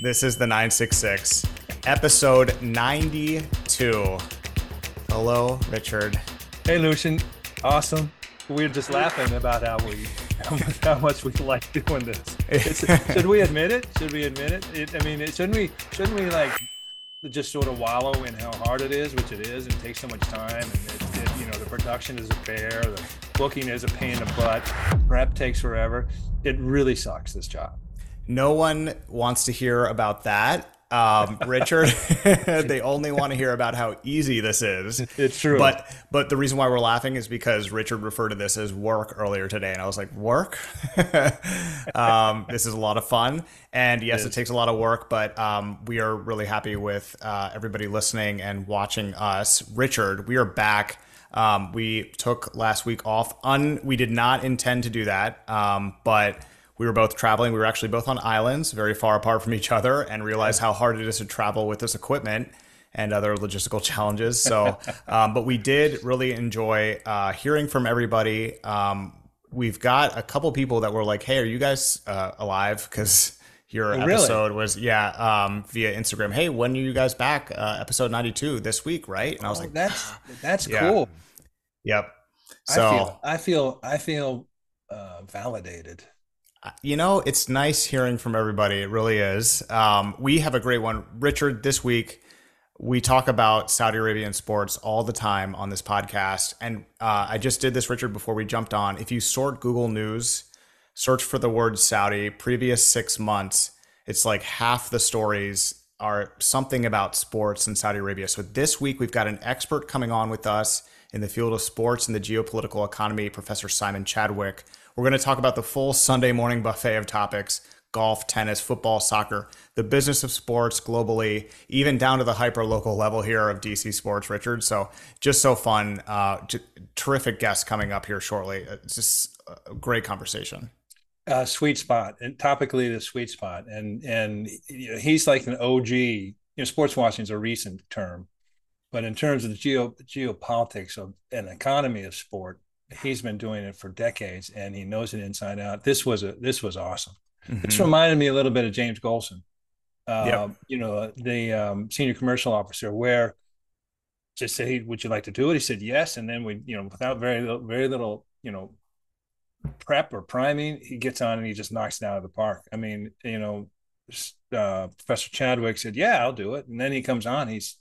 This is the 966, episode 92. Hello, Richard. Hey, Lucian. Awesome. We are just laughing about how we, how much we like doing this. It's, should we admit it? Should we admit it? it? I mean, it, shouldn't we? Shouldn't we like just sort of wallow in how hard it is, which it is, and it takes so much time, and it, it, you know the production is a bear, the booking is a pain in the butt, prep takes forever. It really sucks this job. No one wants to hear about that. Um, Richard, they only want to hear about how easy this is. It's true. But but the reason why we're laughing is because Richard referred to this as work earlier today, and I was like, work. um, this is a lot of fun, and yes, it, it takes a lot of work, but um, we are really happy with uh, everybody listening and watching us. Richard, we are back. Um, we took last week off. Un, we did not intend to do that, um, but we were both traveling. We were actually both on islands, very far apart from each other, and realized how hard it is to travel with this equipment and other logistical challenges. So, um, but we did really enjoy uh, hearing from everybody. Um, we've got a couple people that were like, "Hey, are you guys uh, alive?" Because your oh, episode really? was yeah um, via Instagram. Hey, when are you guys back? Uh, episode ninety two this week, right? And I was oh, like, "That's that's yeah. cool." Yep. So I feel I feel, I feel uh, validated you know, it's nice hearing from everybody. It really is. Um, we have a great one. Richard, this week, we talk about Saudi Arabian sports all the time on this podcast. And uh, I just did this, Richard, before we jumped on. If you sort Google News, search for the word Saudi, previous six months, it's like half the stories are something about sports in Saudi Arabia. So this week, we've got an expert coming on with us in the field of sports and the geopolitical economy, Professor Simon Chadwick. We're going to talk about the full Sunday morning buffet of topics golf, tennis, football, soccer, the business of sports globally, even down to the hyper local level here of DC Sports, Richard. So just so fun. Uh, t- terrific guest coming up here shortly. It's just a great conversation. Uh, sweet spot and topically the sweet spot. And, and you know, he's like an OG, you know, sportswashing is a recent term, but in terms of the geo geopolitics of an economy of sport, he's been doing it for decades and he knows it inside out. This was a this was awesome. Mm-hmm. This reminded me a little bit of James Golson, uh, yep. you know, the um, senior commercial officer, where just say, "Would you like to do it?" He said yes, and then we, you know, without very little, very little, you know, prep or priming, he gets on and he just knocks it out of the park. I mean, you know, uh, Professor Chadwick said, "Yeah, I'll do it," and then he comes on, he's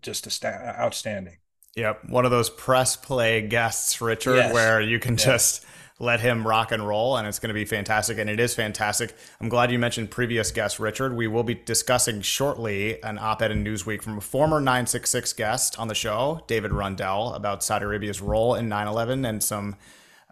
just outstanding. Yep, one of those press play guests, Richard, yes. where you can yes. just let him rock and roll and it's going to be fantastic and it is fantastic. I'm glad you mentioned previous guest richard. We will be discussing shortly an op-ed in newsweek from a former 966 guest on the show david rundell about saudi arabia's role in 9-11 and some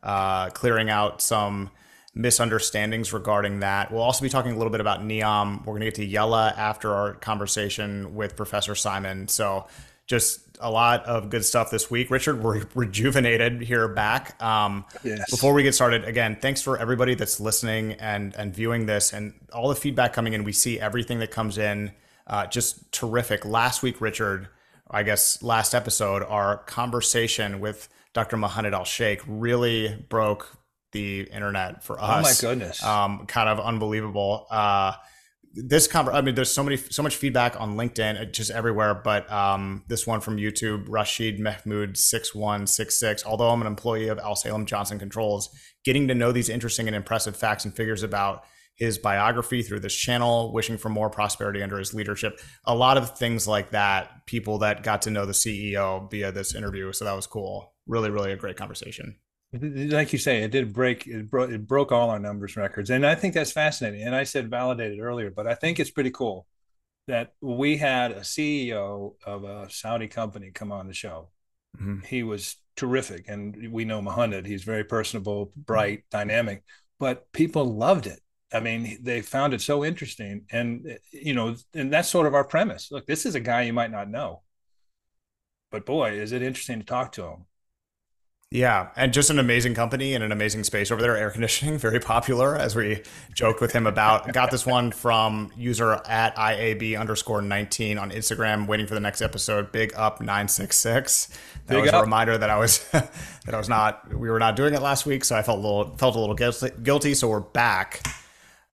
uh, clearing out some misunderstandings regarding that. We'll also be talking a little bit about neom we're going to get to Yallah after our conversation with professor simon. So just a lot of good stuff this week. Richard, we're rejuvenated here back. Um, yes. Before we get started, again, thanks for everybody that's listening and and viewing this and all the feedback coming in. We see everything that comes in. Uh, just terrific. Last week, Richard, I guess last episode, our conversation with Dr. Mohanad Al Sheikh really broke the internet for us. Oh my goodness! Um, kind of unbelievable. Uh, this conver- I mean, there's so many, so much feedback on LinkedIn, uh, just everywhere. But um, this one from YouTube, Rashid Mahmoud six one six six. Although I'm an employee of Al Salem Johnson Controls, getting to know these interesting and impressive facts and figures about his biography through this channel, wishing for more prosperity under his leadership. A lot of things like that. People that got to know the CEO via this interview, so that was cool. Really, really a great conversation like you say, it did break it broke it broke all our numbers records, and I think that's fascinating. And I said validated earlier, but I think it's pretty cool that we had a CEO of a Saudi company come on the show. Mm-hmm. He was terrific, and we know Mohanad. He's very personable, bright, dynamic, but people loved it. I mean, they found it so interesting, and you know, and that's sort of our premise. Look, this is a guy you might not know, but boy, is it interesting to talk to him. Yeah, and just an amazing company and an amazing space over there. Air conditioning, very popular, as we joked with him about. Got this one from user at IAB underscore 19 on Instagram, waiting for the next episode. Big up 966. That Big was up. a reminder that I was that I was not we were not doing it last week, so I felt a little felt a little guilty. guilty so we're back.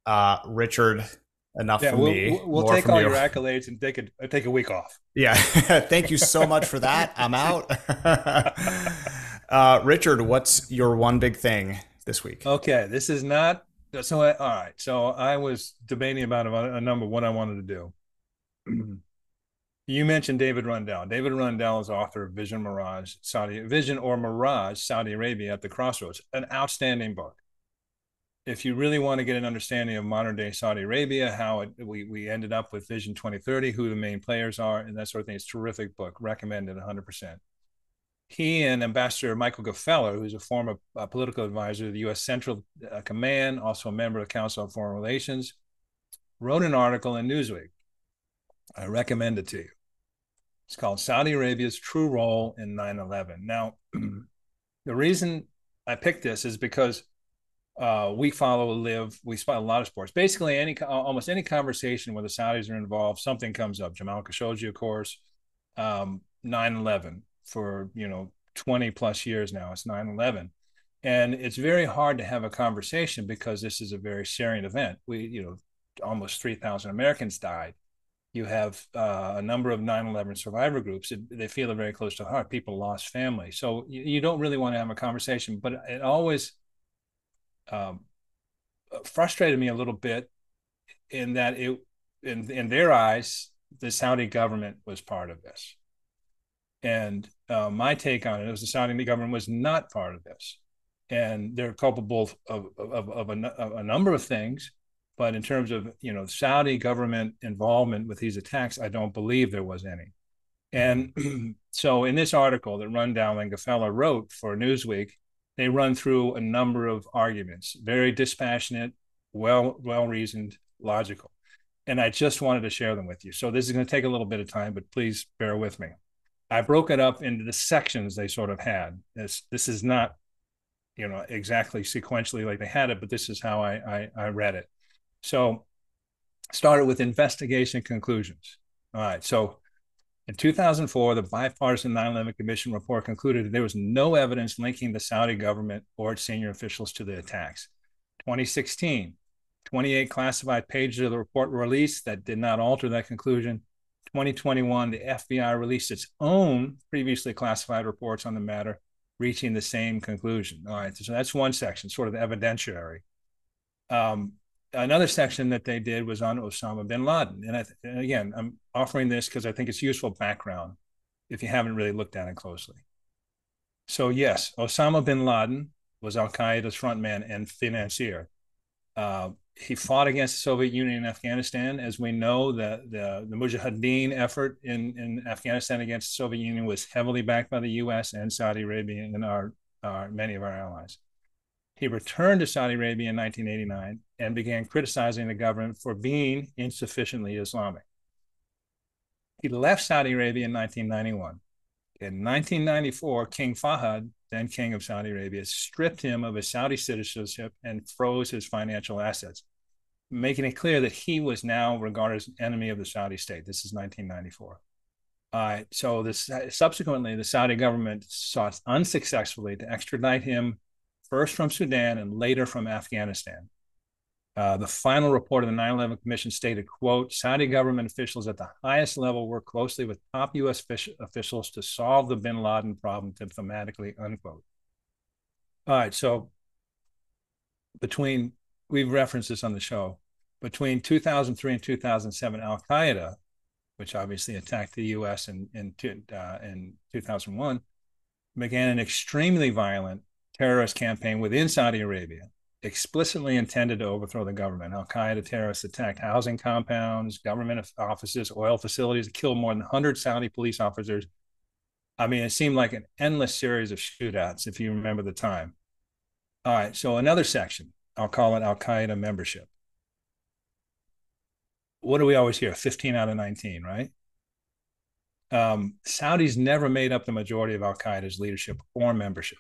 Uh, Richard, enough yeah, from we'll, me. We'll take all you. your accolades and take a take a week off. Yeah, thank you so much for that. I'm out. Uh, Richard, what's your one big thing this week? Okay, this is not so. I, all right, so I was debating about a, a number what I wanted to do. you mentioned David Rundell. David Rundell is author of Vision Mirage Saudi Vision or Mirage Saudi Arabia at the Crossroads, an outstanding book if you really want to get an understanding of modern day Saudi Arabia, how it, we, we ended up with Vision 2030, who the main players are, and that sort of thing, it's a terrific book, recommended 100%. He and Ambassador Michael Gfoeller, who's a former uh, political advisor to the U.S. Central uh, Command, also a member of the Council on Foreign Relations, wrote an article in Newsweek. I recommend it to you. It's called Saudi Arabia's True Role in 9 11. Now, the reason I picked this is because uh, we follow live we spot a lot of sports basically any almost any conversation where the saudis are involved something comes up jamal khashoggi of course um, 9-11 for you know 20 plus years now. It's 9-11 and it's very hard to have a conversation because this is a very serious event. We you know almost 3000 americans died. You have uh, a number of 9-11 survivor groups. It, they feel it very close to heart. People lost family. So you, you don't really want to have a conversation but it always um, frustrated me a little bit in that it in in their eyes the Saudi government was part of this, and uh, my take on it was the Saudi government was not part of this, and they're culpable of of, of, a, of a number of things. But in terms of you know Saudi government involvement with these attacks, I don't believe there was any. And so in this article that Rundell and Gfoeller wrote for Newsweek, they run through a number of arguments, very dispassionate, well well reasoned, logical. And I just wanted to share them with you. So this is going to take a little bit of time, but please bear with me. I broke it up into the sections they sort of had. This this is not, you know, exactly sequentially like they had it, but this is how I I, I read it. So started with investigation conclusions. All right. So in 2004, the bipartisan 9 11 Commission report concluded that there was no evidence linking the Saudi government or its senior officials to the attacks. 2016, 28 classified pages of the report were released that did not alter that conclusion. 2021, the FBI released its own previously classified reports on the matter, reaching the same conclusion. All right, so that's one section, sort of evidentiary. Um, another section that they did was on Osama bin Laden. And, I, and again, I'm offering this because I think it's useful background if you haven't really looked at it closely. So, yes, Osama bin Laden was Al Qaeda's frontman and financier. Uh, he fought against the Soviet Union in Afghanistan. As we know, the, the, the Mujahideen effort in, in Afghanistan against the Soviet Union was heavily backed by the US and Saudi Arabia and our, our many of our allies. He returned to Saudi Arabia in 1989 and began criticizing the government for being insufficiently Islamic. He left Saudi Arabia in 1991. In 1994, King Fahd, then king of Saudi Arabia, stripped him of his Saudi citizenship and froze his financial assets, making it clear that he was now regarded as an enemy of the Saudi state. This is 1994. Uh, so this subsequently, the Saudi government sought unsuccessfully to extradite him first from Sudan and later from Afghanistan. Uh, the final report of the 9-11 Commission stated, quote, Saudi government officials at the highest level work closely with top U.S. officials to solve the bin Laden problem diplomatically, unquote. All right, so between, we've referenced this on the show, between 2003 and 2007, Al-Qaeda, which obviously attacked the U.S. in, in, uh, in 2001, began an extremely violent terrorist campaign within Saudi Arabia, explicitly intended to overthrow the government. Al Qaeda terrorists attacked housing compounds, government offices, oil facilities, killed more than 100 Saudi police officers. I mean, it seemed like an endless series of shootouts, if you remember the time. All right, so another section, I'll call it Al Qaeda membership. What do we always hear? 15 out of 19, right? Um, Saudis never made up the majority of Al Qaeda's leadership or membership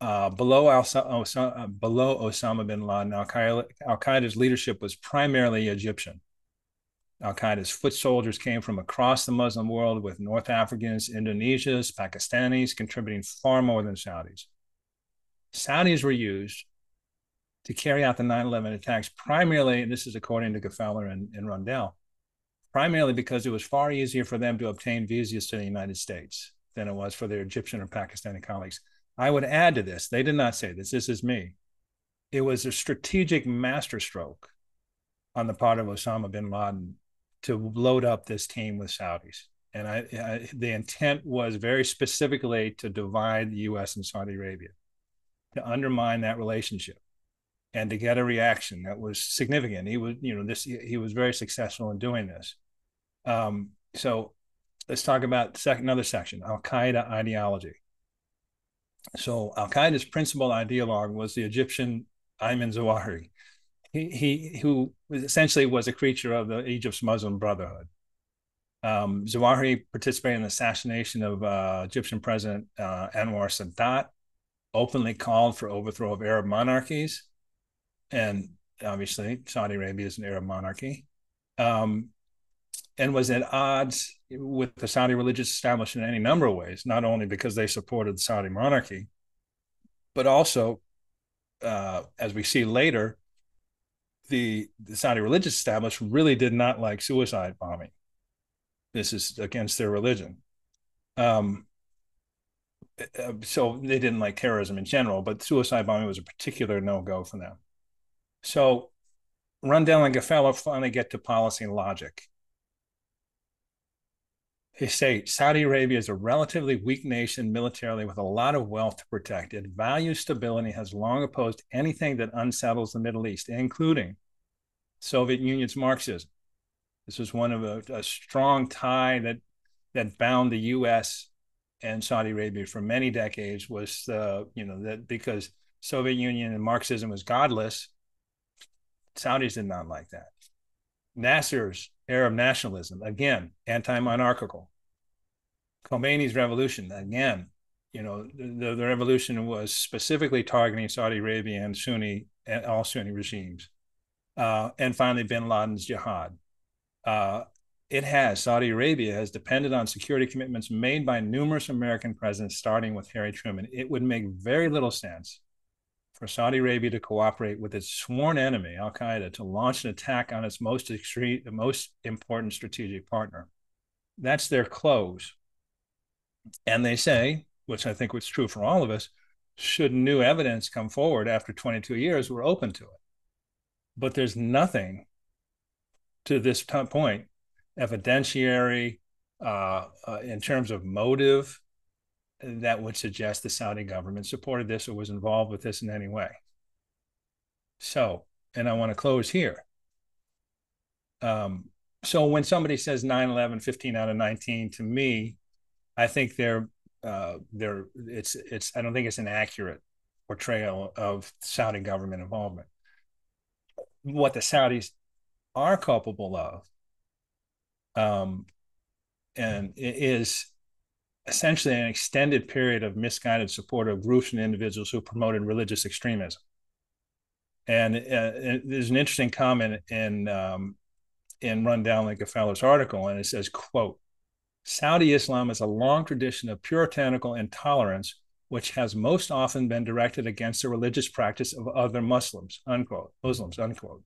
uh, below, Osama, uh, below Osama bin Laden, Al Qaeda's leadership was primarily Egyptian. Al Qaeda's foot soldiers came from across the Muslim world, with North Africans, Indonesians, Pakistanis contributing far more than Saudis. Saudis were used to carry out the 9/11 attacks. Primarily, and this is according to Gfoeller and, and Rundell, primarily because it was far easier for them to obtain visas to the United States than it was for their Egyptian or Pakistani colleagues. I would add to this, they did not say this, this is me. It was a strategic masterstroke on the part of Osama bin Laden to load up this team with Saudis. And I, I, the intent was very specifically to divide the US and Saudi Arabia, to undermine that relationship and to get a reaction that was significant. He was, you know, this he was very successful in doing this. Um, so let's talk about sec- another section Al Qaeda ideology. So Al Qaeda's principal ideologue was the Egyptian Ayman Zawahiri. He, he who essentially was a creature of the Egypt's Muslim Brotherhood. Um, Zawahiri participated in the assassination of uh, Egyptian President uh, Anwar Sadat, openly called for overthrow of Arab monarchies, and obviously Saudi Arabia is an Arab monarchy. Um, and was at odds with the Saudi religious establishment in any number of ways, not only because they supported the Saudi monarchy, but also, uh, as we see later, the, the Saudi religious establishment really did not like suicide bombing. This is against their religion. Um, uh, so they didn't like terrorism in general, but suicide bombing was a particular no go for them. So Rundell and Gfoeller finally get to policy and logic they say Saudi Arabia is a relatively weak nation militarily with a lot of wealth to protect. It values stability, has long opposed anything that unsettles the Middle East, including Soviet Union's Marxism. This was one of a, a strong tie that that bound the U.S. and Saudi Arabia for many decades. Was uh, you know that because Soviet Union and Marxism was godless, Saudis did not like that. Nasser's Arab nationalism, again, anti monarchical. Khomeini's revolution, again, you know, the, the revolution was specifically targeting Saudi Arabia and Sunni and all Sunni regimes. Uh, and finally, bin Laden's jihad. Uh, it has, Saudi Arabia has depended on security commitments made by numerous American presidents, starting with Harry Truman. It would make very little sense for Saudi Arabia to cooperate with its sworn enemy, Al Qaeda, to launch an attack on its most extreme, most important strategic partner. That's their close. And they say, which I think was true for all of us, should new evidence come forward after 22 years, we're open to it. But there's nothing to this point, evidentiary, uh, uh, in terms of motive, that would suggest the Saudi government supported this or was involved with this in any way. So, and I want to close here. Um, so when somebody says 9 11, 15 out of 19, to me, I think they're, uh, they're, it's, it's, I don't think it's an accurate portrayal of Saudi government involvement. What the Saudis are culpable of um, and is essentially an extended period of misguided support of groups and individuals who promoted religious extremism. And, uh, there's an interesting comment in um, in Rundell and Gfoeller's article, and it says, "quote Saudi Islam is a long tradition of puritanical intolerance, which has most often been directed against the religious practice of other Muslims." Unquote. Muslims. Unquote.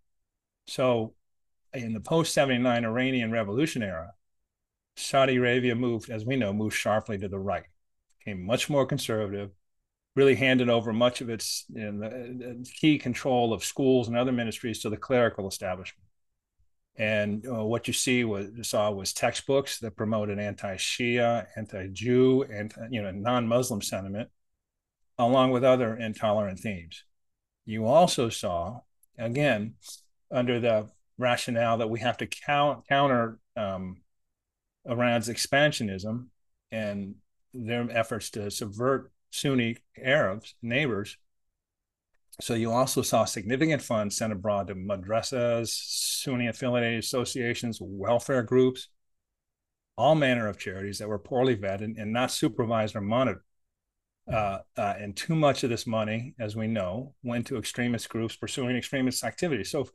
So, in the post 79 Iranian Revolution era, Saudi Arabia moved, as we know, moved sharply to the right, became much more conservative, really handed over much of its you know, key control of schools and other ministries to the clerical establishment. And uh, what you see was saw was textbooks that promoted anti-Shia, anti-Jew, and you know non-Muslim sentiment, along with other intolerant themes. You also saw, again, under the rationale that we have to count, counter um, Iran's expansionism and their efforts to subvert Sunni Arabs, neighbors. So you also saw significant funds sent abroad to madrasas, Sunni affiliated associations, welfare groups, all manner of charities that were poorly vetted and not supervised or monitored. Uh, uh, and too much of this money, as we know, went to extremist groups pursuing extremist activities. So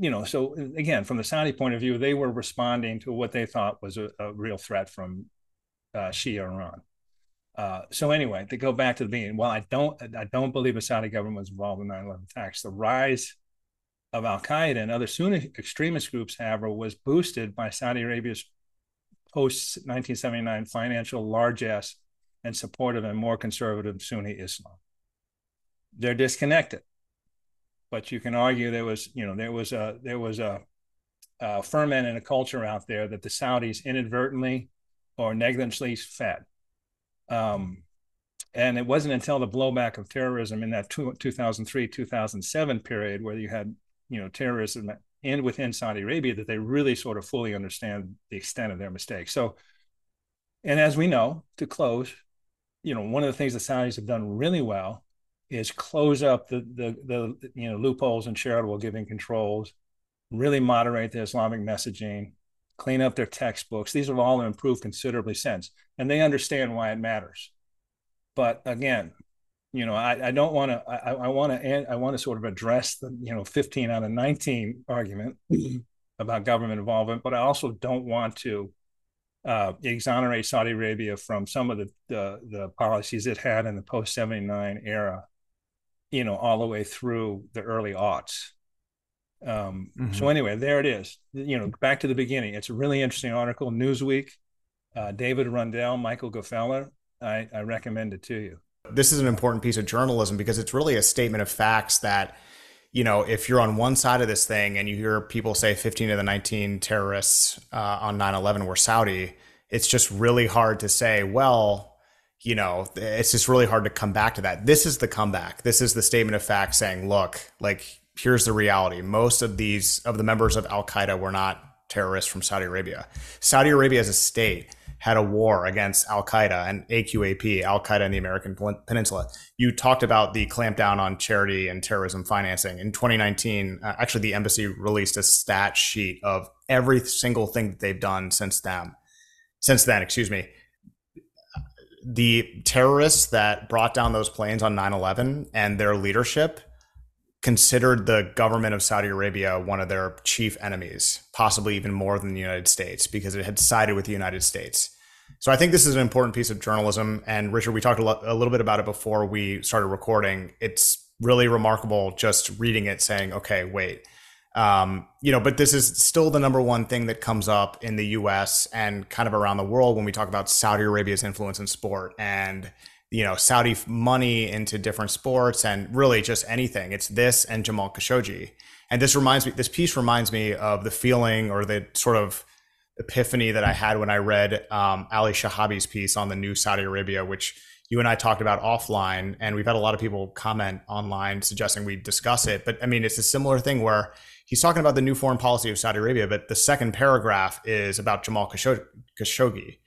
you know, so again, from the Saudi point of view, they were responding to what they thought was a, a real threat from uh, Shia Iran. Uh, so anyway, to go back to the beginning, well, I don't, I don't believe the Saudi government was involved in 9/11 attacks. The rise of Al Qaeda and other Sunni extremist groups, however, was boosted by Saudi Arabia's post 1979 financial largesse and supportive and more conservative Sunni Islam. They're disconnected, but you can argue there was, you know, there was a there was a, a ferment and a culture out there that the Saudis inadvertently or negligently fed. Um, and it wasn't until the blowback of terrorism in that 2003 2007 period where you had you know terrorism and within Saudi Arabia that they really sort of fully understand the extent of their mistake. So, and as we know, to close, you know, one of the things the Saudis have done really well is close up the the the you know loopholes in charitable giving controls, really moderate the Islamic messaging, clean up their textbooks. These have all improved considerably since, and they understand why it matters. But again, you know, I, I don't want to. I, I want to. I want to sort of address the you know 15 out of 19 argument about government involvement, but I also don't want to uh, exonerate Saudi Arabia from some of the, the the policies it had in the post 79 era. You know, all the way through the early aughts. Um, mm-hmm. So anyway, there it is. You know, back to the beginning. It's a really interesting article. Newsweek, uh, David Rundell, Michael Gfoeller. I, I recommend it to you this is an important piece of journalism because it's really a statement of facts that you know if you're on one side of this thing and you hear people say 15 of the 19 terrorists uh, on 9-11 were saudi it's just really hard to say well you know it's just really hard to come back to that this is the comeback this is the statement of fact saying look like here's the reality most of these of the members of al-qaeda were not terrorists from saudi arabia saudi arabia as a state had a war against Al Qaeda and AQAP, Al Qaeda in the American Peninsula. You talked about the clampdown on charity and terrorism financing. In 2019, uh, actually, the embassy released a stat sheet of every single thing that they've done since then. Since then, excuse me. The terrorists that brought down those planes on 9 11 and their leadership considered the government of Saudi Arabia one of their chief enemies, possibly even more than the United States, because it had sided with the United States. So I think this is an important piece of journalism. And Richard, we talked a, lo- a little bit about it before we started recording. It's really remarkable just reading it, saying, okay, wait. Um, you know, but this is still the number one thing that comes up in the US and kind of around the world when we talk about Saudi Arabia's influence in sport and you know Saudi money into different sports and really just anything. It's this and Jamal Khashoggi. And this reminds me, this piece reminds me of the feeling or the sort of epiphany that I had when I read um, Ali Shahabi's piece on the new Saudi Arabia, which you and I talked about offline. And we've had a lot of people comment online suggesting we discuss it. But I mean, it's a similar thing where he's talking about the new foreign policy of Saudi Arabia, but the second paragraph is about Jamal Khashoggi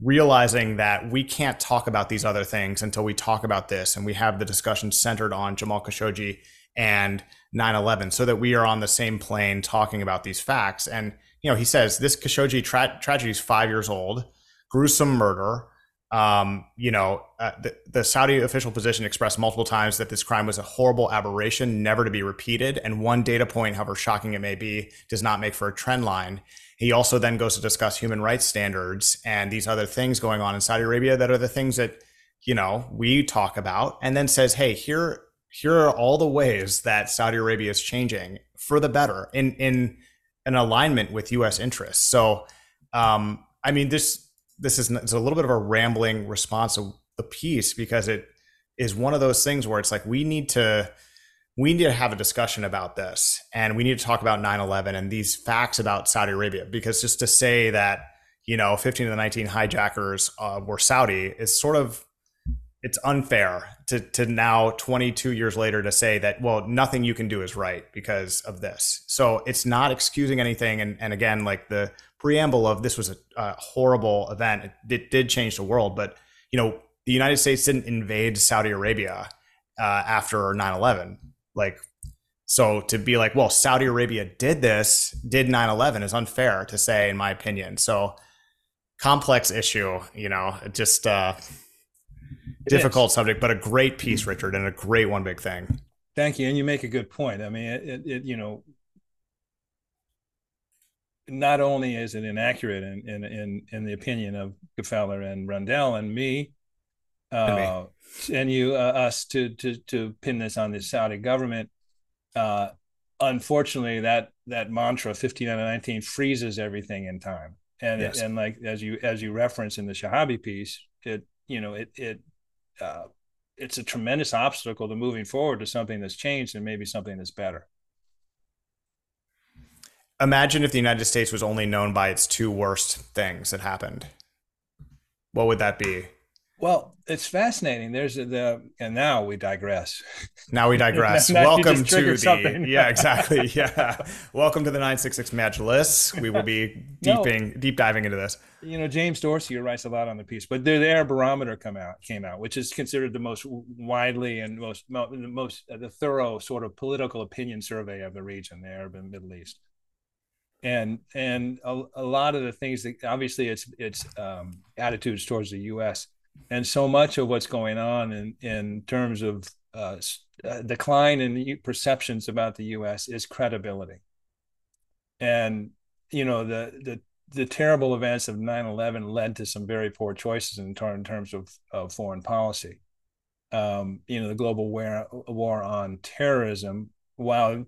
realizing that we can't talk about these other things until we talk about this and we have the discussion centered on Jamal Khashoggi and 9/11 so that we are on the same plane talking about these facts. And you know he says this Khashoggi tra- tragedy is 5 years old gruesome murder um, you know uh, the, the Saudi official position expressed multiple times that this crime was a horrible aberration never to be repeated and one data point however shocking it may be does not make for a trend line he also then goes to discuss human rights standards and these other things going on in Saudi Arabia that are the things that, you know, we talk about and then says, hey, here, here are all the ways that Saudi Arabia is changing for the better in, in an alignment with US interests. So, um, I mean, this, this is it's a little bit of a rambling response of the piece because it is one of those things where it's like we need to we need to have a discussion about this and we need to talk about 9-11 and these facts about saudi arabia. Because just to say that you know 15 of the 19 hijackers uh, were saudi is sort of it's unfair to, to now 22 years later to say that well nothing you can do is right because of this. So it's not excusing anything. And, and again like the preamble of this was a, a horrible event it, it, did change the world but you know the united states didn't invade saudi arabia uh, after 9-11 like, so to be like, well, Saudi Arabia did this, did 9 11 is unfair to say, in my opinion. So, complex issue, you know, just uh, difficult is. subject, but a great piece, Richard, and a great one big thing. Thank you. And you make a good point. I mean, it, it you know, not only is it inaccurate in, in, in, in the opinion of Gfoeller and Rundell and me, uh, and you uh, us to to to pin this on the Saudi government. Uh, unfortunately, that that mantra fifteen out of nineteen freezes everything in time, and yes. it, and like as you as you reference in the Shahabi piece, it you know it it uh, it's a tremendous obstacle to moving forward to something that's changed and maybe something that's better. Imagine if the United States was only known by its two worst things that happened. What would that be? Well, it's fascinating. There's the and now we digress. Now we digress. now Welcome to the something. yeah, exactly. Yeah. Welcome to the 966 Majlis. We will be deeping no, deep diving into this. You know, James Dorsey writes a lot on the piece, but the, Arab Barometer come out came out, which is considered the most widely and most the most uh, the thorough sort of political opinion survey of the region, the Arab and Middle East and and a, a, lot of the things that obviously it's it's um, attitudes towards the U.S. and so much of what's going on in in terms of uh, uh, decline in perceptions about the U.S. is credibility, and you know the the the terrible events of 9-11 led to some very poor choices in, ter- in terms of, of foreign policy. Um, you know, the global war, war on terrorism, while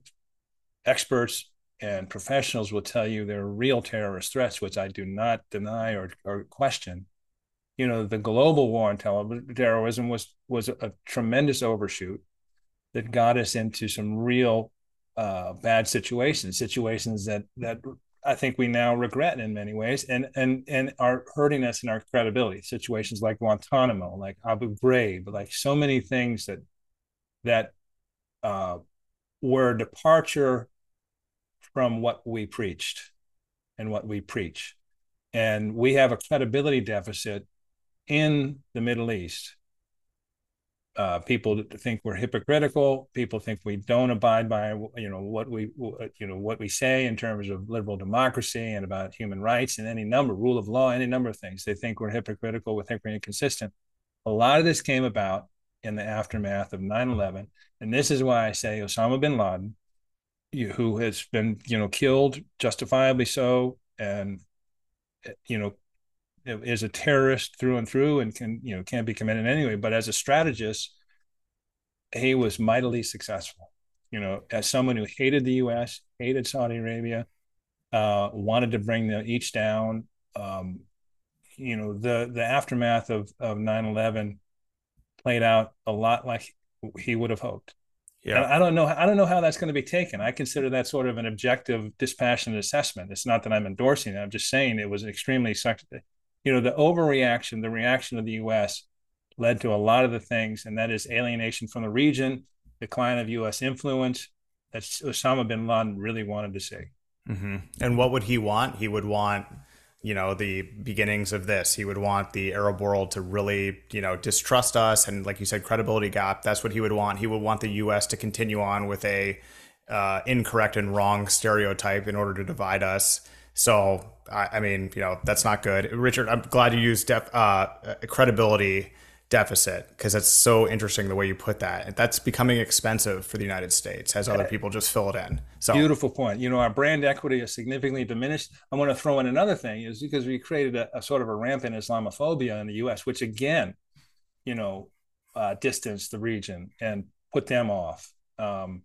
experts and professionals will tell you there are real terrorist threats, which I do not deny or, or question. You know, the global war on terrorism was was a tremendous overshoot that got us into some real uh, bad situations, situations that that I think we now regret in many ways, and and and are hurting us in our credibility. Situations like Guantanamo, like Abu Ghraib, like so many things that that uh, were departure from what we preached and what we preach. And we have a credibility deficit in the Middle East. Uh, people think we're hypocritical. People think we don't abide by, you know, what we, you know, what we say in terms of liberal democracy and about human rights and any number, rule of law, any number of things. They think we're hypocritical. We think we're inconsistent. A lot of this came about in the aftermath of 9/11, and this is why I say Osama bin Laden who has been you know killed justifiably so and you know is a terrorist through and through and can you know can't be committed anyway. But as a strategist he was mightily successful. You know as someone who hated the us hated saudi arabia uh, wanted to bring the each down um, you know the the aftermath of of 9-11 played out a lot like he would have hoped yeah. I don't know. I don't know how that's going to be taken. I consider that sort of an objective, dispassionate assessment. It's not that I'm endorsing it. I'm just saying it was extremely, you know, the overreaction, the reaction of the U.S. led to a lot of the things, and that is alienation from the region, decline of U.S. influence that Osama bin Laden really wanted to see. Mm-hmm. And what would he want? He would want you know the beginnings of this. He would want the arab world to really you know distrust us and like you said credibility gap. That's what he would want. He would want the us to continue on with a uh, incorrect and wrong stereotype in order to divide us. So I, I mean you know that's not good. Richard i'm glad you used def, uh, credibility deficit because that's so interesting the way you put that. That's becoming expensive for the United States as other people just fill it in. So beautiful point. You know, our brand equity is significantly diminished. I want to throw in another thing is because we created a, a sort of a rampant Islamophobia in the U.S., which again, you know, uh, distanced the region and put them off. Um,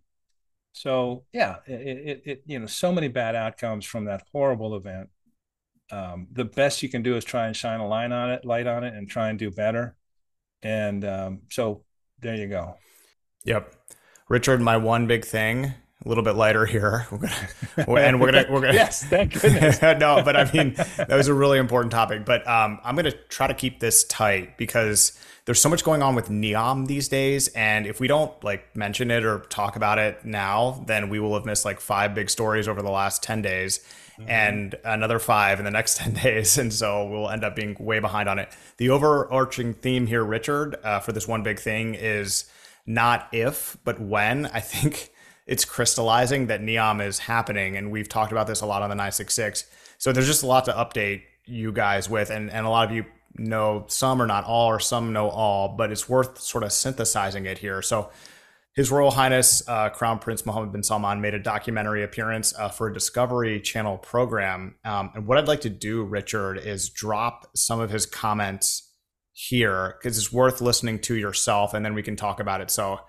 so yeah, it, it, it, you know so many bad outcomes from that horrible event. Um, the best you can do is try and shine a light on it, light on it, and try and do better. And um, so there you go. Yep. Richard, my one big thing, a little bit lighter here. We're gonna, and we're gonna, we're gonna. yes, thank goodness. no, but I mean, that was a really important topic. But um, I'm gonna try to keep this tight because there's so much going on with NEOM these days, and if we don't like mention it or talk about it now, then we will have missed like five big stories over the last ten days mm-hmm. and another five in the next 10 days. And so we'll end up being way behind on it. The overarching theme here, Richard, uh, for this one big thing is not if, but when. I think it's crystallizing that NEOM is happening. And we've talked about this a lot on the 966. So there's just a lot to update you guys with. And, and a lot of you know some or not all, or some know all, but it's worth sort of synthesizing it here. So his Royal Highness uh, Crown Prince Mohammed bin Salman made a documentary appearance uh, for a Discovery Channel program. Um, and what I'd like to do, Richard, is drop some of his comments here because it's worth listening to yourself and then we can talk about it. So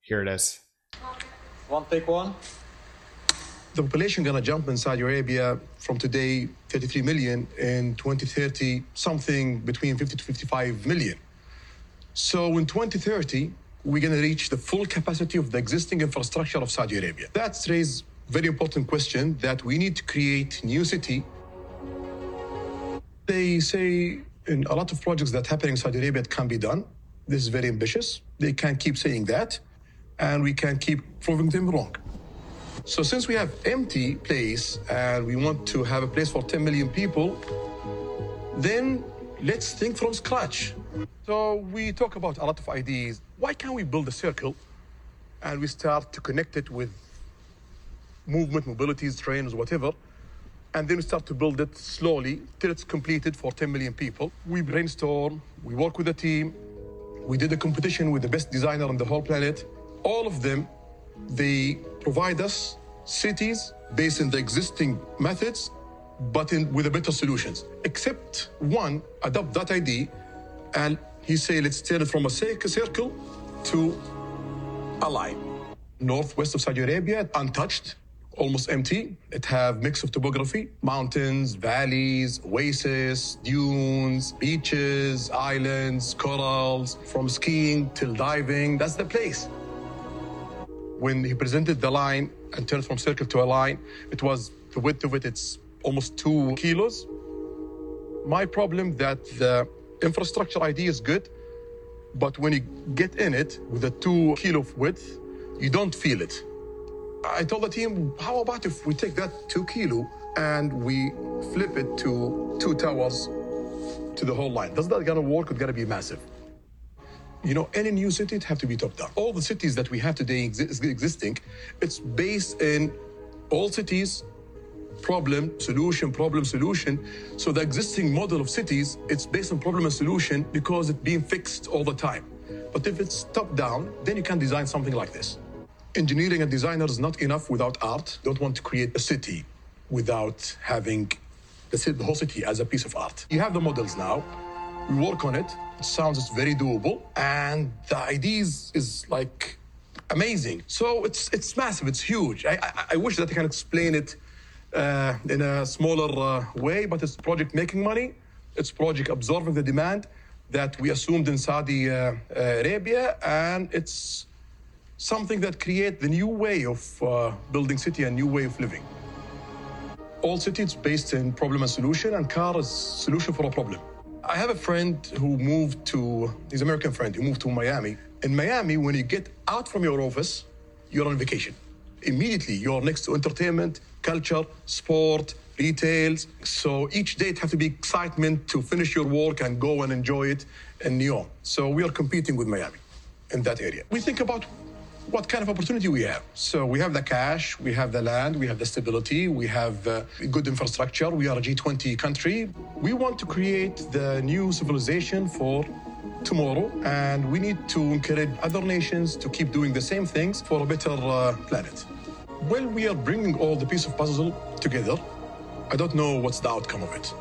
here it is. One take one. The population gonna jump in Saudi Arabia from today 33 million in 2030 something between 50 to 55 million. So in 2030 we're gonna reach the full capacity of the existing infrastructure of Saudi Arabia. That's raised very important question that we need to create new city. They say in a lot of projects that happen in Saudi Arabia it can be done. This is very ambitious. They can keep saying that, and we can keep proving them wrong. So since we have empty place and we want to have a place for 10 million people, then let's think from scratch. So we talk about a lot of ideas. Why can't we build a circle and we start to connect it with movement, mobilities, trains, whatever, and then we start to build it slowly till it's completed for 10 million people. We brainstorm, we work with a team, we did a competition with the best designer on the whole planet. All of them, they provide us cities based on the existing methods, but in, with a better solutions. Except one adopt that idea, and he said let's turn it from a circle to a line. Northwest of Saudi Arabia, untouched, almost empty. It have mix of topography, mountains, valleys, oases, dunes, beaches, islands, corals, from skiing till diving. That's the place. When he presented the line and turned from circle to a line, it was the width of it, it's almost two kilos. My problem that the infrastructure idea is good, but when you get in it with a two kilo width, you don't feel it. I told the team, how about if we take that two kilo and we flip it to two towers to the whole line? Doesn't that gonna work? It's gonna be massive. You know, any new city, it have to be top down. All the cities that we have today exi- existing, it's based in all cities, problem, solution, problem, solution. So the existing model of cities, it's based on problem and solution because it's being fixed all the time. But if it's top down, then you can design something like this. Engineering and designers not enough without art. Don't want to create a city without having the, the whole city as a piece of art. You have the models now. We work on it. It sounds it's very doable, and the ideas is like amazing. So it's it's massive. It's huge. I I, I wish that I can explain it uh, in a smaller uh, way, but it's project making money. It's project absorbing the demand that we assumed in Saudi uh, Arabia, and it's something that create the new way of uh, building city and new way of living. All city based in problem and solution, and car is solution for a problem. I have a friend who moved to, he's an American friend, who moved to Miami. In Miami, when you get out from your office, you're on vacation. Immediately, you're next to entertainment, culture, sport, retails. So each day it has to be excitement to finish your work and go and enjoy it in NEOM. So we are competing with Miami in that area. We think about what kind of opportunity we have. So we have the cash, we have the land, we have the stability, we have uh, good infrastructure. We are a G20 country. We want to create the new civilization for tomorrow, and we need to encourage other nations to keep doing the same things for a better uh, planet. Well, we are bringing all the piece of puzzle together. I don't know what's the outcome of it.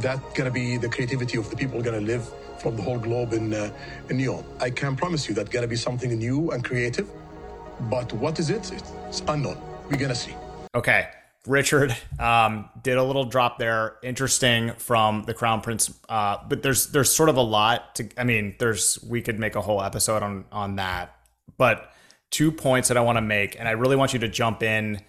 That's gonna be the creativity of the people gonna live from the whole globe in uh, in NEOM. I can promise you that gonna be something new and creative. But what is it? It's unknown. We're gonna see. Okay. Richard um, did a little drop there. Interesting from the Crown Prince, uh, but there's there's sort of a lot to. I mean, there's we could make a whole episode on on that. But two points that I want to make, and I really want you to jump in.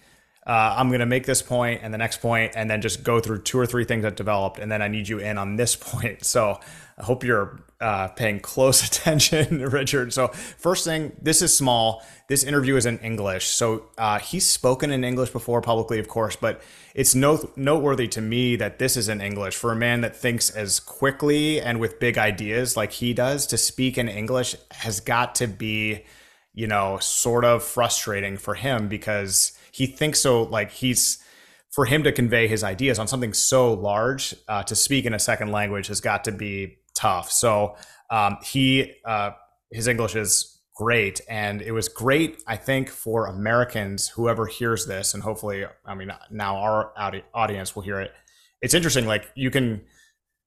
Uh, I'm going to make this point and the next point, and then just go through two or three things that developed, and then I need you in on this point. So I hope you're uh, paying close attention, Richard. So, first thing, this is small. This interview is in English. So, uh, he's spoken in English before publicly, of course, but it's note- noteworthy to me that this is in English for a man that thinks as quickly and with big ideas like he does. To speak in English has got to be, you know, sort of frustrating for him because he thinks so, like, he's for him to convey his ideas on something so large uh, to speak in a second language has got to be tough. So um, he uh, his English is great, and it was great. I think for Americans, whoever hears this, and hopefully, I mean, now our audience will hear it. It's interesting. Like you can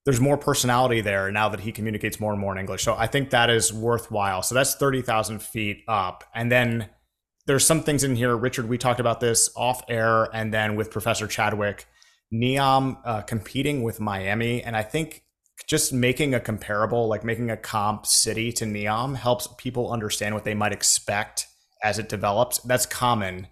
there's more personality there now that he communicates more and more in English. So I think that is worthwhile. So that's 30,000 feet up. And then there's some things in here. Richard, we talked about this off air and then with Professor Chadwick, Neom uh, competing with Miami. And I think just making a comparable, like making a comp city to Neom helps people understand what they might expect as it develops. That's common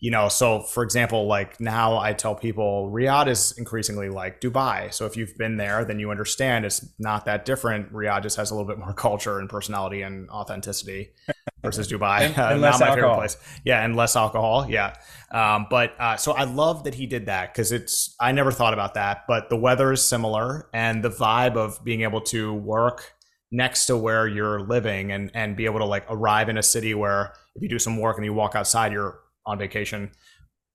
you know, so for example, like now I tell people Riyadh is increasingly like Dubai. So if you've been there, then you understand it's not that different. Riyadh just has a little bit more culture and personality and authenticity versus Dubai. and, and not my alcohol. favorite place. Yeah, and less alcohol. Yeah. Um, but uh, so I love that he did that because it's I never thought about that. But the weather is similar, and the vibe of being able to work next to where you're living and and be able to like arrive in a city where if you do some work and you walk outside, you're on vacation.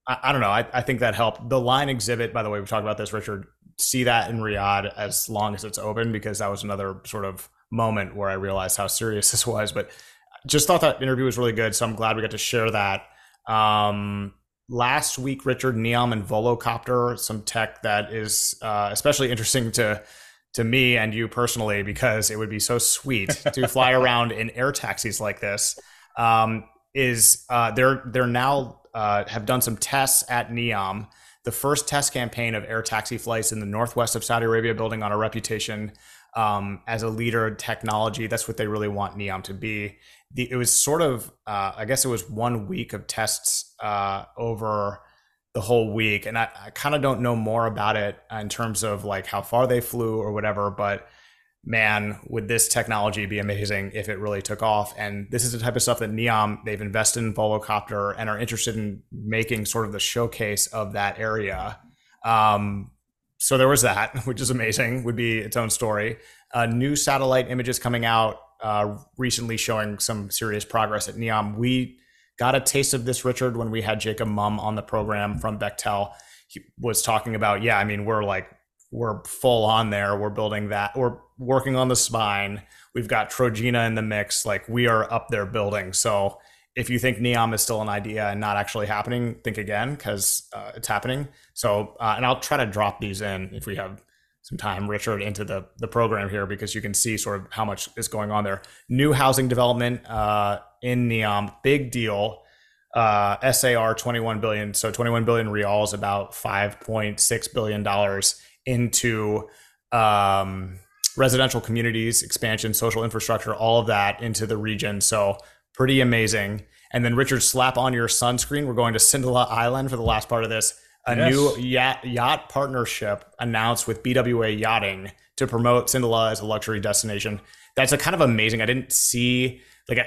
I, I don't know. I, I think that helped. The line exhibit, by the way, we talked about this, Richard. See that in Riyadh as long as it's open because that was another sort of moment where I realized how serious this was. But just thought that interview was really good. So I'm glad we got to share that. Um, last week, Richard Neom and Volocopter, some tech that is uh, especially interesting to to me and you personally because it would be so sweet to fly around in air taxis like this. Um, is uh, they're they're now uh, have done some tests at Neom, the first test campaign of air taxi flights in the northwest of Saudi Arabia, building on a reputation um, as a leader in technology. That's what they really want Neom to be. The, it was sort of, uh, I guess it was one week of tests uh, over the whole week, and I, I kind of don't know more about it in terms of like how far they flew or whatever, but man, would this technology be amazing if it really took off? And this is the type of stuff that Neom, they've invested in Volocopter and are interested in making sort of the showcase of that area. Um, so there was that, which is amazing, would be its own story. Uh, new satellite images coming out uh, recently showing some serious progress at Neom. We got a taste of this, Richard, when we had Jacob Mumm on the program from Bechtel. He was talking about, yeah, I mean, we're like we're full on there. We're building that. We're working on the spine. We've got Trojena in the mix. Like we are up there building. So if you think Neom is still an idea and not actually happening, think again because uh, it's happening. So, uh, and I'll try to drop these in if we have some time, Richard, into the the program here because you can see sort of how much is going on there. New housing development uh, in Neom, big deal. Uh, SAR 21 billion, so 21 billion riyals, about 5.6 billion dollars into um, residential communities, expansion, social infrastructure, all of that into the region. So pretty amazing. And then Richard, slap on your sunscreen. We're going to Sindalah Island for the last part of this. A yes. new yacht, yacht partnership announced with BWA Yachting to promote Sindalah as a luxury destination. That's a kind of amazing. I didn't see like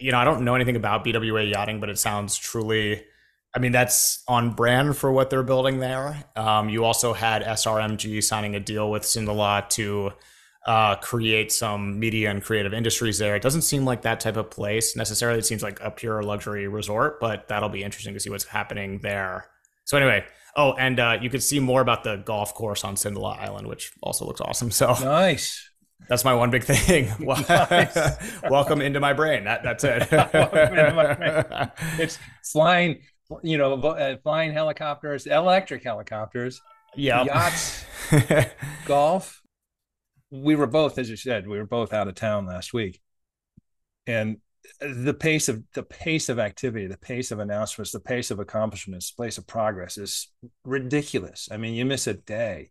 you know I don't know anything about BWA Yachting, but it sounds truly I mean, that's on brand for what they're building there. Um, you also had SRMG signing a deal with Sindalah to uh, create some media and creative industries there. It doesn't seem like that type of place necessarily. It seems like a pure luxury resort, but that'll be interesting to see what's happening there. So anyway, oh, and uh, you could see more about the golf course on Sindalah Island, which also looks awesome. So nice. That's my one big thing. Welcome into my brain. That, that's it. it's flying you know, uh, flying helicopters, electric helicopters, yeah, yachts, golf. We were both, as you said, we were both out of town last week, and the pace of the pace of activity, the pace of announcements, the pace of accomplishments, the pace of progress is ridiculous. I mean, you miss a day.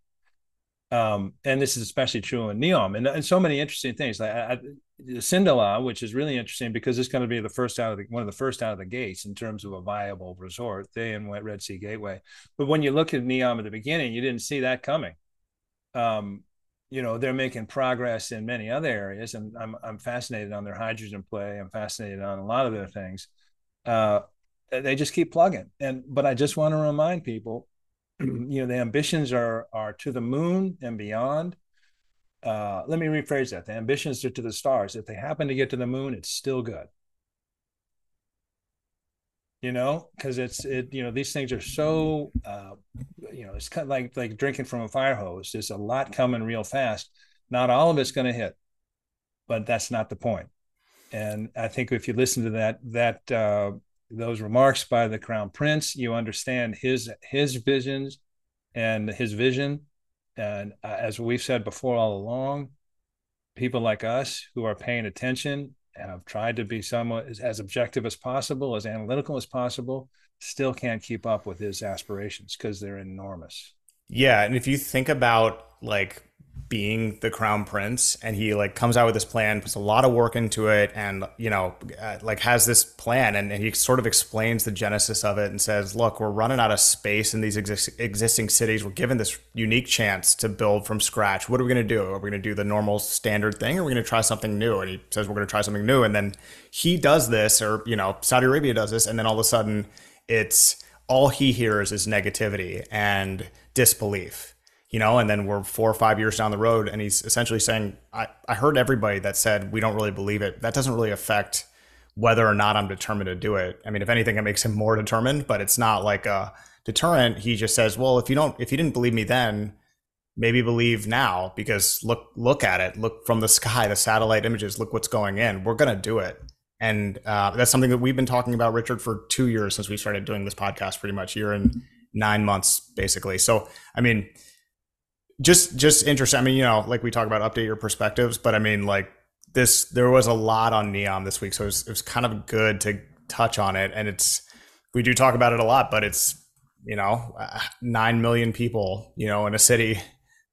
Um, and this is especially true in Neom and, and so many interesting things. Like I, Sindalah, which is really interesting because it's going to be the first out of the, one of the first out of the gates in terms of a viable resort. They and Red Sea Gateway. But when you look at Neom at the beginning, you didn't see that coming. Um, you know they're making progress in many other areas, and I'm I'm fascinated on their hydrogen play. I'm fascinated on a lot of their things. Uh, they just keep plugging. And but I just want to remind people, you know, the ambitions are are to the moon and beyond uh, let me rephrase that. The ambitions are to the stars. If they happen to get to the moon, it's still good. You know, because it's it. You know, these things are so. Uh, you know, it's kind of like like drinking from a fire hose. There's a lot coming real fast. Not all of it's going to hit, but that's not the point. And I think if you listen to that that uh, those remarks by the crown prince, you understand his his visions and his vision And uh, as we've said before all along, people like us who are paying attention have tried to be somewhat as, as objective as possible, as analytical as possible, still can't keep up with his aspirations because they're enormous. Yeah, and if you think about like being the crown prince and he like comes out with this plan puts a lot of work into it and you know uh, like has this plan and, and, he sort of explains the genesis of it and says look we're running out of space in these exist- existing cities. We're given this unique chance to build from scratch. What are we going to do? Are we going to do the normal standard thing or are we going to try something new? And he says we're going to try something new. And then he does this or you know saudi arabia does this and then all of a sudden it's all he hears is negativity and disbelief you know, and then we're four or five years down the road, and he's essentially saying, I, I heard everybody that said we don't really believe it. That doesn't really affect whether or not I'm determined to do it. I mean, if anything, it makes him more determined, but it's not like a deterrent. He just says, well, if you don't, if you didn't believe me then, maybe believe now because look, look at it, look from the sky, the satellite images, look what's going in. We're to do it. And uh, that's something that we've been talking about, Richard, for two years since we started doing this podcast, pretty much year and nine months, basically. So, I mean, just just interesting. I mean, you know, like we talk about update your perspectives, but I mean, like this, there was a lot on Neom this week, so it was, it was kind of good to touch on it. And it's we do talk about it a lot, but it's you know uh, nine million people, you know, in a city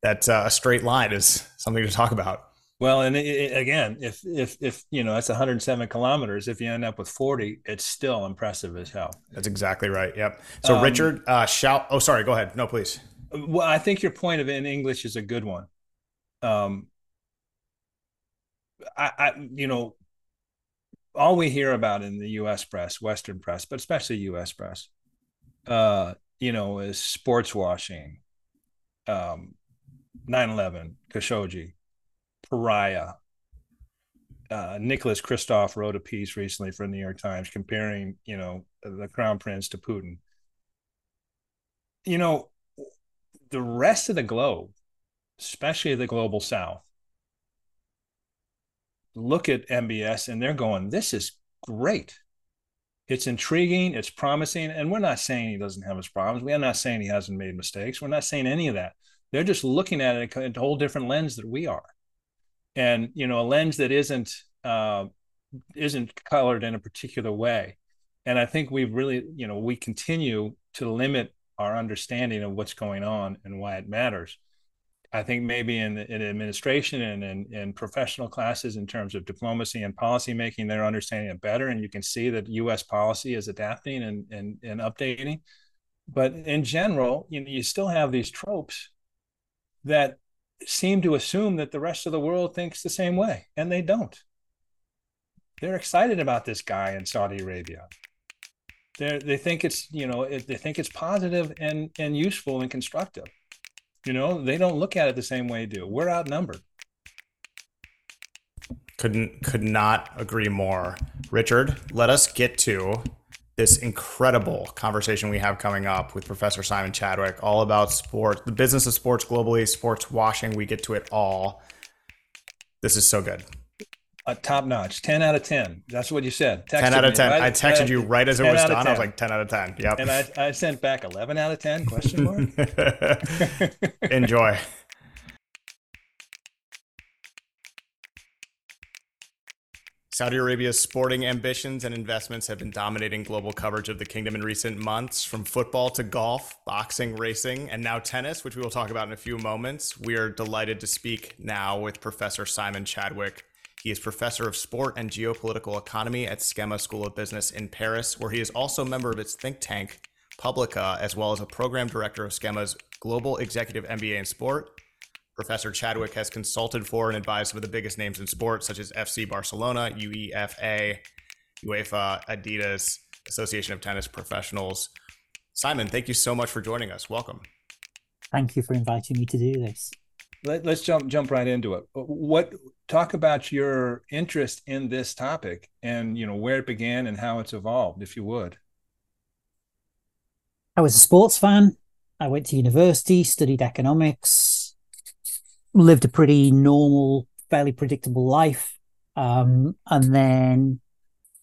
that uh, a straight line is something to talk about. Well, and it, it, again, if if if you know that's 107 kilometers, if you end up with 40, it's still impressive as hell. That's exactly right. Yep. So um, Richard, uh, shout. Oh, sorry. Go ahead. No, please. Well, I think your point of in English is a good one. Um, I, I, you know, all we hear about in the U.S. press, Western press, but especially U.S. press, uh, you know, is sports washing, um, 9/11, Khashoggi, pariah. Uh, Nicholas Kristof wrote a piece recently for the New York Times comparing, you know, the Crown Prince to Putin. You know, the rest of the globe, especially the global south, look at MBS and they're going, this is great. It's intriguing, it's promising. And we're not saying he doesn't have his problems. We're not saying he hasn't made mistakes. We're not saying any of that. They're just looking at it a whole different lens that we are. And, you know, a lens that isn't uh, isn't colored in a particular way. And I think we've really, you know, we continue to limit our understanding of what's going on and why it matters. I think maybe in, in administration and in, in professional classes in terms of diplomacy and policy making, they're understanding it better. And you can see that US policy is adapting and, and, and updating. But in general, you know, you still have these tropes that seem to assume that the rest of the world thinks the same way, and they don't. They're excited about this guy in Saudi Arabia they they think it's you know they think it's positive and and useful and constructive. You know they don't look at it the same way do. We're outnumbered. Couldn't could not agree more. Richard let us get to this incredible conversation we have coming up with professor simon chadwick all about sport the business of sports globally sports washing. We get to it all. This is so good uh, top notch, ten out of ten. That's what you said. Texted ten out of ten. Right, I texted you right as it was done. I was like ten out of ten. Yep. And I, I sent back eleven out of ten? Question mark. Enjoy. Saudi Arabia's sporting ambitions and investments have been dominating global coverage of the kingdom in recent months, from football to golf, boxing, racing, and now tennis, which we will talk about in a few moments. We are delighted to speak now with Professor Simon Chadwick, he is professor of sport and geopolitical economy at SKEMA School of Business in Paris, where he is also a member of its think tank, Publika, as well as a program director of SKEMA's Global Executive MBA in Sport. Professor Chadwick has consulted for and advised some of the biggest names in sport, such as FC Barcelona, UEFA, UEFA, Adidas, Association of Tennis Professionals. Simon, thank you so much for joining us. Welcome. Thank you for inviting me to do this. Let, us jump jump right into it. What talk about your interest in this topic and you know where it began and how it's evolved, if you would. I was a sports fan. I went to university, studied economics, lived a pretty normal, fairly predictable life, um, and then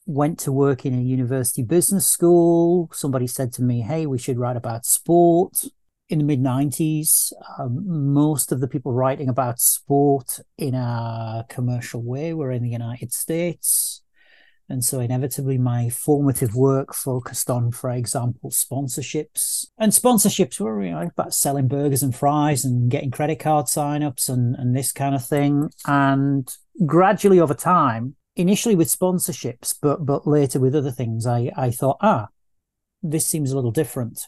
went to work in a university business school. Somebody said to me, "Hey, we should write about sport." In the mid 90s, um, most of the people writing about sport in a commercial way were in the United States. And so, inevitably, my formative work focused on, for example, sponsorships. And sponsorships were you know, about selling burgers and fries and getting credit card signups and, and this kind of thing. And gradually over time, initially with sponsorships, but but later with other things, I, I thought, ah, this seems a little different.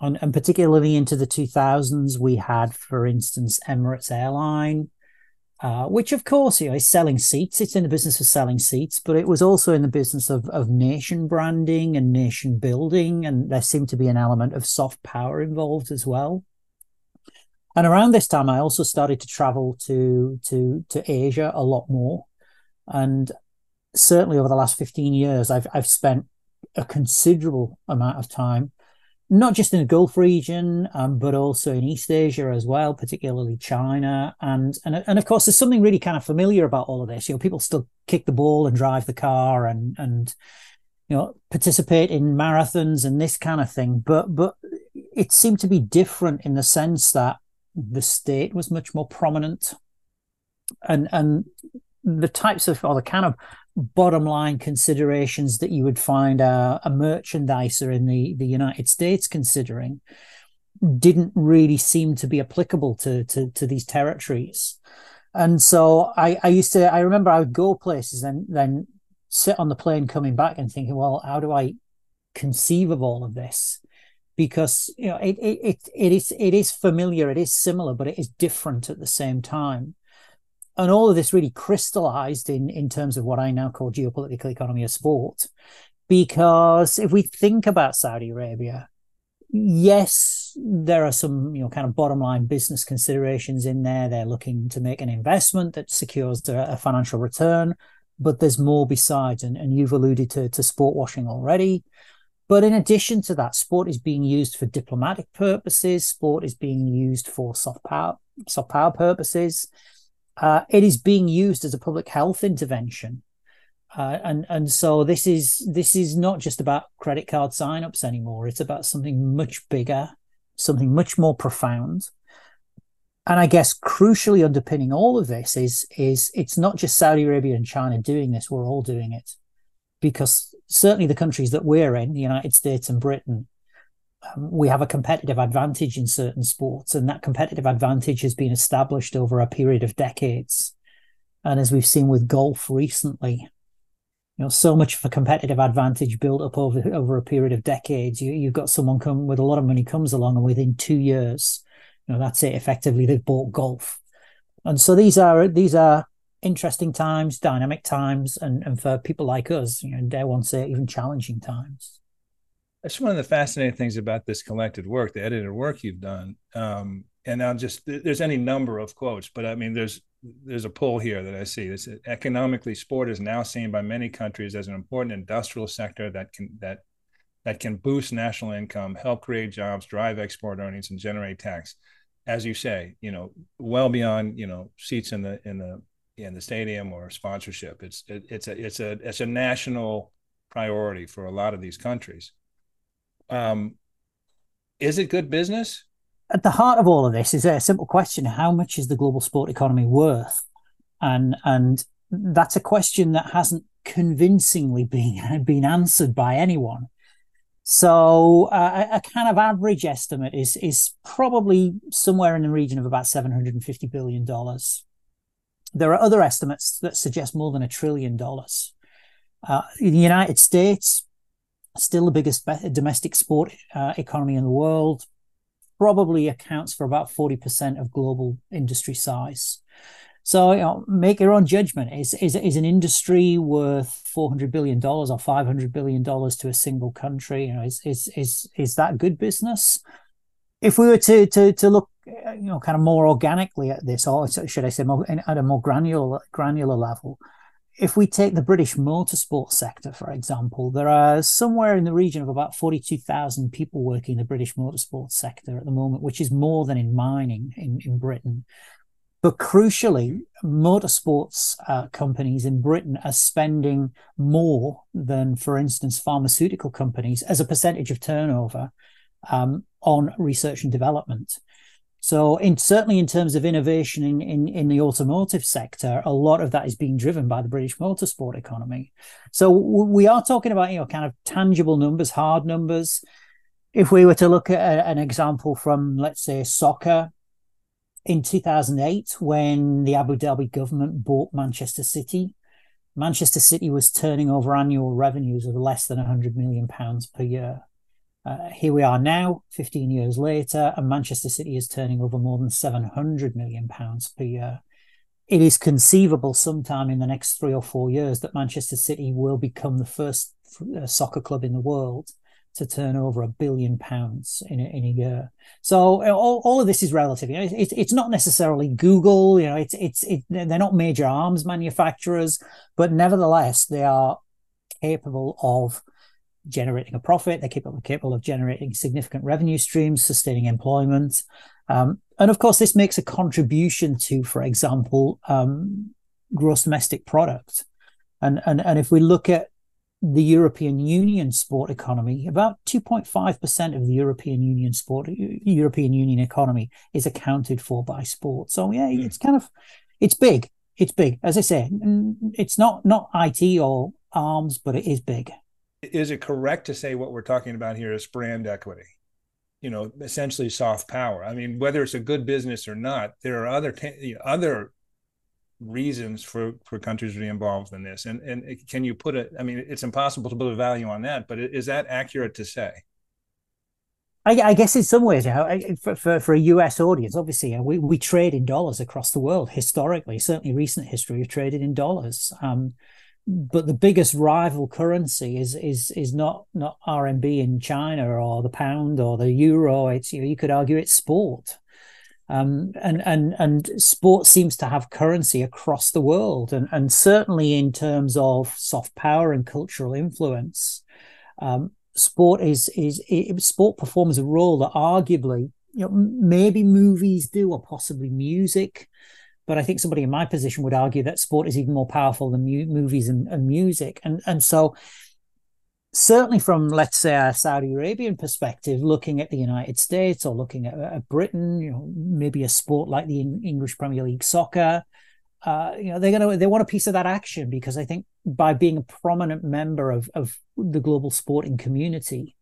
And, and particularly into the 2000s, we had, for instance, Emirates Airline, uh, which of course you know is selling seats. It's in the business of selling seats, but it was also in the business of of nation branding and nation building, and there seemed to be an element of soft power involved as well. And around this time, I also started to travel to to to Asia a lot more, and certainly over the last fifteen years, I've I've spent a considerable amount of time not just in the Gulf region, um, but also in East Asia as well, particularly China. And, and, and of course, there's something really kind of familiar about all of this. You know, people still kick the ball and drive the car and, and, you know, participate in marathons and this kind of thing. But, but it seemed to be different in the sense that the state was much more prominent and, and the types of, or the kind of bottom line considerations that you would find a, a merchandiser in the, the United States considering didn't really seem to be applicable to, to, to these territories. And so I, I used to, I remember I would go places and then sit on the plane coming back and thinking, well, how do I conceive of all of this? Because you know it, it it it is it is familiar, it is similar, but it is different at the same time and all of this really crystallized in in terms of what I now call geopolitical economy of sport. Because if we think about Saudi Arabia, yes, there are some you know kind of bottom line business considerations in there. They're looking to make an investment that secures a financial return, but there's more besides. And, and you've alluded to, to sport washing already. But in addition to that, sport is being used for diplomatic purposes. Sport is being used for soft power, soft power purposes. Uh, it is being used as a public health intervention. Uh, and and so this is this is not just about credit card signups anymore. It's about something much bigger, something much more profound. And I guess crucially underpinning all of this is is it's not just Saudi Arabia and China doing this. We're all doing it because certainly the countries that we're in, the United States and Britain, we have a competitive advantage in certain sports, and that competitive advantage has been established over a period of decades. And as we've seen with golf recently, you know, so much of a competitive advantage built up over over a period of decades. You you've got someone come with a lot of money comes along, and within two years, you know, that's it. Effectively, they've bought golf, and so these are these are interesting times, dynamic times, and and for people like us, you know, dare one say even challenging times that's one of the fascinating things about this collected work, the edited work you've done. Um, and I'll just there's any number of quotes, but I mean there's there's a pull here that I see. This economically, sport is now seen by many countries as an important industrial sector that can that that can boost national income, help create jobs, drive export earnings, and generate tax. As you say, you know, well beyond you know seats in the in the in the stadium or sponsorship. It's it, it's a it's a it's a national priority for a lot of these countries. Um, is it good business? At the heart of all of this is a simple question: How much is the global sport economy worth? And and that's a question that hasn't convincingly been been answered by anyone. So uh, a kind of average estimate is is probably somewhere in the region of about seven hundred and fifty billion dollars. There are other estimates that suggest more than a trillion dollars. Uh, in the United States, still the biggest domestic sport uh, economy in the world, probably accounts for about 40% of global industry size. So, you know, make your own judgment. Is, is, is an industry worth $400 billion or $500 billion to a single country? You know, is, is, is, is that good business? If we were to, to, to look, you know, kind of more organically at this, or should I say more, at a more granular, granular level, if we take the British motorsport sector, for example, there are somewhere in the region of about 42,000 people working in the British motorsport sector at the moment, which is more than in mining in, in Britain. But crucially, motorsports uh, companies in Britain are spending more than, for instance, pharmaceutical companies as a percentage of turnover um, on research and development. So, in certainly in terms of innovation in, in, in the automotive sector, a lot of that is being driven by the British motorsport economy. So, we are talking about you know kind of tangible numbers, hard numbers. If we were to look at a, an example from, let's say, soccer, in 2008, when the Abu Dhabi government bought Manchester City, Manchester City was turning over annual revenues of less than 100 million pounds per year. Uh, here we are now, 15 years later, and Manchester City is turning over more than 700 million pounds per year. It is conceivable sometime in the next three or four years that Manchester City will become the first uh, soccer club in the world to turn over a billion pounds in a, in a year. So all, all of this is relative. You know, it, it's not necessarily Google. You know, it's it's it, they're not major arms manufacturers, but nevertheless they are capable of generating a profit. They're capable, capable of generating significant revenue streams, sustaining employment. Um, and of course, this makes a contribution to, for example, um, gross domestic product. And, and, and if we look at the European Union sport economy, about 2.5% of the European Union sport, European Union economy is accounted for by sport. So yeah, hmm. it's kind of, it's big. It's big. As I say, it's not, not IT or arms, but it is big is it correct to say what we're talking about here is brand equity? You know, essentially soft power. I mean, whether it's a good business or not, there are other know, other reasons for for countries to be involved in this. And and can you put it? I mean, it's impossible to put a value on that, but is that accurate to say? I, I, guess in some ways, for, for, for, a US audience, obviously, we, we trade in dollars across the world historically. Certainly, recent history, we've traded in dollars. Um, but the biggest rival currency is is is not not RMB in China or the pound or the euro. It's you know you could argue it's sport, um, and and and sport seems to have currency across the world, and and certainly in terms of soft power and cultural influence, um, sport is is it, sport performs a role that arguably you know maybe movies do or possibly music but I think somebody in my position would argue that sport is even more powerful than mu- movies and, and music. And and so certainly from let's say a Saudi Arabian perspective, looking at the United States or looking at, at Britain, you know, maybe a sport like the English Premier League soccer, uh, you know, they're gonna they want a piece of that action because I think by being a prominent member of of the global sporting community,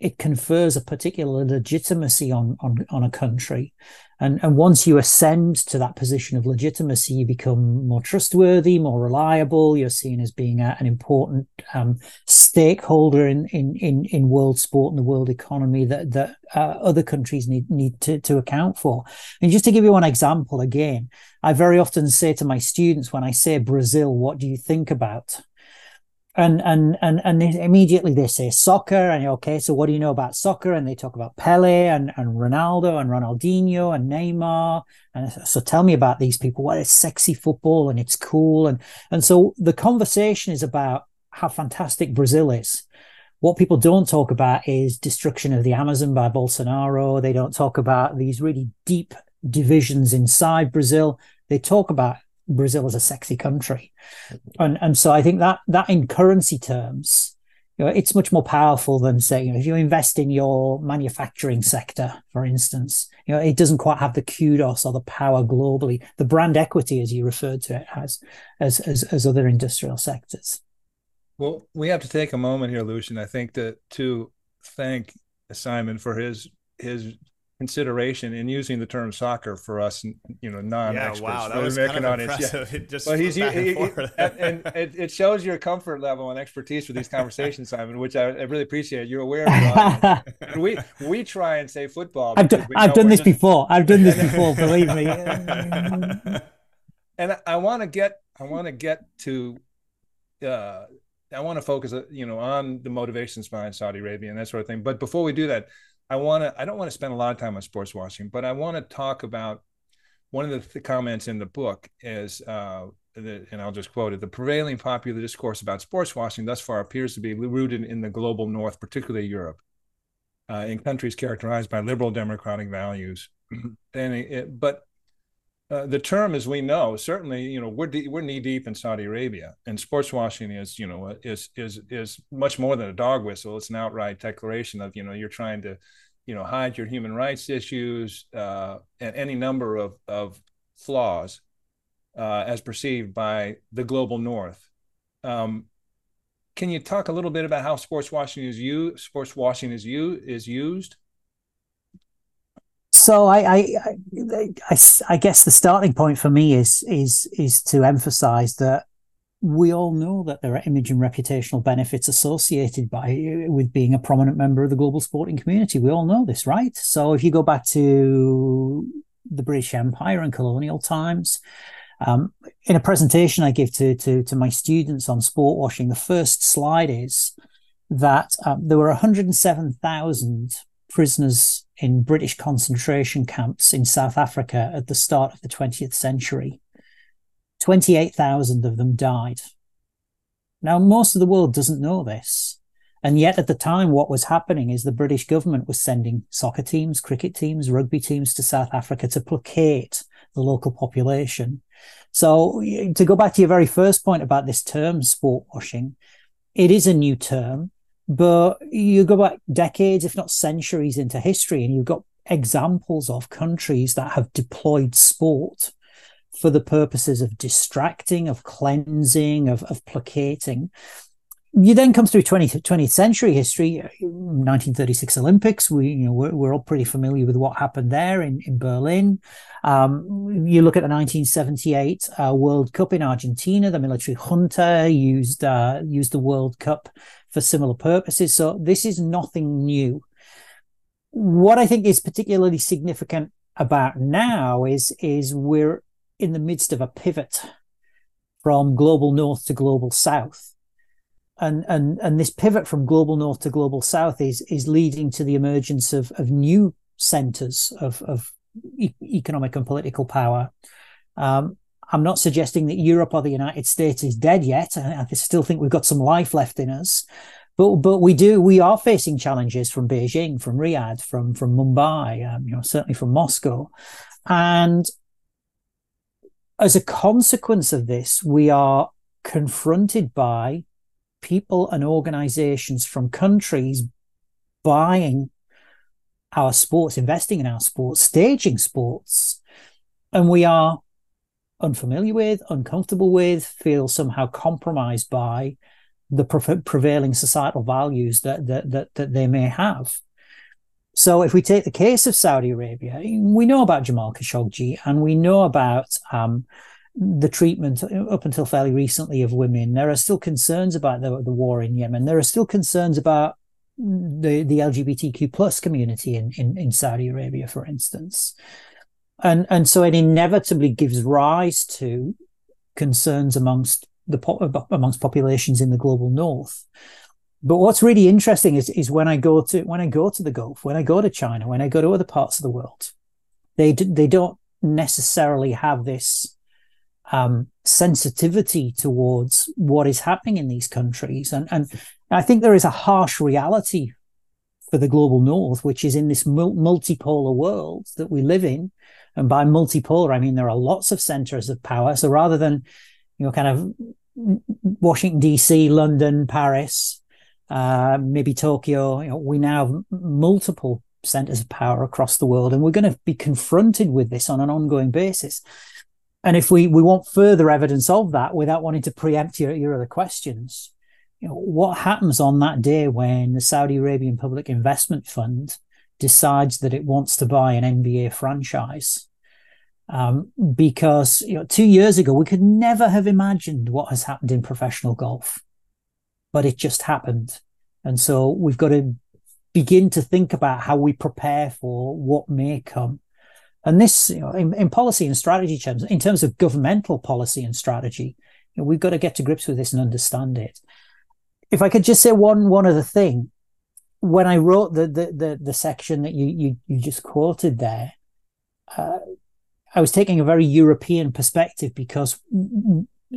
it confers a particular legitimacy on on on a country. And and once you ascend to that position of legitimacy you become more trustworthy more reliable. You're seen as being a, an important um, stakeholder in, in in in world sport and the world economy that that uh, other countries need need to, to account for. And just to give you one example again i very often say to my students when i say brazil what do you think about and and and and immediately they say soccer and okay so what do you know about soccer? And they talk about Pele and and Ronaldo and Ronaldinho and Neymar. And so tell me about these people what is sexy football and it's cool. And and so the conversation is about how fantastic Brazil is. What people don't talk about is destruction of the Amazon by Bolsonaro. They don't talk about these really deep divisions inside Brazil. They talk about Brazil is a sexy country. And and so I think that that in currency terms, you know, it's much more powerful than saying, if you invest in your manufacturing sector, for instance, you know, it doesn't quite have the kudos or the power globally, the brand equity, as you referred to it, has as as, as other industrial sectors. Well, we have to take a moment here, Lucian. I think that to thank Simon for his his consideration in using the term soccer for us, you know, non-experts. Yeah, wow, that was American kind of audience. Yeah. Just but he's, he, he, and, and it, it, shows your comfort level and expertise with these conversations, Simon, which I, I really appreciate. You're aware of. and we we try and say football. I've, do, I've done this just... before. I've done this before. believe me. and I want to get I want to get to. Uh, I want to focus, uh, you know, on the motivations behind Saudi Arabia and that sort of thing. But before we do that, I want to, I don't want to spend a lot of time on sports washing, but I want to talk about one of the th- comments in the book is, uh, the, and I'll just quote it the prevailing popular discourse about sports washing thus far appears to be rooted in the global north, particularly Europe, uh, in countries characterized by liberal democratic values. and it, but uh, the term, as we know, certainly, you know, we're de- we're knee deep in Saudi Arabia, and sports washing is, you know, is is is much more than a dog whistle. It's an outright declaration of, you know, you're trying to, you know, hide your human rights issues uh, and any number of of flaws uh, as perceived by the global North. Um, can you talk a little bit about how sports washing is used? Sports washing is is used. So I, I, I, I, guess the starting point for me is is is to emphasize that we all know that there are image and reputational benefits associated by with being a prominent member of the global sporting community. We all know this, right? So if you go back to the British Empire and colonial times, um, in a presentation I give to, to to my students on sport washing, the first slide is that um, there were 107,000 prisoners in British concentration camps in South Africa at the start of the 20th century. 28,000 of them died. Now, most of the world doesn't know this. And yet, at the time, what was happening is the British government was sending soccer teams, cricket teams, rugby teams to South Africa to placate the local population. So, to go back to your very first point about this term, sport washing, it is a new term. But you go back decades, if not centuries into history, and you've got examples of countries that have deployed sport for the purposes of distracting, of cleansing, of, of placating. You then come through 20th, 20th century history, 1936 Olympics. We, you know, we're, we're all pretty familiar with what happened there in, in Berlin. Um, you look at the 1978 uh, World Cup in Argentina. The military junta used uh, used the World Cup for similar purposes. So this is nothing new. What I think is particularly significant about now is, is we're in the midst of a pivot from global north to global south. And, and, and this pivot from global north to global south is, is leading to the emergence of, of new centers of, of e- economic and political power. Um, I'm not suggesting that Europe or the United States is dead yet. I, I still think we've got some life left in us. But but we do we are facing challenges from Beijing, from Riyadh, from from Mumbai, um, you know certainly from Moscow, and as a consequence of this, we are confronted by people and organizations from countries buying our sports, investing in our sports, staging sports, and we are unfamiliar with, uncomfortable with, feel somehow compromised by the pre- prevailing societal values that, that, that, that they may have. So if we take the case of Saudi Arabia, we know about Jamal Khashoggi and we know about um, the treatment up until fairly recently of women. There are still concerns about the, the war in Yemen. There are still concerns about the, the LGBTQ plus community in, in, in Saudi Arabia, for instance and and so it inevitably gives rise to concerns amongst the amongst populations in the global north. But what's really interesting is is when I go to when I go to the Gulf, when I go to China, when I go to other parts of the world, they they don't necessarily have this um, sensitivity towards what is happening in these countries, and and I think there is a harsh reality for the global north, which is in this multipolar world that we live in, and by multipolar, I mean there are lots of centers of power. So rather than, you know, kind of Washington, D.C., London, Paris, uh, maybe Tokyo, you know, we now have multiple centers of power across the world. And we're going to be confronted with this on an ongoing basis. And if we, we want further evidence of that without wanting to preempt your, your other questions, you know, what happens on that day when the Saudi Arabian Public Investment Fund decides that it wants to buy an NBA franchise. Um, because you know, two years ago we could never have imagined what has happened in professional golf, but it just happened, and so we've got to begin to think about how we prepare for what may come. And this, you know, in, in policy and strategy terms, in terms of governmental policy and strategy, you know, we've got to get to grips with this and understand it. If I could just say one one other thing, when I wrote the the the, the section that you, you you just quoted there, uh, I was taking a very European perspective because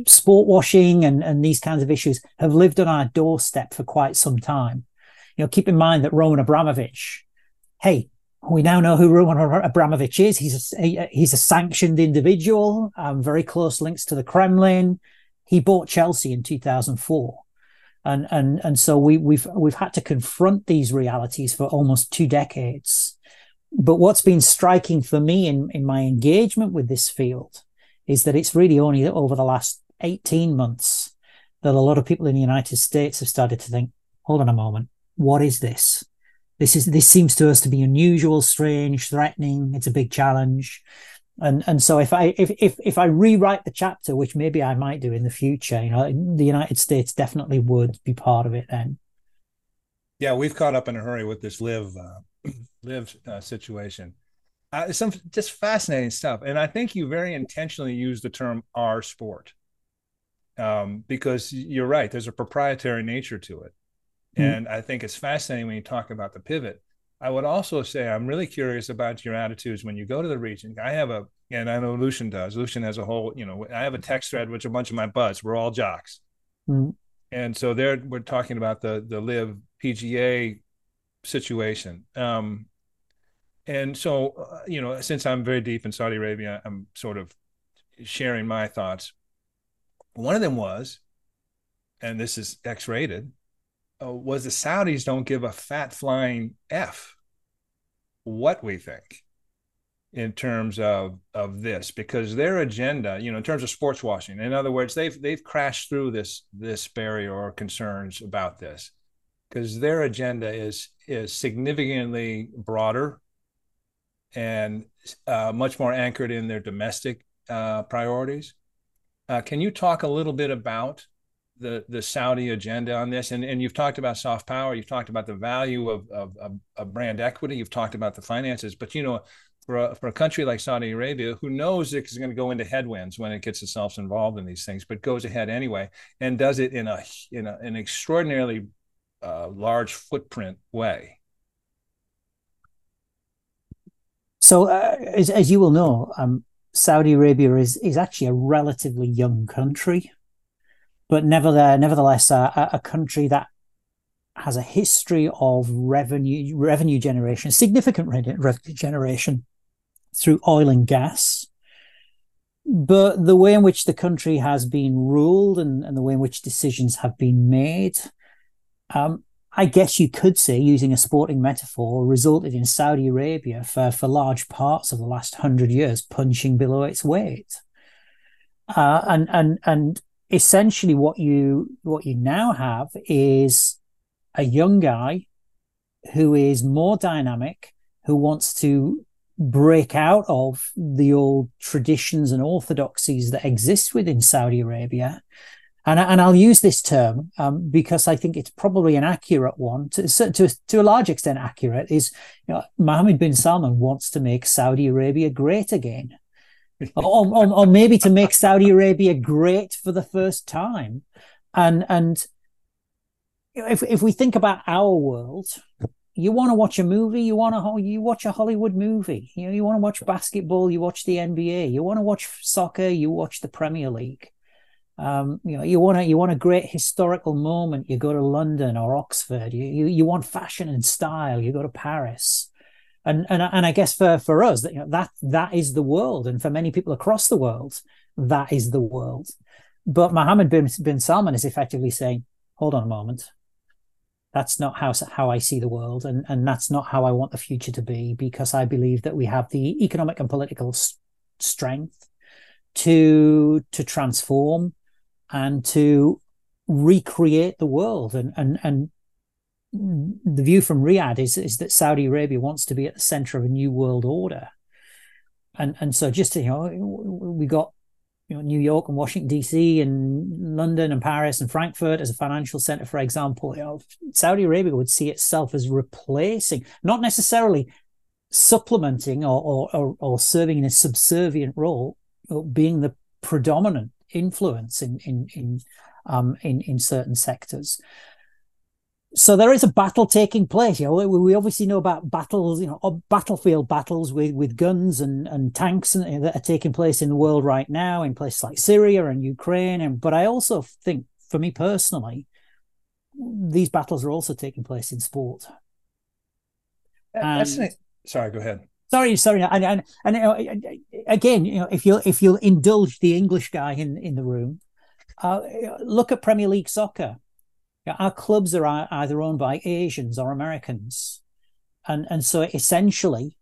sport washing and, and these kinds of issues have lived on our doorstep for quite some time. You know, keep in mind that Roman Abramovich, hey, we now know who Roman Abramovich is. He's a, he's a sanctioned individual, um, very close links to the Kremlin. He bought Chelsea in 2004. And, and, and so we, we've, we've had to confront these realities for almost two decades. But what's been striking for me in, in my engagement with this field is that it's really only over the last 18 months that a lot of people in the United States have started to think, hold on a moment, what is this? This is this seems to us to be unusual, strange, threatening. It's a big challenge. And and so if I if if if I rewrite the chapter, which maybe I might do in the future, you know, the United States definitely would be part of it then. Yeah, we've caught up in a hurry with this LIV uh, LIV uh, situation. Uh, some just fascinating stuff, and I think you very intentionally use the term "our sport" um, because you're right. There's a proprietary nature to it, mm-hmm. and I think it's fascinating when you talk about the pivot. I would also say I'm really curious about your attitudes when you go to the region. I have a, and I know Lucian does. Lucian has a whole, you know, I have a text thread with a bunch of my buds. We're all jocks, mm-hmm. and so there we're talking about the the LIV PGA situation. Um, and so, uh, you know, since I'm very deep in Saudi Arabia, I'm sort of sharing my thoughts. One of them was, and this is X-rated, uh, was the Saudis don't give a fat flying f what we think in terms of of this because their agenda you know in terms of sports washing in other words they've they've crashed through this this barrier or concerns about this because their agenda is is significantly broader and uh, much more anchored in their domestic uh, priorities. Uh, can you talk a little bit about the the Saudi agenda on this? And and you've talked about soft power, you've talked about the value of of, of brand equity, you've talked about the finances, but you know. For a, for a country like Saudi Arabia, who knows it's going to go into headwinds when it gets itself involved in these things, but goes ahead anyway and does it in a in a, an extraordinarily uh, large footprint way. So, uh, as, as you will know, um, Saudi Arabia is is actually a relatively young country, but nevertheless, nevertheless, uh, a country that has a history of revenue revenue generation, significant revenue generation through oil and gas. But the way in which the country has been ruled and, and the way in which decisions have been made, um, I guess you could say, using a sporting metaphor, resulted in Saudi Arabia for, for large parts of the last hundred years punching below its weight. Uh, and and and essentially, what you what you now have is a young guy who is more dynamic, who wants to break out of the old traditions and orthodoxies that exist within Saudi Arabia and, and I'll use this term um, because I think it's probably an accurate one, to, to, to a large extent accurate, is you know, Mohammed bin Salman wants to make Saudi Arabia great again. Or, or, or, maybe to make Saudi Arabia great for the first time. And, and if, if we think about our world, you want to watch a movie, you want to you watch a Hollywood movie. You know, you want to watch basketball, you watch the NBA. You want to watch soccer, you watch the Premier League. Um, you know, you want a you want a great historical moment. You go to London or Oxford. You you, you want fashion and style. You go to Paris, and and and I guess for for us that you know, that that is the world, and for many people across the world, that is the world. But Mohammed bin bin Salman is effectively saying, "Hold on a moment, that's not how how I see the world, and and that's not how I want the future to be, because I believe that we have the economic and political s- strength to to transform and to recreate the world. And and and the view from Riyadh is is that Saudi Arabia wants to be at the center of a new world order. And and so just you know we got you know New York and Washington D.C. and London and Paris and Frankfurt as a financial center, for example. You know, Saudi Arabia would see itself as replacing, not necessarily supplementing or or, or, or serving in a subservient role, being the predominant influence in in in um, in in certain sectors. So there is a battle taking place. You know, we obviously know about battles, you know, battlefield battles with with guns and and tanks and, that are taking place in the world right now in places like Syria and Ukraine. And but I also think, for me personally, these battles are also taking place in sport. That's an, sorry, go ahead. Sorry, sorry, and and, and you know, again, you know, if you if you'll indulge the English guy in in the room, uh, look at Premier League soccer. Our clubs are either owned by Asians or Americans, and and so essentially,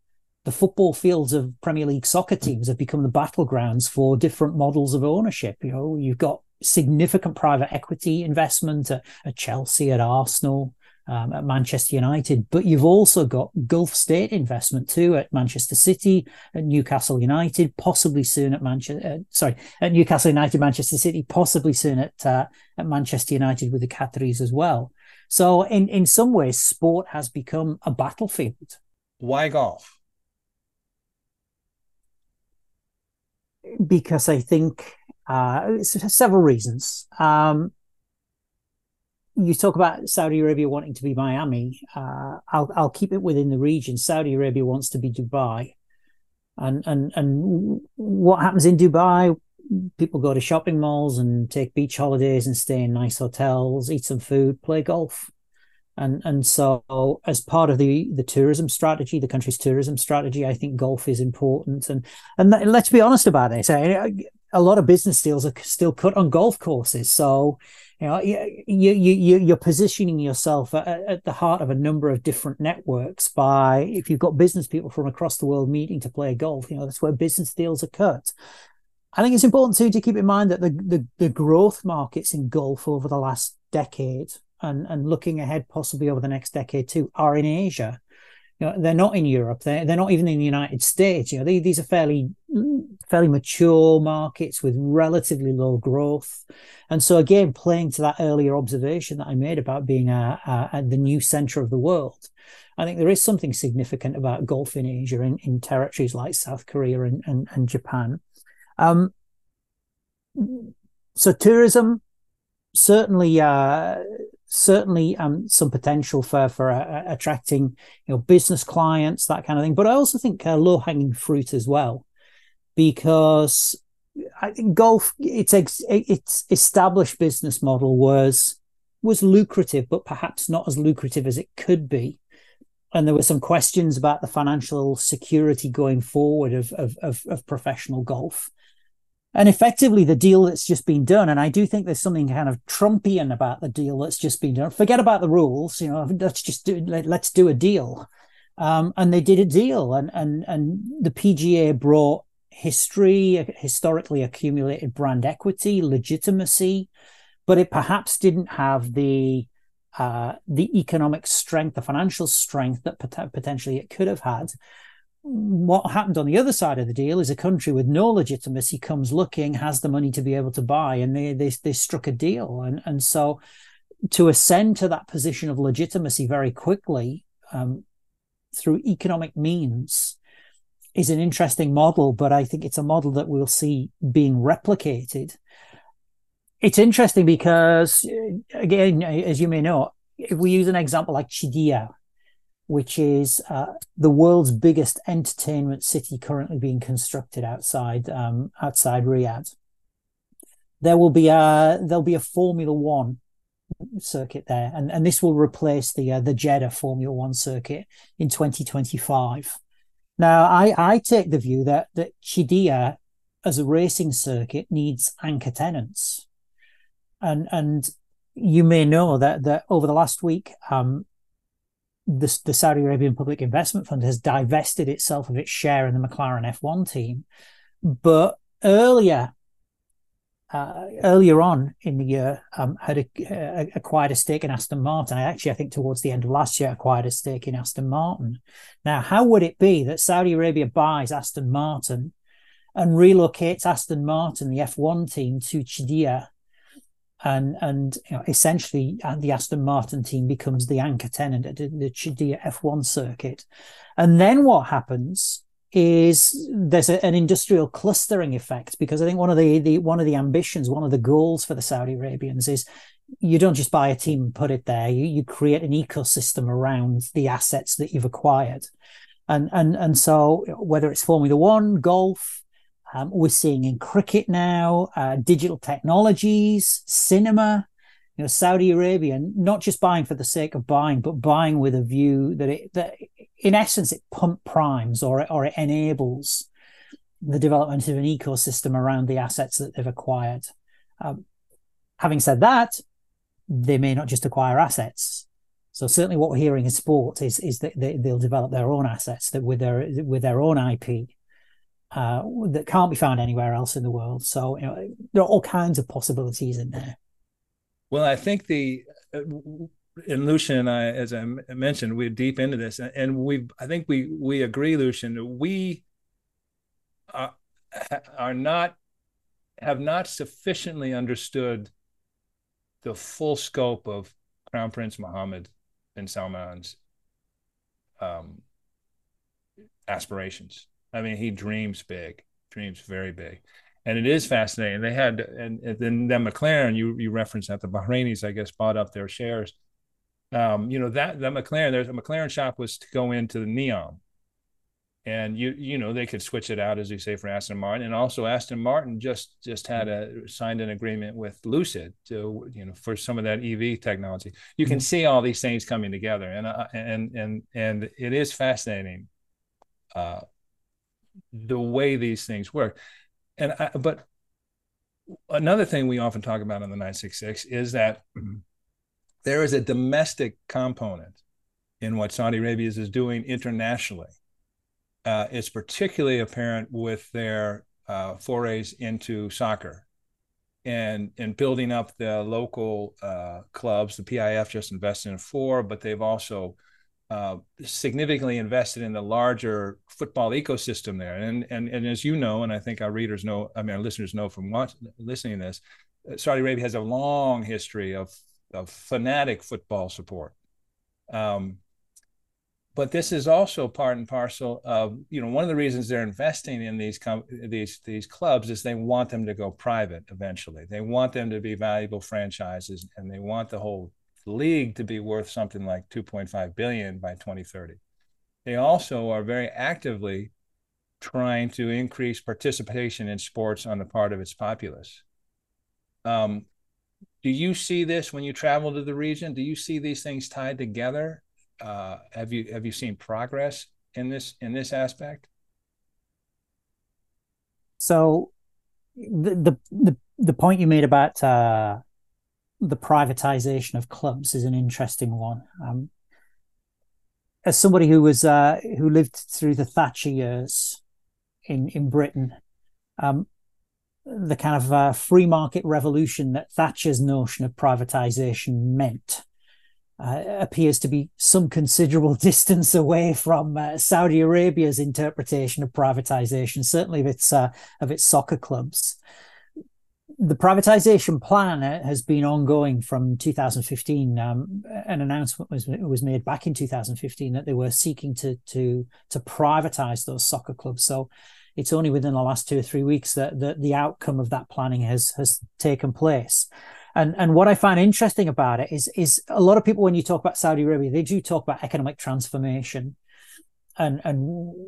the football fields of Premier League soccer teams have become the battlegrounds for different models of ownership. You know, you've got significant private equity investment at, at Chelsea, at Arsenal, um, at Manchester United, but you've also got Gulf State investment too at Manchester City, at Newcastle United, possibly soon at Manchester. Uh, sorry, at Newcastle United, Manchester City, possibly soon at uh, at Manchester United with the Qataris as well. So in in some ways, sport has become a battlefield. Why golf? Because I think uh, several reasons. Um, you talk about Saudi Arabia wanting to be Miami. Uh, I'll I'll keep it within the region. Saudi Arabia wants to be Dubai, and and and what happens in Dubai? People go to shopping malls and take beach holidays and stay in nice hotels, eat some food, play golf, and and so as part of the the tourism strategy, the country's tourism strategy, I think golf is important. And and let's be honest about it. A lot of business deals are still cut on golf courses, so you know, you, you, you, you're positioning yourself at, at, the heart of a number of different networks by, if you've got business people from across the world meeting to play golf, you know, that's where business deals are cut. I think it's important too to keep in mind that the, the, the growth markets in golf over the last decade and, and looking ahead possibly over the next decade too are in Asia you know, they're not in Europe. They're they're not even in the United States. You know, they, these are fairly fairly mature markets with relatively low growth. And so again, playing to that earlier observation that I made about being a, a, a the new center of the world, I think there is something significant about golf in Asia in, in territories like South Korea and and, and Japan. Um, so tourism certainly uh, certainly um, some potential for for uh, attracting you know business clients that kind of thing. But i also think uh, low hanging fruit as well because i think golf its ex, its established business model was was lucrative but perhaps not as lucrative as it could be. And there were some questions about the financial security going forward of of, of, of professional golf and effectively the deal that's just been done and i do think there's something kind of trumpian about the deal that's just been done. Forget about the rules you know let's just do let, us do a deal. Um, and they did a deal and and and the pga brought history historically accumulated brand equity legitimacy but it perhaps didn't have the uh, the economic strength the financial strength that pot- potentially it could have had what happened on the other side of the deal is a country with no legitimacy comes looking, has the money to be able to buy, and they they, they struck a deal. And and so to ascend to that position of legitimacy very quickly um, through economic means is an interesting model, but I think it's a model that we'll see being replicated. It's interesting because, again, as you may know, if we use an example like Qiddiya, which is uh, the world's biggest entertainment city currently being constructed outside um, outside Riyadh. There will be a there'll be a Formula One circuit there, and, and this will replace the uh, the Jeddah Formula One circuit in 2025. Now, I I take the view that that Qiddiya as a racing circuit needs anchor tenants, and and you may know that that over the last week, um, the, the Saudi Arabian Public Investment Fund has divested itself of its share in the McLaren F1 team. But earlier, uh, earlier on in the year, um, had a, a, acquired a stake in Aston Martin. I actually, I think towards the end of last year, acquired a stake in Aston Martin. Now, how would it be that Saudi Arabia buys Aston Martin and relocates Aston Martin, the F1 team, to Qiddiya and and you know, essentially the Aston Martin team becomes the anchor tenant at the Qiddiya F1 circuit. And then what happens is there's a, an industrial clustering effect because I think one of the, the one of the ambitions, one of the goals for the Saudi Arabians is you don't just buy a team and put it there. You, you create an ecosystem around the assets that you've acquired. And and and so whether it's Formula One, golf, um, we're seeing in cricket now, uh, digital technologies, cinema. You know, Saudi Arabia not just buying for the sake of buying, but buying with a view that it that in essence, it pump primes or or it enables the development of an ecosystem around the assets that they've acquired. Um, having said that, they may not just acquire assets. So certainly, what we're hearing in sport is is that they, will develop their own assets that with their with their own IP uh, that can't be found anywhere else in the world. So you know, there are all kinds of possibilities in there. Well, I think the uh, and Lucian and I, as I mentioned, we're deep into this, and we I think we we agree, Lucian. We are, are not have not sufficiently understood the full scope of Crown Prince Mohammed bin Salman's um, aspirations. I mean, he dreams big, dreams very big, and it is fascinating. They had, and, and then then McLaren, you you referenced that the Bahrainis, I guess, bought up their shares. Um, you know that the McLaren, there's a McLaren shop was to go into the Neom, and you you know they could switch it out as you say for Aston Martin, and also Aston Martin just just had a signed an agreement with Lucid to you know for some of that EV technology. You can mm-hmm. see all these things coming together, and uh, and and and it is fascinating uh, the way these things work. And I, but another thing we often talk about on the 966 is that there is a domestic component in what Saudi Arabia is doing internationally uh, is particularly apparent with their uh, forays into soccer and and building up the local uh, clubs. The PIF just invested in four, but they've also uh, significantly invested in the larger football ecosystem there. And and and as you know, and I think our readers know, I mean our listeners know from watch, listening to this, uh, Saudi Arabia has a long history of of fanatic football support. Um, but this is also part and parcel of you know one of the reasons they're investing in these com- these these clubs is they want them to go private eventually. They want them to be valuable franchises, and they want the whole league to be worth something like 2.5 billion by 2030. They also are very actively trying to increase participation in sports on the part of its populace. Um, do you see this when you travel to the region? Do you see these things tied together? uh, have you have you seen progress in this in this aspect? So, the the the, the point you made about uh, the privatization of clubs is an interesting one. Um, as somebody who was uh, who lived through the Thatcher years in in Britain, um, the kind of uh, free market revolution that Thatcher's notion of privatization meant uh, appears to be some considerable distance away from uh, Saudi Arabia's interpretation of privatization, certainly of its uh, of its soccer clubs. The privatization plan uh, has been ongoing from 2015. Um, an announcement was was made back in 2015 that they were seeking to to to privatize those soccer clubs. So it's only within the last two or three weeks that, that the outcome of that planning has has taken place. And and what I find interesting about it is is a lot of people when you talk about Saudi Arabia, they do talk about economic transformation, and and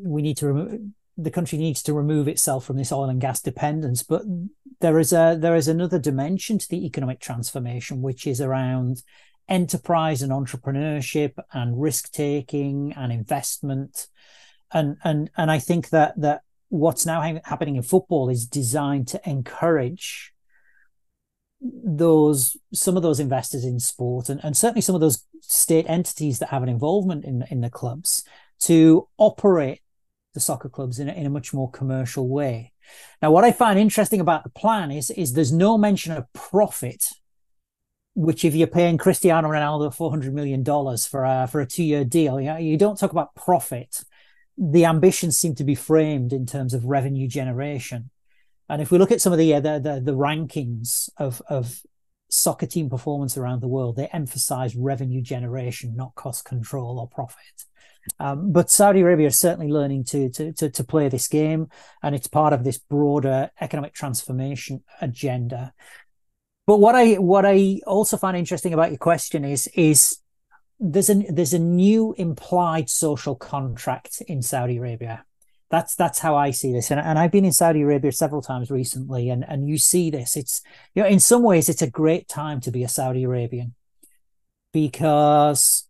we need to remove the country needs to remove itself from this oil and gas dependence. But there is a there is another dimension to the economic transformation, which is around enterprise and entrepreneurship and risk taking and investment, and and and I think that that what's now ha- happening in football is designed to encourage those some of those investors in sport and, and certainly some of those state entities that have an involvement in in the clubs to operate the soccer clubs in a, in a much more commercial way. Now, what I find interesting about the plan is is there's no mention of profit, which if you're paying Cristiano Ronaldo four hundred million dollars for a for a two year deal, you, know, you don't talk about profit. The ambitions seem to be framed in terms of revenue generation. And if we look at some of the, uh, the, the, the rankings of, of soccer team performance around the world, they emphasize revenue generation, not cost control or profit. Um, but Saudi Arabia is certainly learning to, to, to to play this game, and it's part of this broader economic transformation agenda. But what I what I also find interesting about your question is is there's a there's a new implied social contract in Saudi Arabia that's that's how I see this. And, and I've been in Saudi Arabia several times recently, and, and you see this. It's you know, in some ways it's a great time to be a Saudi Arabian because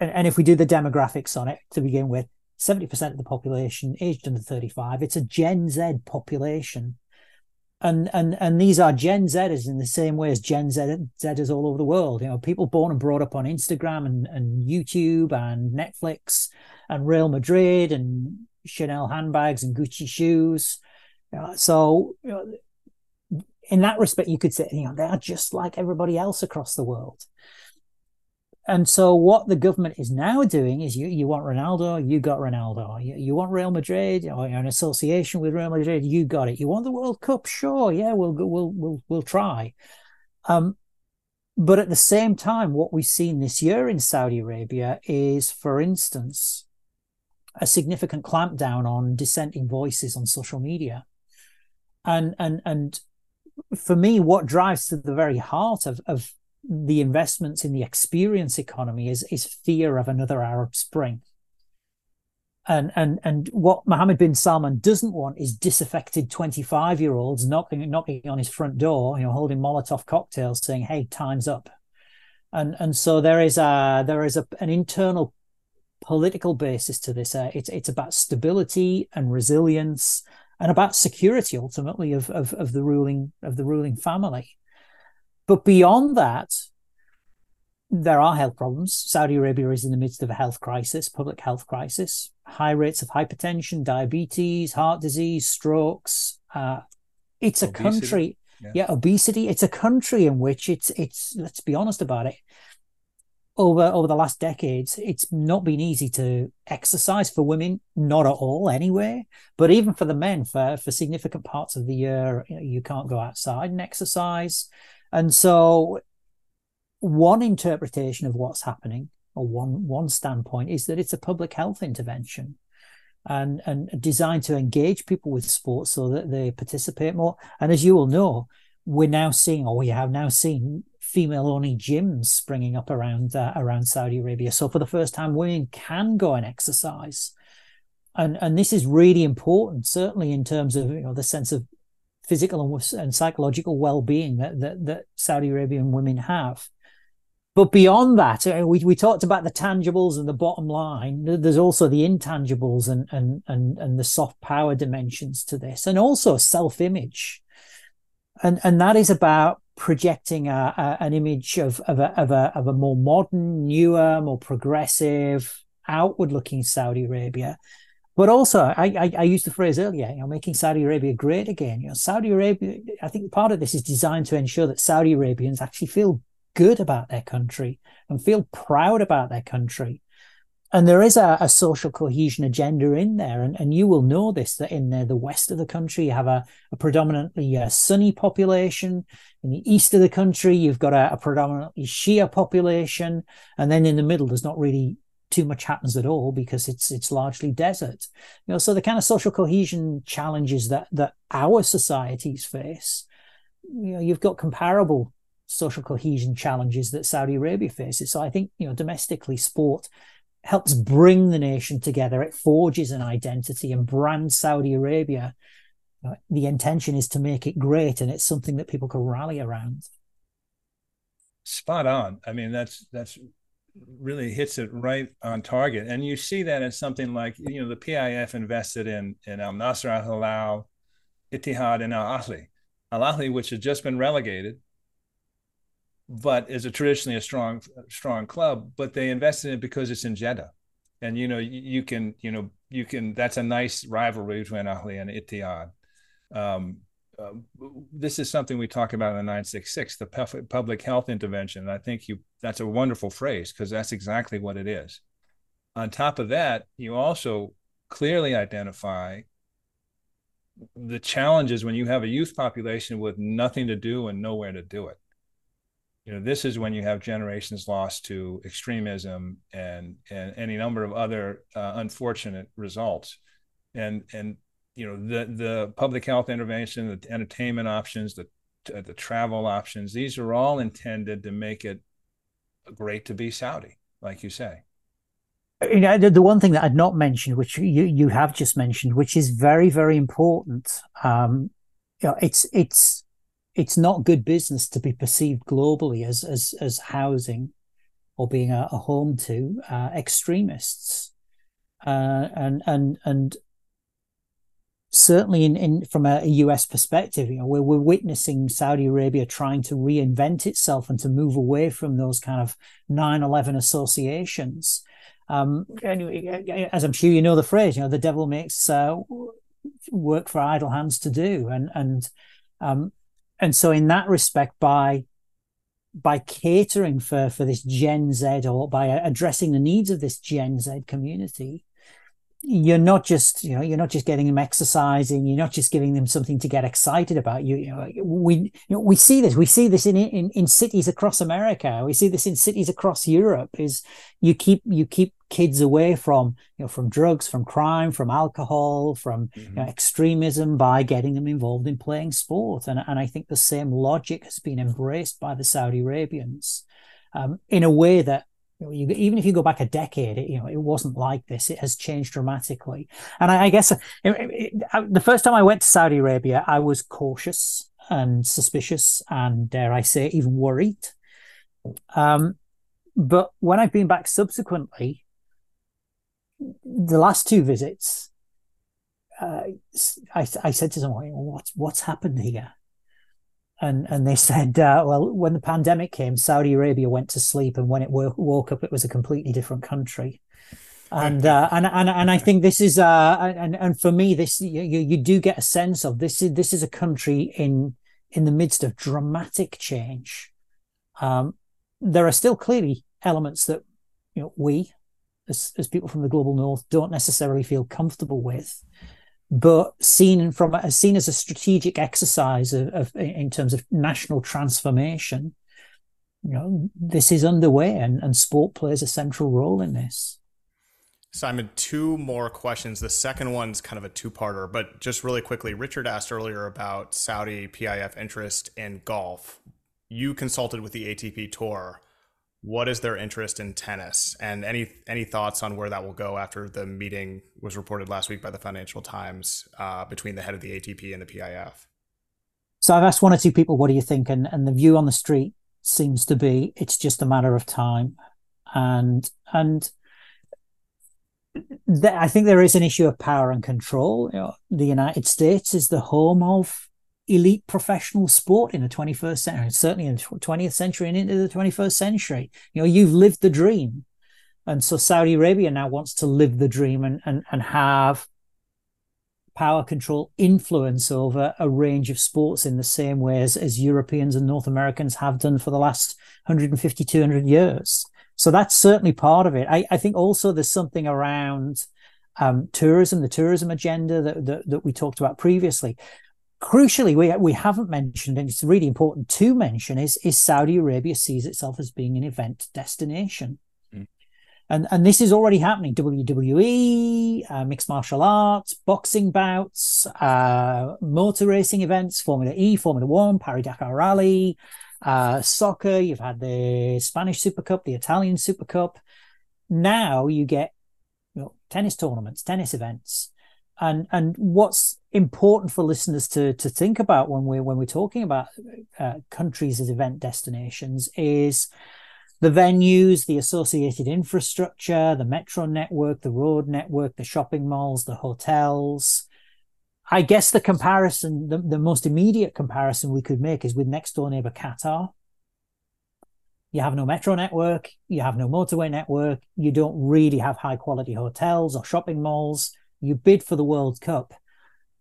and, and if we do the demographics on it to begin with, 70% of the population aged under 35, it's a Gen Z population. And and and these are Gen Zers in the same way as Gen Z Zers all over the world. You know, people born and brought up on Instagram and, and YouTube and Netflix and Real Madrid and Chanel handbags and Gucci shoes. Uh, so you know, in that respect, you could say, you know, they are just like everybody else across the world and so what the government is now doing is you you want Ronaldo, you got Ronaldo. You, you want Real Madrid or an association with Real Madrid, you got it. You want the World Cup, sure, yeah, we'll we'll we'll we'll try. Um, but at the same time, what we've seen this year in Saudi Arabia is, for instance, a significant clampdown on dissenting voices on social media, and and and for me, what drives to the very heart of of the investments in the experience economy is is fear of another Arab Spring. And and and what Mohammed bin Salman doesn't want is disaffected 25 year olds knocking knocking on his front door, you know, holding Molotov cocktails, saying, "Hey, time's up." And and so there is a there is a, an internal political basis to this. Uh, it's it's about stability and resilience and about security ultimately of, of of the ruling of the ruling family. But beyond that, there are health problems. Saudi Arabia is in the midst of a health crisis, public health crisis, high rates of hypertension, diabetes, heart disease, strokes. Uh, it's a obesity. country, yeah. yeah, obesity. It's a country in which it's it's. Let's be honest about it. Over over the last decades, it's not been easy to exercise for women, not at all anyway. But even for the men, for for significant parts of the year, you, know, you can't go outside and exercise. And so, one interpretation of what's happening, or one one standpoint, is that it's a public health intervention, and and designed to engage people with sports so that they participate more. And as you will know, we're now seeing, or we have now seen, female-only gyms springing up around uh, around Saudi Arabia. So for the first time, women can go and exercise and and this is really important certainly in terms of you know the sense of physical and, and psychological well-being that, that, that Saudi Arabian women have. But beyond that, uh, we, we talked about the tangibles and the bottom line. There's also the intangibles and, and, and, and the soft power dimensions to this, and also self-image. And, and that is about projecting a, a, an image of, of, a, of, a, of a more modern, newer, more progressive, outward looking Saudi Arabia but also, I, I, I, used the phrase earlier, you know, making Saudi Arabia great again. You know, Saudi Arabia, I think part of this is designed to ensure that Saudi Arabians actually feel good about their country and feel proud about their country. And there is a, a social cohesion agenda in there. And, and you will know this that in the, the west of the country, you have a, a predominantly uh, Sunni population. In the east of the country, you've got a, a predominantly Shia population. And then in the middle, there's not really too much happens at all because it's it's largely desert. You know, so the kind of social cohesion challenges that that our societies face, you know, you've got comparable social cohesion challenges that Saudi Arabia faces. So I think you know domestically sport helps bring the nation together. It forges an identity and brands Saudi Arabia. Uh, the intention is to make it great, and it's something that people can rally around. Spot on. I mean, that's that's really hits it right on target. And you see that in something like, you know, the PIF invested in in Al Nassr, Al Hilal, Ittihad, and Al Ahly. Al Ahly, which has just been relegated, but is a traditionally a strong strong club, but they invested in it because it's in Jeddah. And you know, you, you can, you know, you can that's a nice rivalry between Ahly and Ittihad. Um, uh, this is something we talk about in the 966 the public health intervention i think you that's a wonderful phrase because that's exactly what it is on top of that you also clearly identify the challenges when you have a youth population with nothing to do and nowhere to do it you know this is when you have generations lost to extremism and and any number of other uh, unfortunate results and and you know the the public health intervention, the entertainment options, the the travel options. These are all intended to make it great to be Saudi, like you say. You know, the, the one thing that I'd not mentioned, which you you have just mentioned, which is very very important. Um, you know, it's it's it's not good business to be perceived globally as as as housing or being a, a home to uh, extremists. Uh, and and and certainly in, in from a, US perspective, you know, we're, we're witnessing Saudi Arabia trying to reinvent itself and to move away from those kind of 9-11 associations. Um, anyway, as I'm sure you know the phrase, you know, the devil makes uh, work for idle hands to do, and and um, and so in that respect, by by catering for for this Gen Z or by addressing the needs of this Gen Z community, you're not just you know you're not just getting them exercising you're not just giving them something to get excited about. You, you know we you know, we see this we see this in, in in cities across america. We see this in cities across europe is you keep you keep kids away from you know from drugs from crime from alcohol from mm-hmm. you know, extremism by getting them involved in playing sport. And and i think the same logic has been embraced by the saudi arabians um, in a way that you even if you go back a decade, it, you know, it wasn't like this. It has changed dramatically. And I, I guess it, it, the first time I went to Saudi Arabia, I was cautious and suspicious, and dare I say, even worried. Um, but when I've been back subsequently, the last two visits, uh, I, I said to someone, "What's what's happened here?" And and they said, uh, well, when the pandemic came, Saudi Arabia went to sleep, and when it woke, woke up, it was a completely different country. And uh, and and and I think this is uh and and for me, this you you do get a sense of this is this is a country in in the midst of dramatic change. Um, there are still clearly elements that you know we as as people from the global north don't necessarily feel comfortable with but seen from seen as a strategic exercise of, of, in terms of national transformation. You know this is underway and, and sport plays a central role in this. Simon two more questions. The second one's kind of a two-parter but just really quickly richard asked earlier about saudi pif interest in golf. You consulted with the atp tour what is their interest in tennis and any any thoughts on where that will go after the meeting was reported last week by the Financial Times uh, between the head of the ATP and the PIF? So I've asked one or two people, what do you think? And and the view on the street seems to be it's just a matter of time, and and. I think there is an issue of power and control. You know, the United States is the home of elite professional sport in the 21st century, certainly in the 20th century and into the 21st century. You know, you've lived the dream. And so Saudi Arabia now wants to live the dream and, and, and have power control influence over a range of sports in the same way as, as Europeans and North Americans have done for the last 150, 200 years. So that's certainly part of it. I, I think also there's something around um, tourism, the tourism agenda that, that, that we talked about previously crucially, we we haven't mentioned, and it's really important to mention, is is Saudi Arabia sees itself as being an event destination. Mm. And, and this is already happening. WWE, uh, mixed martial arts, boxing bouts, uh, motor racing events, Formula E, Formula One, Paris Dakar Rally, uh, soccer. You've had the Spanish Super Cup, the Italian Super Cup. Now you get you know, tennis tournaments, tennis events and and what's important for listeners to to think about when we're when we're talking about uh, countries as event destinations is the venues, the associated infrastructure, the metro network, the road network, the shopping malls, the hotels. I guess the comparison, the, the most immediate comparison we could make is with next door neighbor Qatar. You have no metro network, you have no motorway network, you don't really have high quality hotels or shopping malls you bid for the World Cup,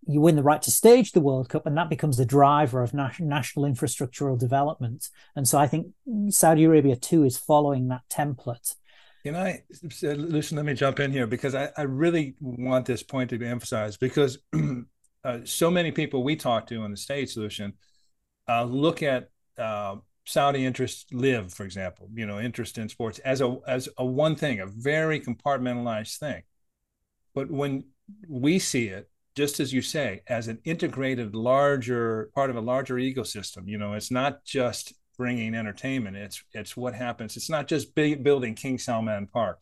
you win the right to stage the World Cup, and that becomes the driver of national infrastructural development. And so I think Saudi Arabia too is following that template. Can I, listen? Let me jump in here because I, I really want this point to be emphasized because uh, so many people we talk to in the States, Lucian, uh, look at uh, Saudi interest live, for example, you know, interest in sports as a as a one thing, a very compartmentalized thing. But when we see it, just as you say, as an integrated, larger part of a larger ecosystem, you know, it's not just bringing entertainment. It's it's what happens. It's not just building King Salman Park.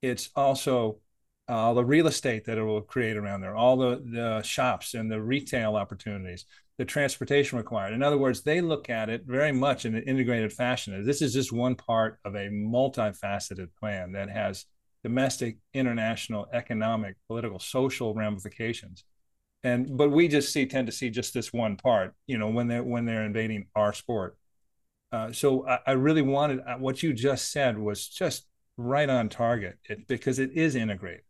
It's also all the real estate that it will create around there, all the, the shops and the retail opportunities, the transportation required. In other words, they look at it very much in an integrated fashion. This is just one part of a multifaceted plan that has domestic, international, economic, political, social ramifications. And but we just see tend to see just this one part, you know, when they're when they're invading our sport. Uh, so I, I, really wanted uh, what you just said was just right on target it, because it is integrated.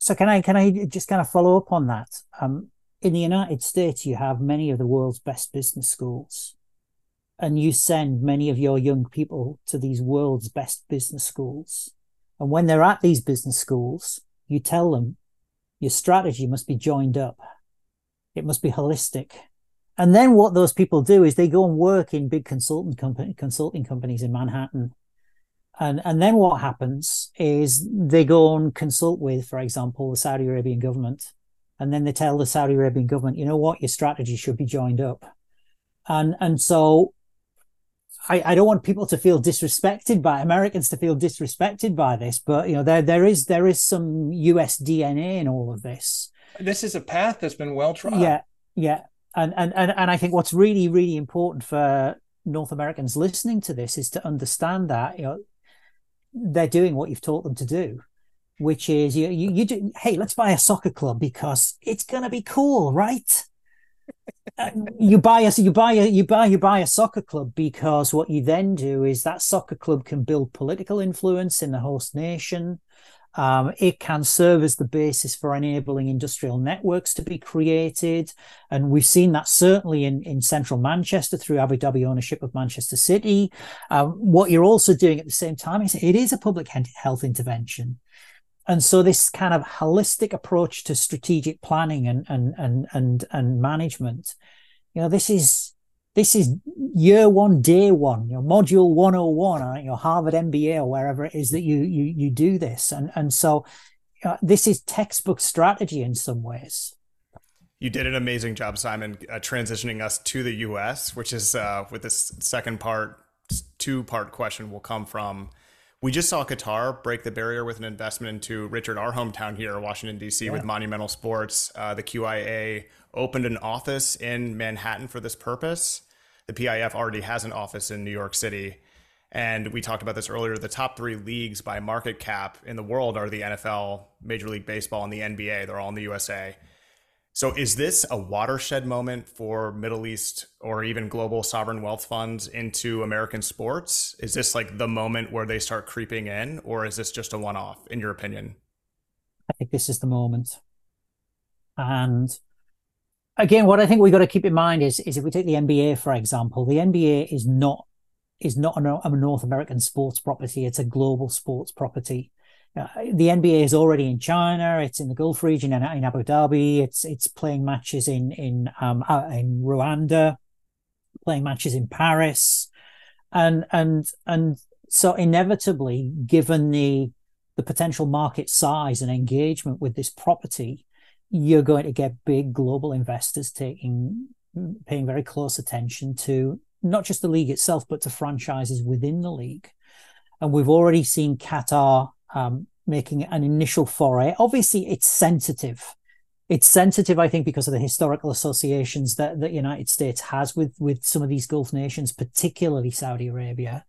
So can I can I just kind of follow up on that? Um, in the United States, you have many of the world's best business schools, and you send many of your young people to these world's best business schools. And when they're at these business schools, you tell them your strategy must be joined up. It must be holistic. And then what those people do is they go and work in big consultant company, consulting companies in Manhattan. And, and then what happens is they go and consult with, for example, the Saudi Arabian government and then they tell the Saudi Arabian government, you know what, your strategy should be joined up. And and so I, I don't want people to feel disrespected by Americans to feel disrespected by this, but you know, there there is there is some US DNA in all of this. This is a path that's been well trod. Yeah, yeah. And and and, and I think what's really, really important for North Americans listening to this is to understand that, you know, they're doing what you've taught them to do which is you, you, you do, hey, let's buy a soccer club because it's going to be cool, right? You buy a you buy a you buy you buy a soccer club because what you then do is that soccer club can build political influence in the host nation. Um, it can serve as the basis for enabling industrial networks to be created. And we've seen that certainly in, in central Manchester through Abu Dhabi ownership of Manchester City. Um, what you're also doing at the same time is it is a public health intervention and so this kind of holistic approach to strategic planning and and and and and management you know this is this is year one day one you know module 101 or your harvard mba or wherever it is that you you you do this. And and so uh, this is textbook strategy in some ways. You did an amazing job simon uh, transitioning us to the us which is uh, with this second part two part question will come from we just saw Qatar break the barrier with an investment into Richard, our hometown here, Washington, D.C., yeah. with Monumental Sports. Uh, the QIA opened an office in Manhattan for this purpose. The PIF already has an office in New York City. And we talked about this earlier. The top three leagues by market cap in the world are the NFL, Major League Baseball, and the NBA. They're all in the USA. So, is this a watershed moment for Middle East or even global sovereign wealth funds into American sports? Is this like the moment where they start creeping in, or is this just a one off, in your opinion? I think this is the moment. And again, what I think we've got to keep in mind is, is if we take the NBA, for example, the NBA is not is not a North American sports property, it's a global sports property. Uh, the NBA is already in China. It's in the Gulf region and in Abu Dhabi. It's it's playing matches in in um, uh, in Rwanda, playing matches in Paris, and and and so inevitably, given the the potential market size and engagement with this property, you're going to get big global investors taking paying very close attention to not just the league itself, but to franchises within the league. And we've already seen Qatar um, making an initial foray. Obviously, it's sensitive. It's sensitive, I think, because of the historical associations that the United States has with with some of these Gulf nations, particularly Saudi Arabia.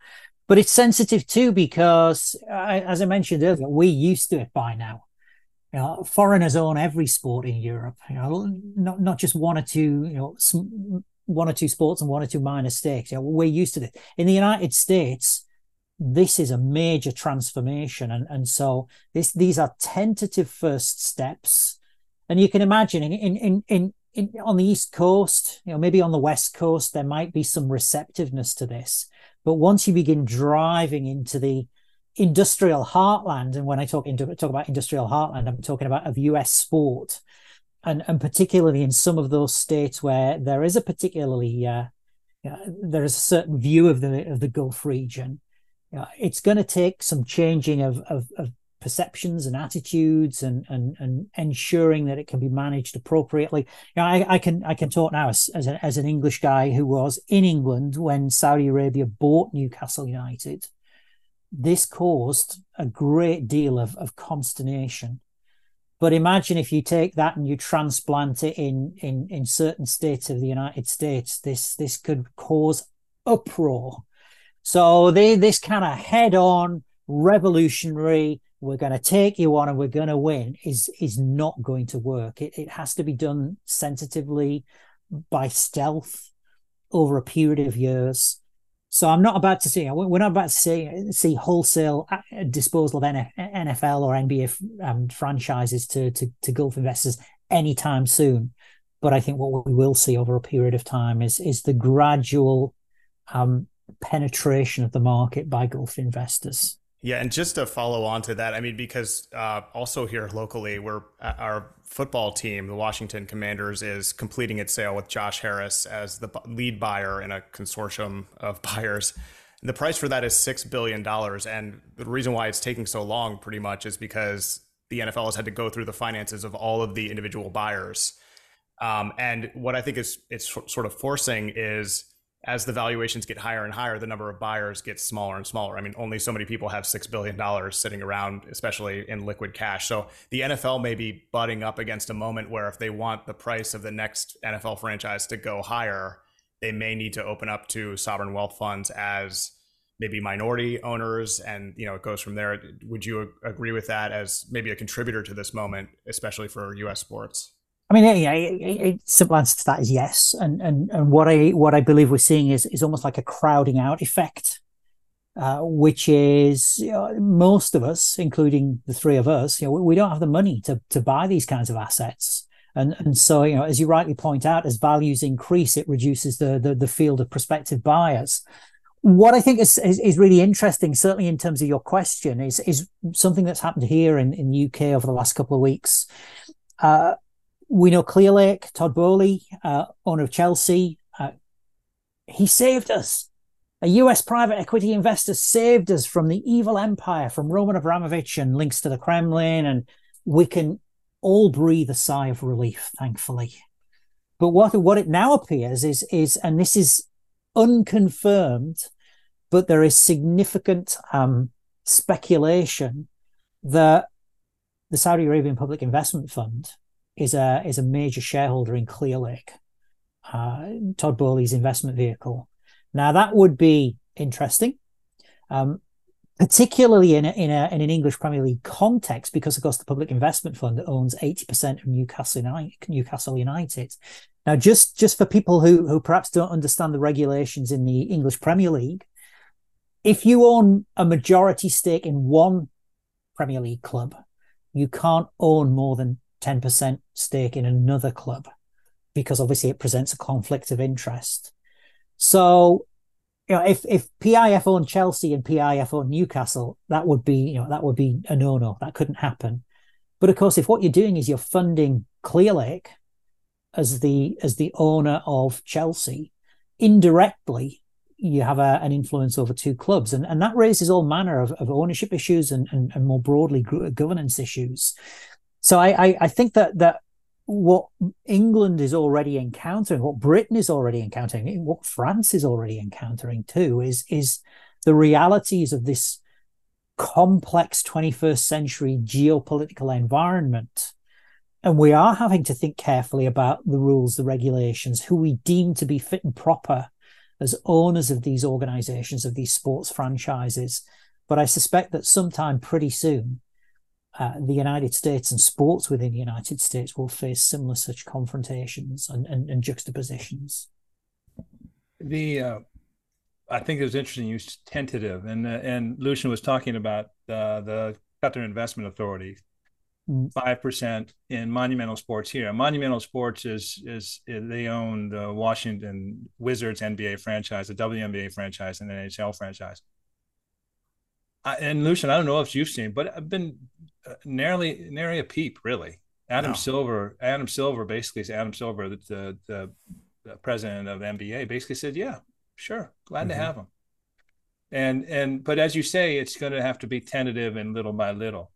But it's sensitive too because, as I mentioned earlier, we're used to it by now. You know, foreigners own every sport in Europe. You know, not not just one or two. You know, one or two sports and one or two minor stakes. You know, we're used to it. In the United States, this is a major transformation. And, and so this, these are tentative first steps. And you can imagine in, in, in, in, on the East Coast, you know, maybe on the West Coast, there might be some receptiveness to this. But once you begin driving into the industrial heartland, and when I talk into talk about industrial heartland, I'm talking about of US sport, and and particularly in some of those states where there is a particularly uh, uh, there is a certain view of the of the Gulf region, uh, it's going to take some changing of, of, of perceptions and attitudes and, and and ensuring that it can be managed appropriately. You know, I, I can I can talk now as as, a, as, an English guy who was in England when Saudi Arabia bought Newcastle United. this caused a great deal of, of consternation. But imagine if you take that and you transplant it in, in, in certain states of the United States, this this could cause uproar. So they this kind of head on revolutionary we're going to take you on and we're going to win is is not going to work. It, it has to be done sensitively by stealth over a period of years. So I'm not about to see. We're not about to see see wholesale uh, disposal of NFL or NBA um, franchises to, to to Gulf investors anytime soon. But I think what we will see over a period of time is is the gradual um, penetration of the market by Gulf investors. Yeah, and just to follow on to that, I mean, because uh, also here locally, we're uh, our football team, the Washington Commanders, is completing its sale with Josh Harris as the lead buyer in a consortium of buyers. The price for that is six billion dollars, and the reason why it's taking so long, pretty much, is because the NFL has had to go through the finances of all of the individual buyers. Um, and what I think is it's sort of forcing is as the valuations get higher and higher, the number of buyers gets smaller and smaller. I mean, only so many people have $6 billion sitting around, especially in liquid cash. So the NFL may be butting up against a moment where if they want the price of the next NFL franchise to go higher, they may need to open up to sovereign wealth funds as maybe minority owners. And, you know, it goes from there. Would you agree with that as maybe a contributor to this moment, especially for US sports? I mean, a, simple answer to that is yes. And and and what I what I believe we're seeing is is almost like a crowding out effect, uh, which is you know, most of us, including the three of us, you know, we, we don't have the money to to buy these kinds of assets. And and so you know, as you rightly point out, as values increase, it reduces the the, the field of prospective buyers. What I think is, is, is really interesting, certainly in terms of your question, is is something that's happened here in in the UK over the last couple of weeks. Uh, we know Clearlake, Todd Boehly, uh, owner of Chelsea, uh, he saved us. A US private equity investor saved us from the evil empire, from Roman Abramovich and links to the Kremlin, and we can all breathe a sigh of relief, thankfully. But what what it now appears is is, and this is unconfirmed, but there is significant um, speculation that the Saudi Arabian Public Investment Fund is a is a major shareholder in Clearlake, uh, Todd Boehly's investment vehicle. Now that would be interesting, um, particularly in a, in, a, in an English Premier League context, because of course the Public Investment Fund owns eighty percent of Newcastle United, Newcastle United. Now, just just for people who who perhaps don't understand the regulations in the English Premier League, if you own a majority stake in one Premier League club, you can't own more than 10% stake in another club because obviously it presents a conflict of interest. So, you know, if if PIF owned Chelsea and PIF owned Newcastle, that would be, you know, that would be a no-no. That couldn't happen. But of course, if what you're doing is you're funding Clearlake as the as the owner of Chelsea, indirectly you have a, an influence over two clubs, and and that raises all manner of, of ownership issues and, and and more broadly governance issues. So I, I, I think that that what England is already encountering, what Britain is already encountering, what France is already encountering too, is is the realities of this complex 21st century geopolitical environment. And we are having to think carefully about the rules, the regulations, who we deem to be fit and proper as owners of these organizations, of these sports franchises. But I suspect that sometime pretty soon, uh, the United States and sports within the United States will face similar such confrontations and, and, and juxtapositions. The uh, I think it was interesting. You tentative, and uh, and Lucian was talking about uh, the Qatar Investment Authority, mm. five percent in Monumental Sports here. Monumental Sports is is, is they own the Washington Wizards NBA franchise, the WNBA franchise, and the NHL franchise. I, and Lucian, I don't know if you've seen, but I've been uh, nearly nearly a peep, really. Adam no. Silver, Adam Silver, basically, is Adam Silver, the, the, the president of NBA, basically said, "Yeah, sure, glad mm-hmm. to have him." And and but as you say, it's going to have to be tentative and little by little.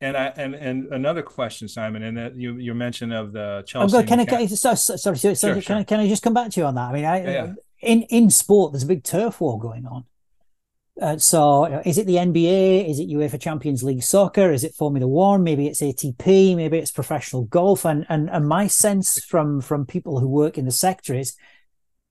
And I and and another question, Simon, and that you you mentioned of the Chelsea. Oh, can I, can I, sorry, sorry, sorry, sure, can, sure. I, can I just come back to you on that? I mean, I, yeah, yeah. in in sport, there's a big turf war going on. Uh, so, is it the NBA? Is it UEFA Champions League soccer? Is it Formula One? Maybe it's ATP. Maybe it's professional golf. And and and my sense from from people who work in the sector is,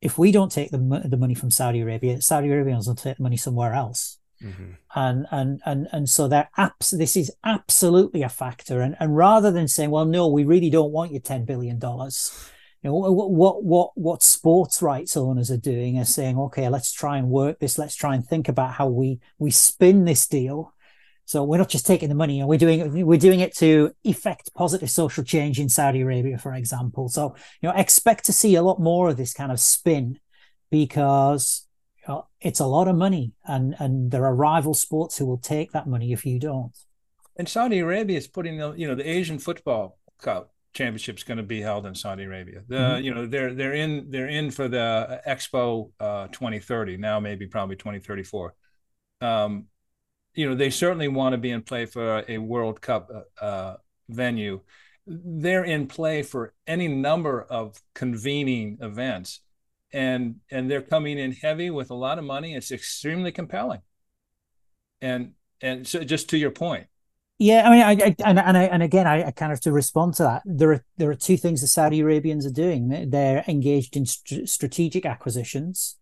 if we don't take the the money from Saudi Arabia, Saudi Arabians will take the money somewhere else. Mm-hmm. And and and and so that apps this is absolutely a factor. And and rather than saying, well, no, we really don't want your ten billion dollars you know, what, what, what, what sports rights owners are doing are saying, okay, let's try and work this. Let's try and think about how we, we spin this deal. So we're not just taking the money we're doing we're doing it to effect positive social change in Saudi Arabia, for example. So, you know, expect to see a lot more of this kind of spin because you know, it's a lot of money and, and there are rival sports who will take that money if you don't. And Saudi Arabia is putting, the you know, the Asian football cup championship's going to be held in Saudi Arabia. The mm-hmm. you know they're they're in they're in for the Expo uh, 2030 now maybe probably 2034. Um, you know they certainly want to be in play for a World Cup uh, uh, venue. They're in play for any number of convening events, and and they're coming in heavy with a lot of money. It's extremely compelling. And and so just to your point, yeah, I mean, I, I and and, I, and again, I, I, kind of to respond to that. There are there are two things the Saudi Arabians are doing. They're engaged in st- strategic acquisitions,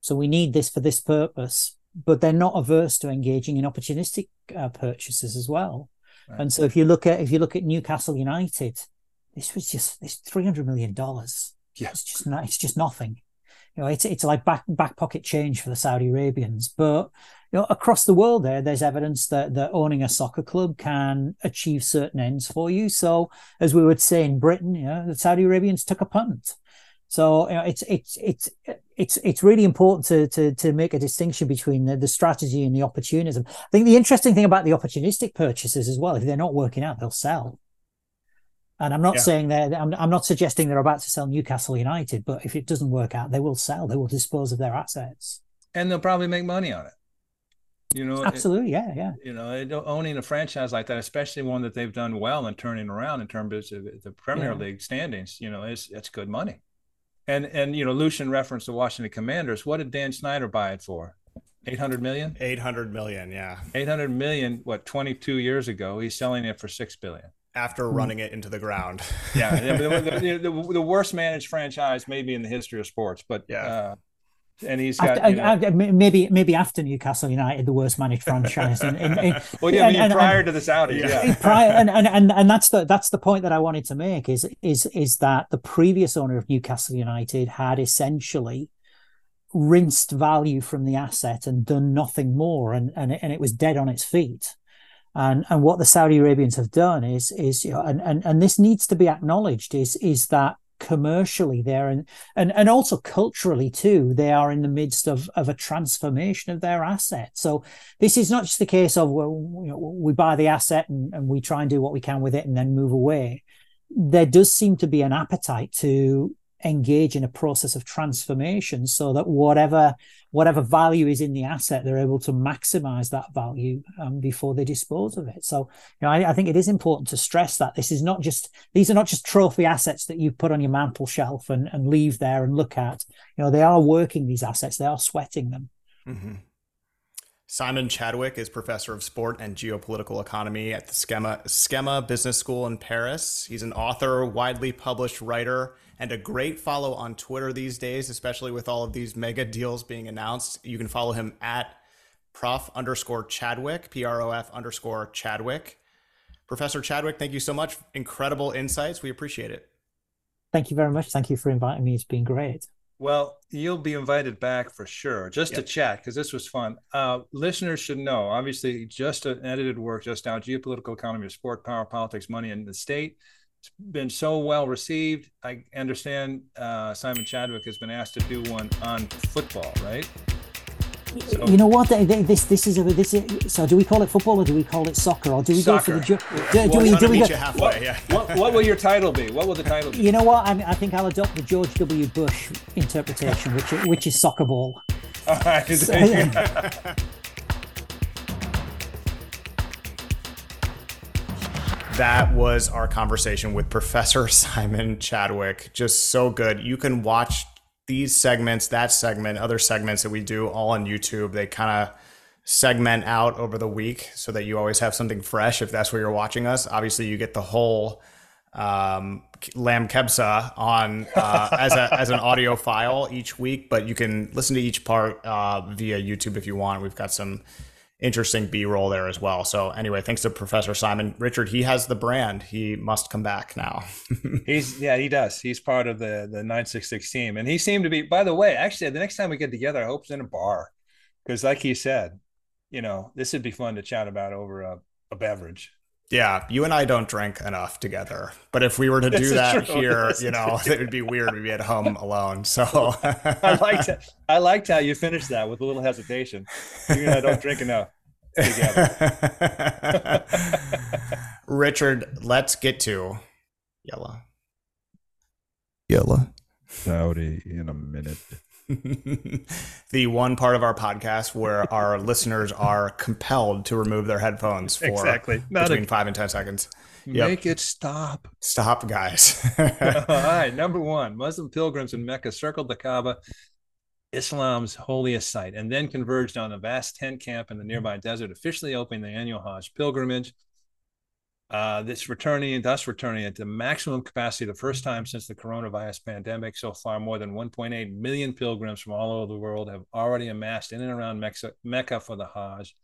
so we need this for this purpose. But they're not averse to engaging in opportunistic uh, purchases as well. Right. And so, if you look at if you look at Newcastle United, this was just this three hundred million dollars. Yeah, it's just not. It's just nothing. You know, it's it's like back back pocket change for the Saudi Arabians, but you know, across the world there, there's evidence that, that owning a soccer club can achieve certain ends for you. So as we would say in Britain, you know, the Saudi Arabians took a punt. So you know, it's it's it's it's it's really important to to to make a distinction between the, the strategy and the opportunism. I think the interesting thing about the opportunistic purchases as well, if they're not working out, they'll sell. And I'm not yeah. saying that I'm, I'm not suggesting they're about to sell Newcastle United, but if it doesn't work out, they will sell. They will dispose of their assets, and they'll probably make money on it. You know, absolutely, it, yeah, yeah. You know, owning a franchise like that, especially one that they've done well and turning around in terms of the Premier yeah. League standings, you know, it's it's good money. And and you know, Lucian referenced the Washington Commanders. What did Dan Snyder buy it for? 800 million 800 million yeah 800 million what 22 years ago he's selling it for 6 billion after hmm. running it into the ground yeah the, the, the, the, worst managed franchise maybe in the history of sports but yeah uh, and he's got after, you know, maybe maybe after Newcastle United, the worst managed franchise. In, in, in, well, yeah, and, and, prior and, to the Saudis, yeah. Prior, and, and and and that's the that's the point that I wanted to make is is is that the previous owner of Newcastle United had essentially rinsed value from the asset and done nothing more, and and it, and it was dead on its feet. And and what the Saudi Arabians have done is is you know, and, and and this needs to be acknowledged is is that commercially there and, and and also culturally too they are in the midst of of a transformation of their asset so this is not just the case of well you know, we buy the asset and, and we try and do what we can with it and then move away. There does seem to be an appetite to engage in a process of transformation so that whatever whatever value is in the asset they're able to maximize that value um, before they dispose of it. So you know I, I, think it is important to stress that this is not just these are not just trophy assets that you put on your mantle shelf and, and leave there and look at. You know they are working these assets. They are sweating them. Mm-hmm. Simon Chadwick is professor of sport and geopolitical economy at the SKEMA, SKEMA Business School in Paris. He's an author, widely published writer, and a great follow on Twitter these days, especially with all of these mega deals being announced. You can follow him at prof underscore Chadwick, P R O F underscore Chadwick. Professor Chadwick, thank you so much. Incredible insights. We appreciate it. Thank you very much. Thank you for inviting me. It's been great. Well, you'll be invited back for sure, just yep. to chat because this was fun. Uh, listeners should know, obviously, just an edited work just now: geopolitical economy of sport, power, politics, money, and the state. It's been so well received. I understand uh, Simon Chadwick has been asked to do one on football, right? So, you know what? This this is a this is so. Do we call it football or do we call it soccer or do we soccer. go for the? Do, do we do we go, halfway? What, yeah. what, what, will your title be? What will the title be? You know what? I, mean, I think I'll adopt the George W. Bush interpretation, which which is soccer ball. All right. So, that was our conversation with Professor Simon Chadwick. Just so good. You can watch these segments, that segment, other segments that we do all on YouTube, they kind of segment out over the week so that you always have something fresh if that's where you're watching us. Obviously, you get the whole um, lamb kebsa on uh, as a as an audio file each week, but you can listen to each part uh, via YouTube if you want. We've got some interesting B roll there as well. So anyway, thanks to Professor Simon Richard. He has the brand. He must come back now. He's yeah, he does. He's part of the the nine six six team, and he seemed to be. By the way, actually, the next time we get together, I hope it's in a bar, because like he said, you know, this would be fun to chat about over a, a beverage. Yeah, you and I don't drink enough together. But if we were to do that true. here, this you know, it would be weird. We'd be at home alone. So I liked it. I liked how you finished that with a little hesitation. You and I don't drink enough together. Richard, let's get to Yallah. Yallah. Saudi in a minute. the one part of our podcast where our listeners are compelled to remove their headphones for exactly. between a, five and ten seconds. Yep. Make it stop. Stop, guys. All right. Number one Muslim pilgrims in Mecca circled the Kaaba, Islam's holiest site, and then converged on a vast tent camp in the nearby desert, officially opening the annual Hajj pilgrimage. Uh, this returning, thus returning at the maximum capacity the first time since the coronavirus pandemic. So far, more than 1.8 million pilgrims from all over the world have already amassed in and around Mecca for the Hajj.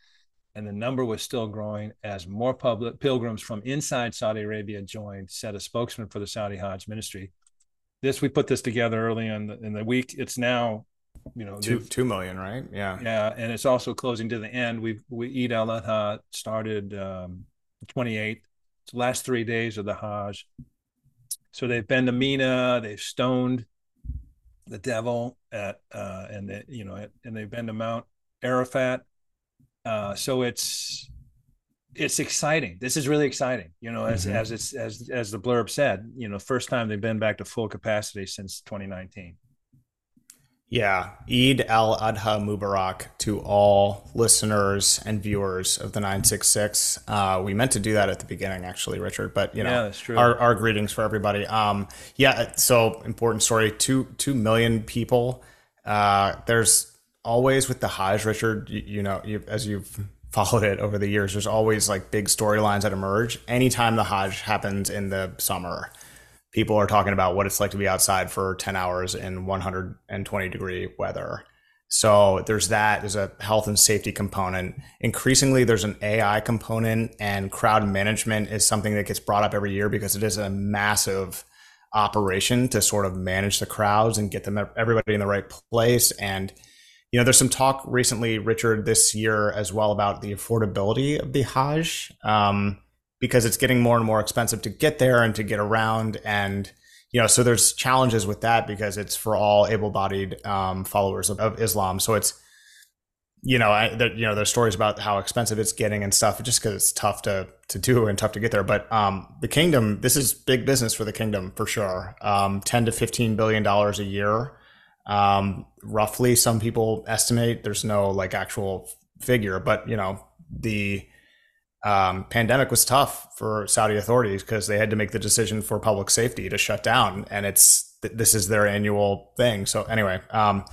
And the number was still growing as more public pilgrims from inside Saudi Arabia joined, said a spokesman for the Saudi Hajj ministry. This we put this together early in the, in the week. It's now, you know, two two million, right? Yeah, yeah, and it's also closing to the end. We've we Eid al Adha started um, 28th the last three days of the Hajj. So they've been to Mina, they've stoned the devil at, uh, and they, you know, and they've been to Mount Arafat. Uh, so it's it's exciting. This is really exciting. You know, as mm-hmm. as it's as as the blurb said, you know, first time they've been back to full capacity since 2019. Yeah, Eid al Adha Mubarak to all listeners and viewers of the 966. Uh, we meant to do that at the beginning, actually, Richard, but you know, yeah, that's true. Our, our greetings for everybody. Um, yeah, so important story. Two two million people. Uh, there's always with the Hajj, Richard. You, you know, you, as you've followed it over the years, there's always like big storylines that emerge anytime the Hajj happens in the summer people are talking about what it's like to be outside for 10 hours in 120 degree weather. So there's that. There's a health and safety component. Increasingly, there's an AI component, and crowd management is something that gets brought up every year because it is a massive operation to sort of manage the crowds and get them everybody in the right place. And you know, there's some talk recently, Richard, this year as well about the affordability of the Hajj. Um, because it's getting more and more expensive to get there and to get around. And you know so there's challenges with that because it's for all able-bodied um, followers of, of, islam. So it's you know I, you know there's stories about how expensive it's getting and stuff just because it's tough to to do and tough to get there. But um, the kingdom this is big business for the kingdom for sure. Um, 10 to 15 billion dollars a year. Um, roughly some people estimate there's no like actual figure but you know the um, pandemic was tough for Saudi authorities because they had to make the decision for public safety to shut down, and it's this is their annual thing. So anyway, um,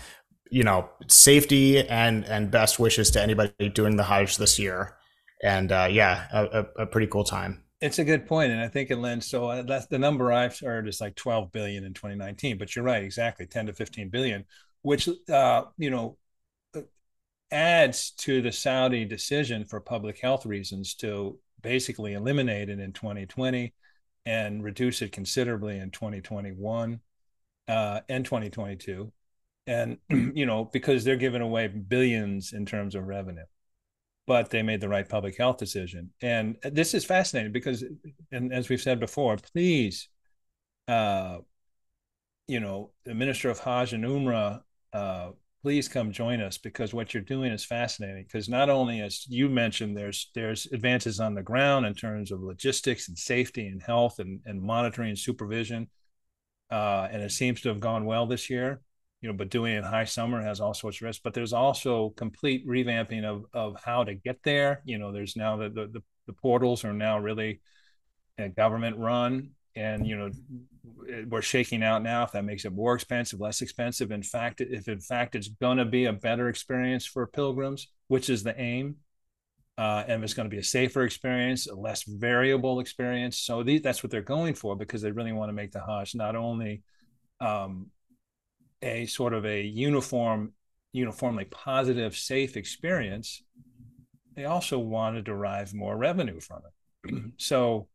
you know, safety and and best wishes to anybody doing the Hajj this year, and uh, yeah, a, a, pretty cool time. It's a good point, and I think it lends. So uh, that's the number I've heard is like 12 billion in 2019, but you're right, exactly 10 to 15 billion, which uh, you know adds to the Saudi decision for public health reasons to basically eliminate it in 2020 and reduce it considerably in 2021 uh, and 2022. And, you know, because they're giving away billions in terms of revenue, but they made the right public health decision. And this is fascinating because, and as we've said before, please, uh, you know, the Minister of Hajj and Umrah uh, please come join us because what you're doing is fascinating because not only as you mentioned there's there's advances on the ground in terms of logistics and safety and health and, and monitoring and supervision uh, and it seems to have gone well this year. You know but doing it in high summer has all sorts of risks. But there's also complete revamping of of how to get there. You know there's now the the, the, the portals are now really government run and you know we're shaking out now if that makes it more expensive, less expensive. In fact, if in fact it's going to be a better experience for pilgrims, which is the aim, uh, and it's going to be a safer experience, a less variable experience. So these, that's what they're going for because they really want to make the Hajj not only um, a sort of a uniform, uniformly positive, safe experience, they also want to derive more revenue from it. so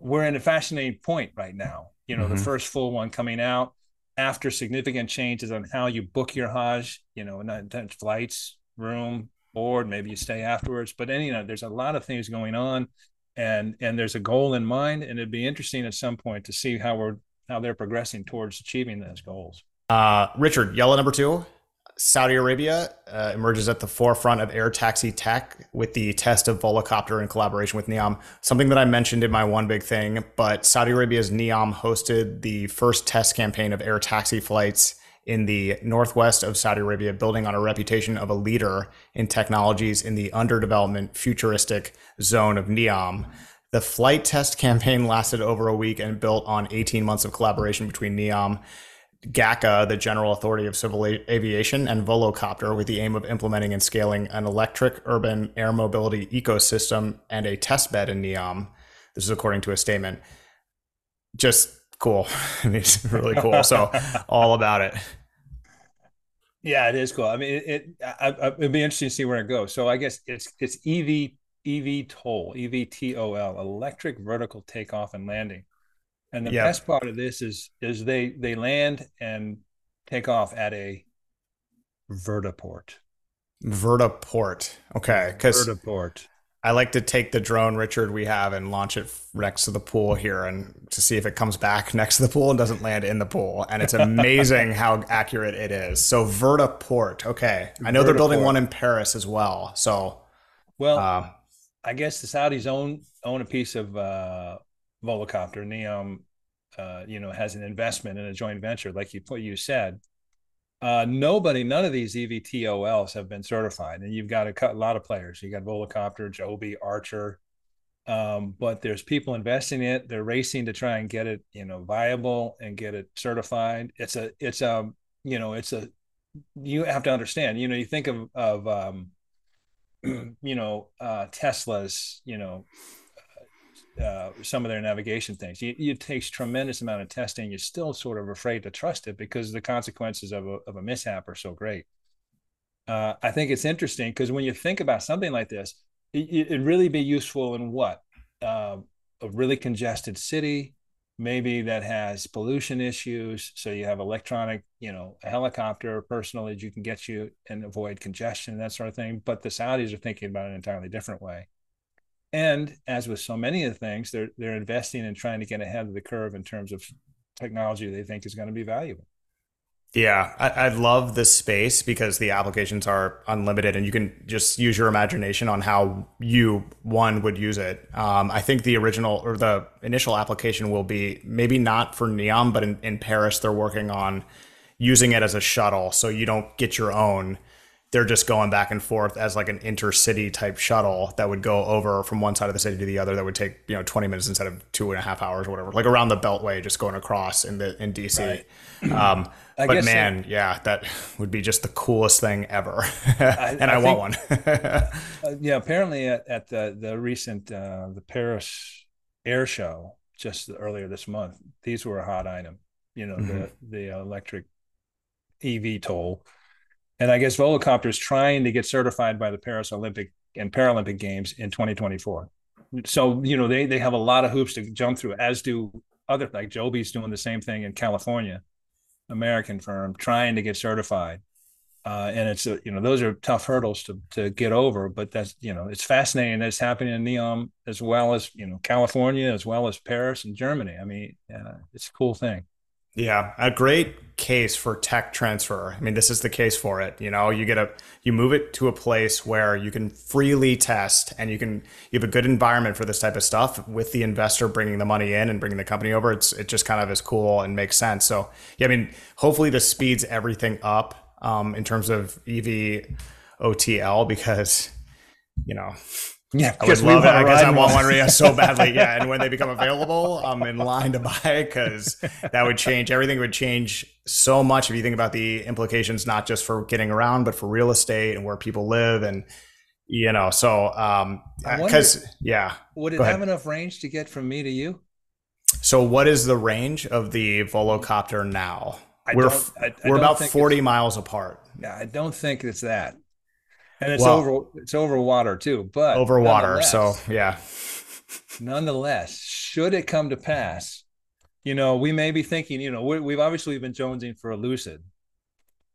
we're in a fascinating point right now. You know, mm-hmm. the first full one coming out after significant changes on how you book your Hajj, you know, not flights, room, board, maybe you stay afterwards. But any, you know, there's a lot of things going on and and there's a goal in mind. And it'd be interesting at some point to see how we're how they're progressing towards achieving those goals. Uh, Richard, Yallah number two. Saudi Arabia uh, emerges at the forefront of air taxi tech with the test of Volocopter in collaboration with Neom. Something that I mentioned in my one big thing, but Saudi Arabia's Neom hosted the first test campaign of air taxi flights in the northwest of Saudi Arabia, building on a reputation of a leader in technologies in the underdevelopment futuristic zone of Neom. The flight test campaign lasted over a week and built on 18 months of collaboration between Neom GACA, the General Authority of Civil Aviation, and Volocopter with the aim of implementing and scaling an electric urban air mobility ecosystem and a test bed in Neom. This is according to a statement. Just cool. it's really cool. So, all about it. Yeah, it is cool. I mean, it, it I, I, it'd be interesting to see where it goes. So, I guess it's it's EV eVTOL, EVTOL, electric vertical takeoff and landing. And the best part of this is is they they land and take off at a vertiport. Vertiport. Okay, because vertiport. I like to take the drone, Richard, we have and launch it next to the pool here and to see if it comes back next to the pool and doesn't land in the pool. And it's amazing how accurate it is. So vertiport. Okay. I know vertiport. they're building one in Paris as well. So well, uh, I guess the Saudis own own a piece of uh, Volocopter, Neom, uh, you know, has an investment in a joint venture, like you you said. Uh, nobody, none of these EVTOLs have been certified, and you've got a, a lot of players. You got Volocopter, Joby, Archer, um, but there's people investing in it. They're racing to try and get it, you know, viable and get it certified. It's a, it's a, you know, it's a. You have to understand. You know, you think of of, um, you know, uh, Tesla's, you know, uh, some of their navigation things. It, it, takes tremendous amount of testing. You're still sort of afraid to trust it because the consequences of a, of a mishap are so great. Uh, I think it's interesting because when you think about something like this, it, would really be useful in what uh, a really congested city, maybe that has pollution issues. So you have electronic, you know, a helicopter personally you can get you and avoid congestion that sort of thing. But the Saudis are thinking about it an entirely different way and as with so many of the things they're they're investing and trying to get ahead of the curve in terms of technology they think is going to be valuable. Yeah I, I love this space because the applications are unlimited and you can just use your imagination on how you one would use it. Um, i think the original or the initial application will be maybe not for neom but in, in paris they're working on using it as a shuttle so you don't get your own they're just going back and forth as like an intercity type shuttle that would go over from one side of the city to the other that would take you know 20 minutes instead of two and a half hours or whatever like around the beltway just going across in the in dc right. um, but man so. yeah that would be just the coolest thing ever and i, I, want one uh, yeah apparently at, at, the the recent uh, the paris air show just earlier this month these were a hot item you know mm-hmm. the the electric eVTOL and I guess Volocopter is trying to get certified by the Paris Olympic and Paralympic Games in 2024. So, you know, they they have a lot of hoops to jump through, as do other like Joby's doing the same thing in California, American firm trying to get certified. Uh, and it's you know those are tough hurdles to to get over, but that's you know it's fascinating that it's happening in Neom as well as you know California as well as Paris and Germany. I mean, uh, it's a cool thing. Yeah, a great case for tech transfer. I mean, this is the case for it. You know, you get a you move it to a place where you can freely test and you can you have a good environment for this type of stuff with the investor bringing the money in and bringing the company over. It's it just kind of is cool and makes sense. So, yeah, I mean, hopefully this speeds everything up um, in terms of EV OTL because you know Yeah, I would love it. I guess I want one yeah, so badly. Yeah, and when they become available, I'm in line to buy it because that would change everything. Would change so much if you think about the implications, not just for getting around, but for real estate and where people live, and you know. So, um, because yeah, would it have enough range to get from me to you? So, what is the range of the Volocopter now? I we're I, I we're about 40 miles apart. Yeah, I don't think it's that and it's over it's over water too but over water so yeah. nonetheless should it come to pass you know we may be thinking you know we, have obviously been jonesing for a lucid.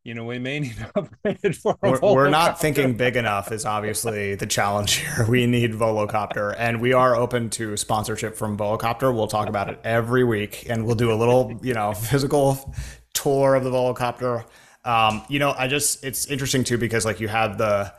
You know we may need to upgrade it for we're, we're not thinking big enough is obviously the challenge here. We need volocopter and we are open to sponsorship from volocopter. We'll talk about it every week and we'll do a little you know physical tour of the volocopter um, you know, I just it's interesting too because like you have the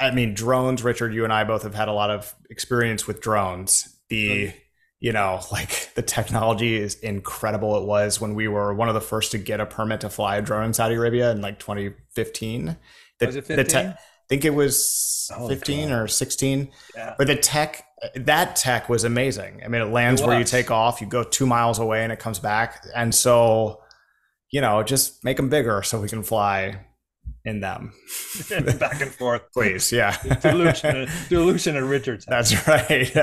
I mean drones, Richard, you and I both have had a lot of experience with drones. The you know, like the technology is incredible. It was when we were one of the first to get a permit to fly a drone in Saudi Arabia in like 2015. The, was it 15? Te- I think it was oh, 15 God. or 16. Yeah. But the tech, that tech was amazing. I mean, it lands it where you take off, you go two miles away and it comes back. And so you know, just make them bigger so we can fly in them. Back and forth. Please, yeah. delusion, delusion of Richards. That's right.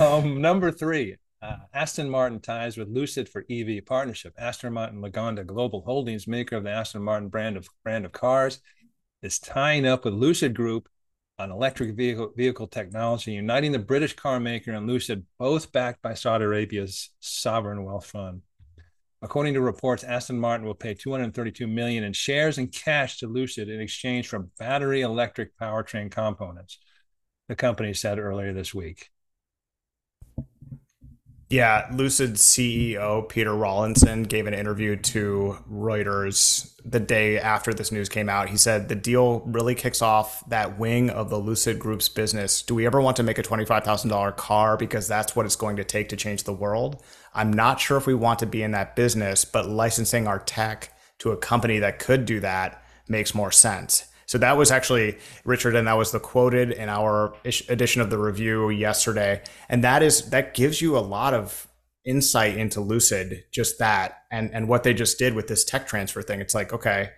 um, number three, uh, Aston Martin ties with Lucid for EV partnership. Aston Martin Lagonda Global Holdings, maker of the Aston Martin brand of brand of cars, is tying up with Lucid Group on electric vehicle vehicle technology, uniting the British car maker and Lucid, both backed by Saudi Arabia's sovereign wealth fund. According to reports, Aston Martin will pay 232 million in shares and cash to Lucid in exchange for battery electric powertrain components. The company said earlier this week. Yeah, Lucid CEO Peter Rawlinson gave an interview to Reuters the day after this news came out. He said the deal really kicks off that wing of the Lucid Group's business. Do we ever want to make a $25,000 car because that's what it's going to take to change the world? I'm not sure if we want to be in that business, but licensing our tech to a company that could do that makes more sense. So that was actually Richard, and that was the quoted in our edition of the review yesterday. And that is that gives you a lot of insight into Lucid, just that, and and what they just did with this tech transfer thing. It's like, okay,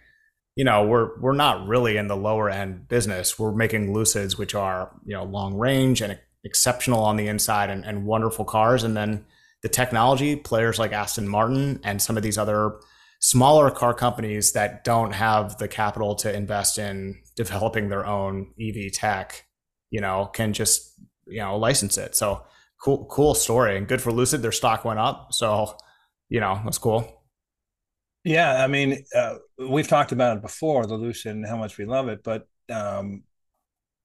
you know, we're we're not really in the lower end business. We're making Lucids, which are you know long range and exceptional on the inside, and, and wonderful cars, and then the technology, players like Aston Martin and some of these other smaller car companies that don't have the capital to invest in developing their own EV tech, you know, can just, you know, license it. So cool, cool story and good for Lucid. Their stock went up. So, you know, that's cool. Yeah. I mean, uh, we've talked about it before, the Lucid and how much we love it, but, um,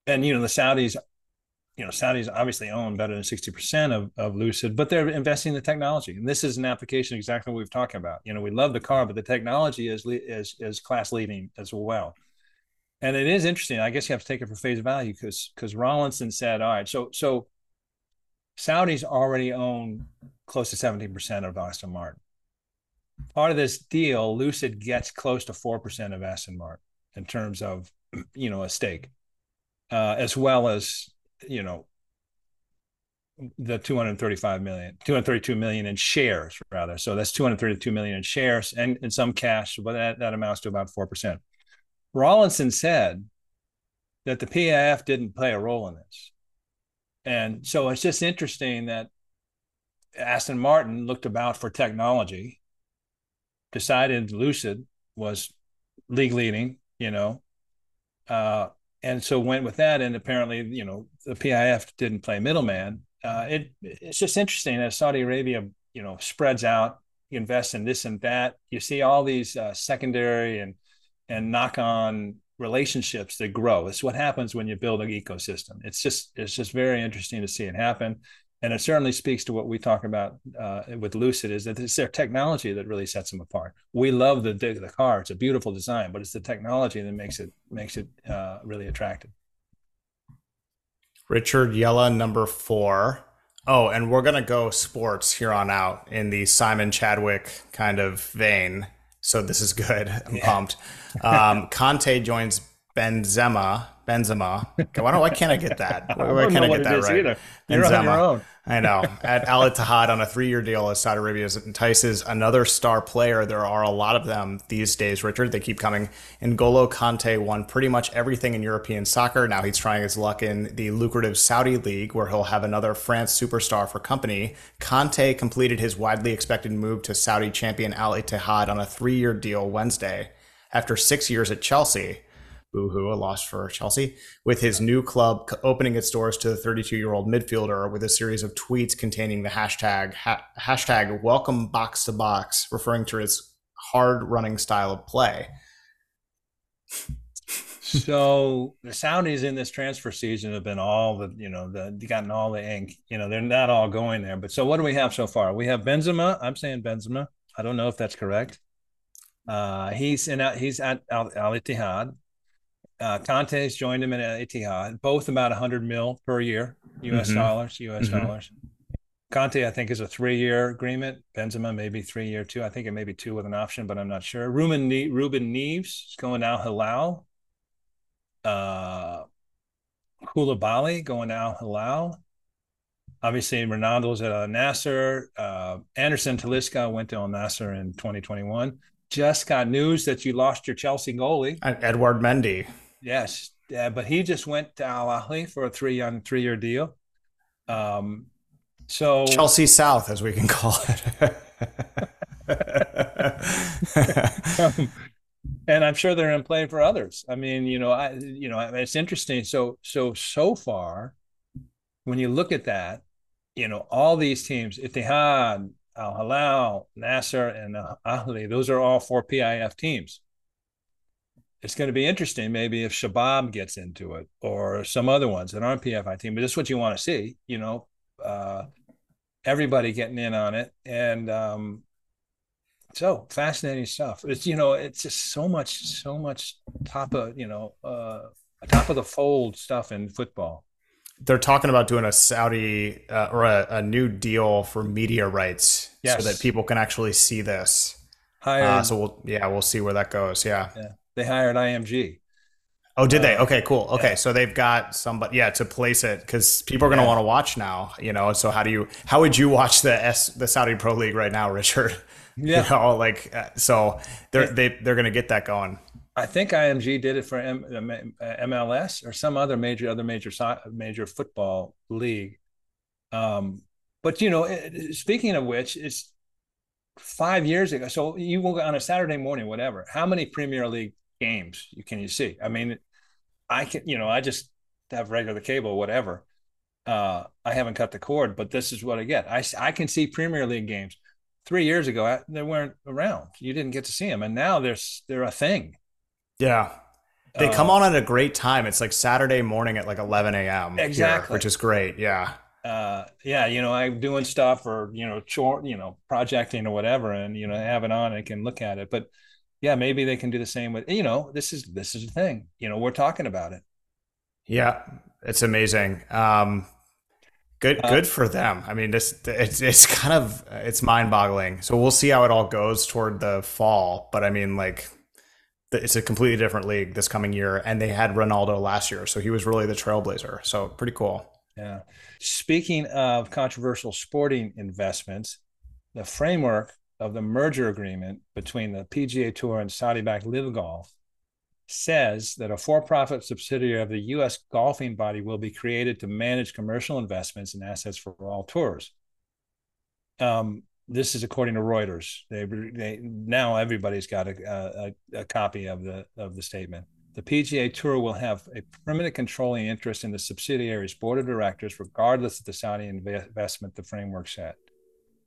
and you know the Saudis you know, Saudis obviously own better than 60% of, of Lucid, but they're investing in the technology. And this is an application exactly what we've talking about. You know, we love the car, but the technology is, is, is class leading as well. And it is interesting. I guess you have to take it for face value because, because Rawlinson said, all right, so, so Saudis already own close to 17% of Aston Martin. Part of this deal, Lucid gets close to 4% of Aston Martin in terms of, you know, a stake, uh, as well as you know the 235 million 232 million in shares rather. So that's 232 million in shares and in some cash but that, that amounts to about 4% rawlinson said that the pif didn't play a role in this. And so it's just interesting that aston martin looked about for technology decided lucid was league leading you know uh, and so went with that. And apparently, you know, the PIF didn't play middleman. Uh, it it's just interesting as Saudi Arabia, you know, spreads out, invests in this and that. You see all these uh, secondary and and knock on relationships that grow. It's what happens when you build an ecosystem. It's just it's just very interesting to see it happen and it certainly speaks to what we talk about uh, with Lucid is that it's their technology that really sets them apart. We love the the car; it's a beautiful design, but it's the technology that makes it makes it uh, really attractive. Richard Yallah, number four. Oh, and we're gonna go sports here on out in the Simon Chadwick kind of vein. So this is good. I'm yeah. pumped. Um, Kante joins Benzema Benzema. Why don't? Why can't I get that? Why, why can't I get that right? Either. Benzema. on your own. I know. At Al Ittihad on a three-year deal as Saudi Arabia entices another star player. There are a lot of them these days, Richard. They keep coming. N'Golo Kante won pretty much everything in European soccer. Now he's trying his luck in the lucrative Saudi league, where he'll have another France superstar for company. Kante completed his widely expected move to Saudi champion Al Ittihad on a three-year deal Wednesday after six years at Chelsea. Boohoo, a loss for Chelsea, with his new club opening its doors to the 32 year old midfielder with a series of tweets containing the hashtag ha- hashtag welcome box to box, referring to his hard running style of play. so the Saudis in this transfer season have been all the you know the gotten all the ink. You know they're not all going there. But so what do we have so far? We have Benzema. I'm saying Benzema. I don't know if that's correct. Uh, he's in. He's at Al, Ittihad. Uh, Kante's joined him at Ittihad, both about 100 mil per year, U.S. Mm-hmm. dollars, U.S. Mm-hmm. dollars. Kante, I think, is a three-year agreement. Benzema maybe three-year too. I think it may be two with an option, but I'm not sure. Ruben ne- Ruben Neves is going now Hilal. Uh, Koulibaly going now Hilal. Obviously, Ronaldo's at Al Nassr. Uh, Anderson Talisca went to Al Nassr in 2021. Just got news that you lost your Chelsea goalie, Edouard Mendy. Yes, yeah, but he just went to Al Ahli for a three on three year deal. Um, so Chelsea South, as we can call it. um, and I'm sure they're in play for others. I mean, you know, I, you know, it's interesting. So, so, so far, when you look at that, you know, all these teams, Ittihad, Al Hilal, Nassr, and Ahli, those are all four PIF teams it's going to be interesting maybe if Shabab gets into it or some other ones that aren't PFI team, but this is what you want to see, you know, uh, everybody getting in on it. And um, so fascinating stuff. It's, you know, it's just so much, so much top of, you know, uh, top of the fold stuff in football. They're talking about doing a Saudi uh, or a, a, new deal for media rights yes. so that people can actually see this. Uh, so we'll, yeah, we'll see where that goes. Yeah. Yeah they hired IMG. Oh, did uh, they? Okay, cool. Okay, yeah. so they've got somebody, yeah, to place it because people are going to yeah. want to watch now. You know, so how do you? How would you watch the S the Saudi Pro League right now, Richard? Yeah, you know, like uh, so they're they they're going to get that going. I think IMG did it for M- MLS or some other major other major major football league. Um, but you know, speaking of which, it's five years ago. So you will on a Saturday morning, whatever. How many Premier League games you can you see? I mean, I can, you know, I just have regular cable, whatever. Uh, I haven't cut the cord, but this is what I get. I, I can see Premier League games. Three years ago, they weren't around. You didn't get to see them, and now they're they're a thing. Yeah, they uh, come on at a great time. It's like Saturday morning at like 11 a.m. Exactly, here, which is great. Yeah. Uh, yeah, you know, I'm doing stuff or you know, chore, you know, projecting or whatever, and you know, have it on, I can look at it. But yeah, maybe they can do the same with you know this is this is the thing. You know, we're talking about it. Yeah, it's amazing. Um, good uh, good for them. I mean, this it's it's kind of it's mind boggling. So we'll see how it all goes toward the fall. But I mean, like it's a completely different league this coming year, and they had Ronaldo last year, so he was really the trailblazer. So pretty cool. Yeah. Speaking of controversial sporting investments, the framework of the merger agreement between the PGA Tour and Saudi backed LIV Golf says that a for profit subsidiary of the U.S. golfing body will be created to manage commercial investments and assets for all tours. Um, this is according to Reuters. They, they now everybody's got a, a, a copy of the of the statement. The PGA Tour will have a permanent controlling interest in the subsidiary's board of directors, regardless of the Saudi investment the framework set.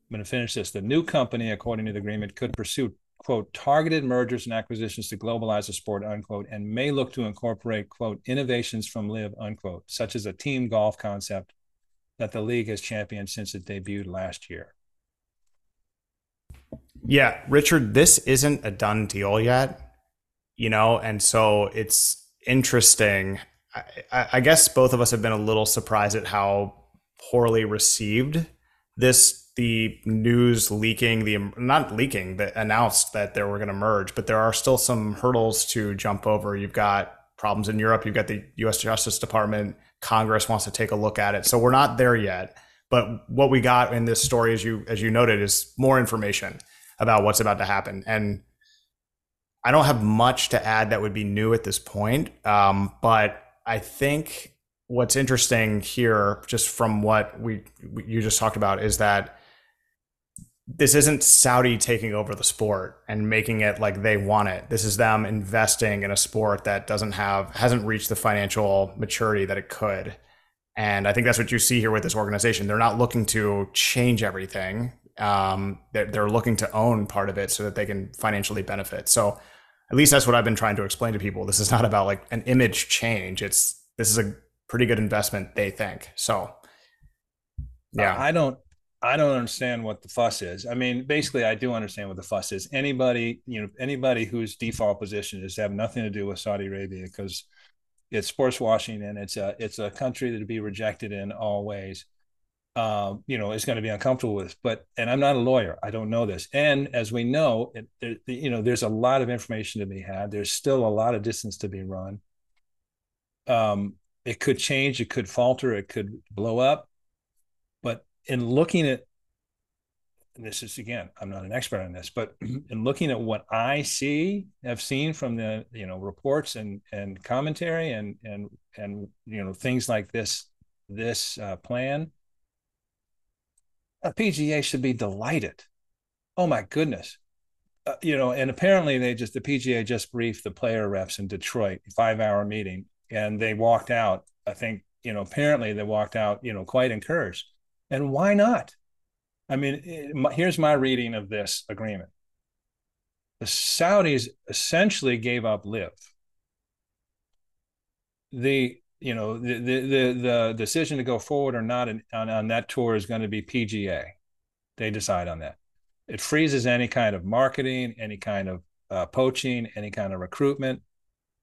I'm going to finish this. The new company, according to the agreement, could pursue, quote, targeted mergers and acquisitions to globalize the sport, unquote, and may look to incorporate, quote, innovations from LIV unquote, such as a team golf concept that the league has championed since it debuted last year. Yeah, Richard, this isn't a done deal yet, you know, and so it's interesting. I, I guess both of us have been a little surprised at how poorly received this the news leaking, the not leaking, that announced that they were going to merge, but there are still some hurdles to jump over. You've got problems in Europe. You've got the U.S. Justice Department. Congress wants to take a look at it. So we're not there yet. But what we got in this story, as you as you noted, is more information about what's about to happen. And I don't have much to add that would be new at this point. Um, but I think what's interesting here, just from what we, we you just talked about, is that this isn't Saudi taking over the sport and making it like they want it. This is them investing in a sport that doesn't have hasn't reached the financial maturity that it could. And I think that's what you see here with this organization. They're not looking to change everything. Um, they're, they're looking to own part of it so that they can financially benefit. So at least that's what I've been trying to explain to people. This is not about like an image change. It's this is a pretty good investment, they think. So yeah. I don't I don't understand what the fuss is. I mean, basically, I do understand what the fuss is. Anybody, you know, anybody whose default position is to have nothing to do with Saudi Arabia because it's sportswashing and it's a it's a country that to be rejected in all ways. Um, you know, is going to be uncomfortable with. But and I'm not a lawyer. I don't know this. And as we know, it, you know, there's a lot of information to be had. There's still a lot of distance to be run. Um, it could change. It could falter. It could blow up in looking at this is again i'm not an expert on this but in looking at what i see have seen from the you know reports and and commentary and and and you know things like this this uh, plan a pga should be delighted. Oh my goodness. Uh, you know and apparently they just the pga just briefed the player reps in detroit five hour meeting and they walked out i think you know apparently they walked out you know quite encouraged and why not? I mean, eh, here's my reading of this agreement. The Saudis essentially gave up LIV. The you know the the the, decision to go forward or not in, on on that tour is going to be PGA. They decide on that. It freezes any kind of marketing, any kind of uh, poaching, any kind of recruitment.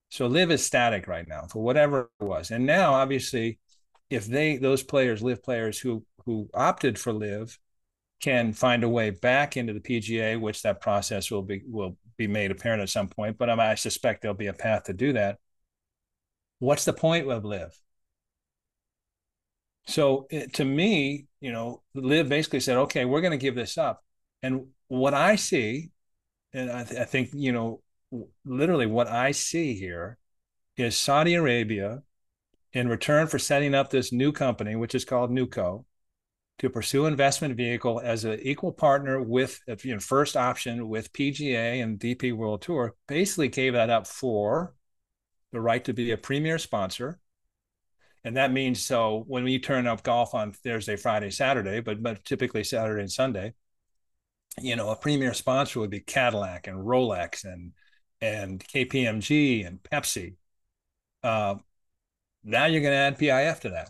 So LIV is static right now for whatever it was. And now, obviously, if they those players, LIV players who who opted for LIV can find a way back into the PGA, which that process will be will be made apparent at some point. But I suspect there'll be a path to do that. What's the point of LIV? So it, to me, you know, LIV basically said, okay, we're going to give this up. And what I see, and I, th- I think, you know, literally what I see here is Saudi Arabia, in return for setting up this new company, which is called Newco, to pursue investment vehicle as an equal partner with you know, first option with PGA and DP World Tour, basically gave that up for the right to be a premier sponsor. And that means so when we turn up golf on Thursday, Friday, Saturday, but but typically Saturday and Sunday, you know, a premier sponsor would be Cadillac and Rolex and and KPMG and Pepsi. Uh, now you're going to add PIF to that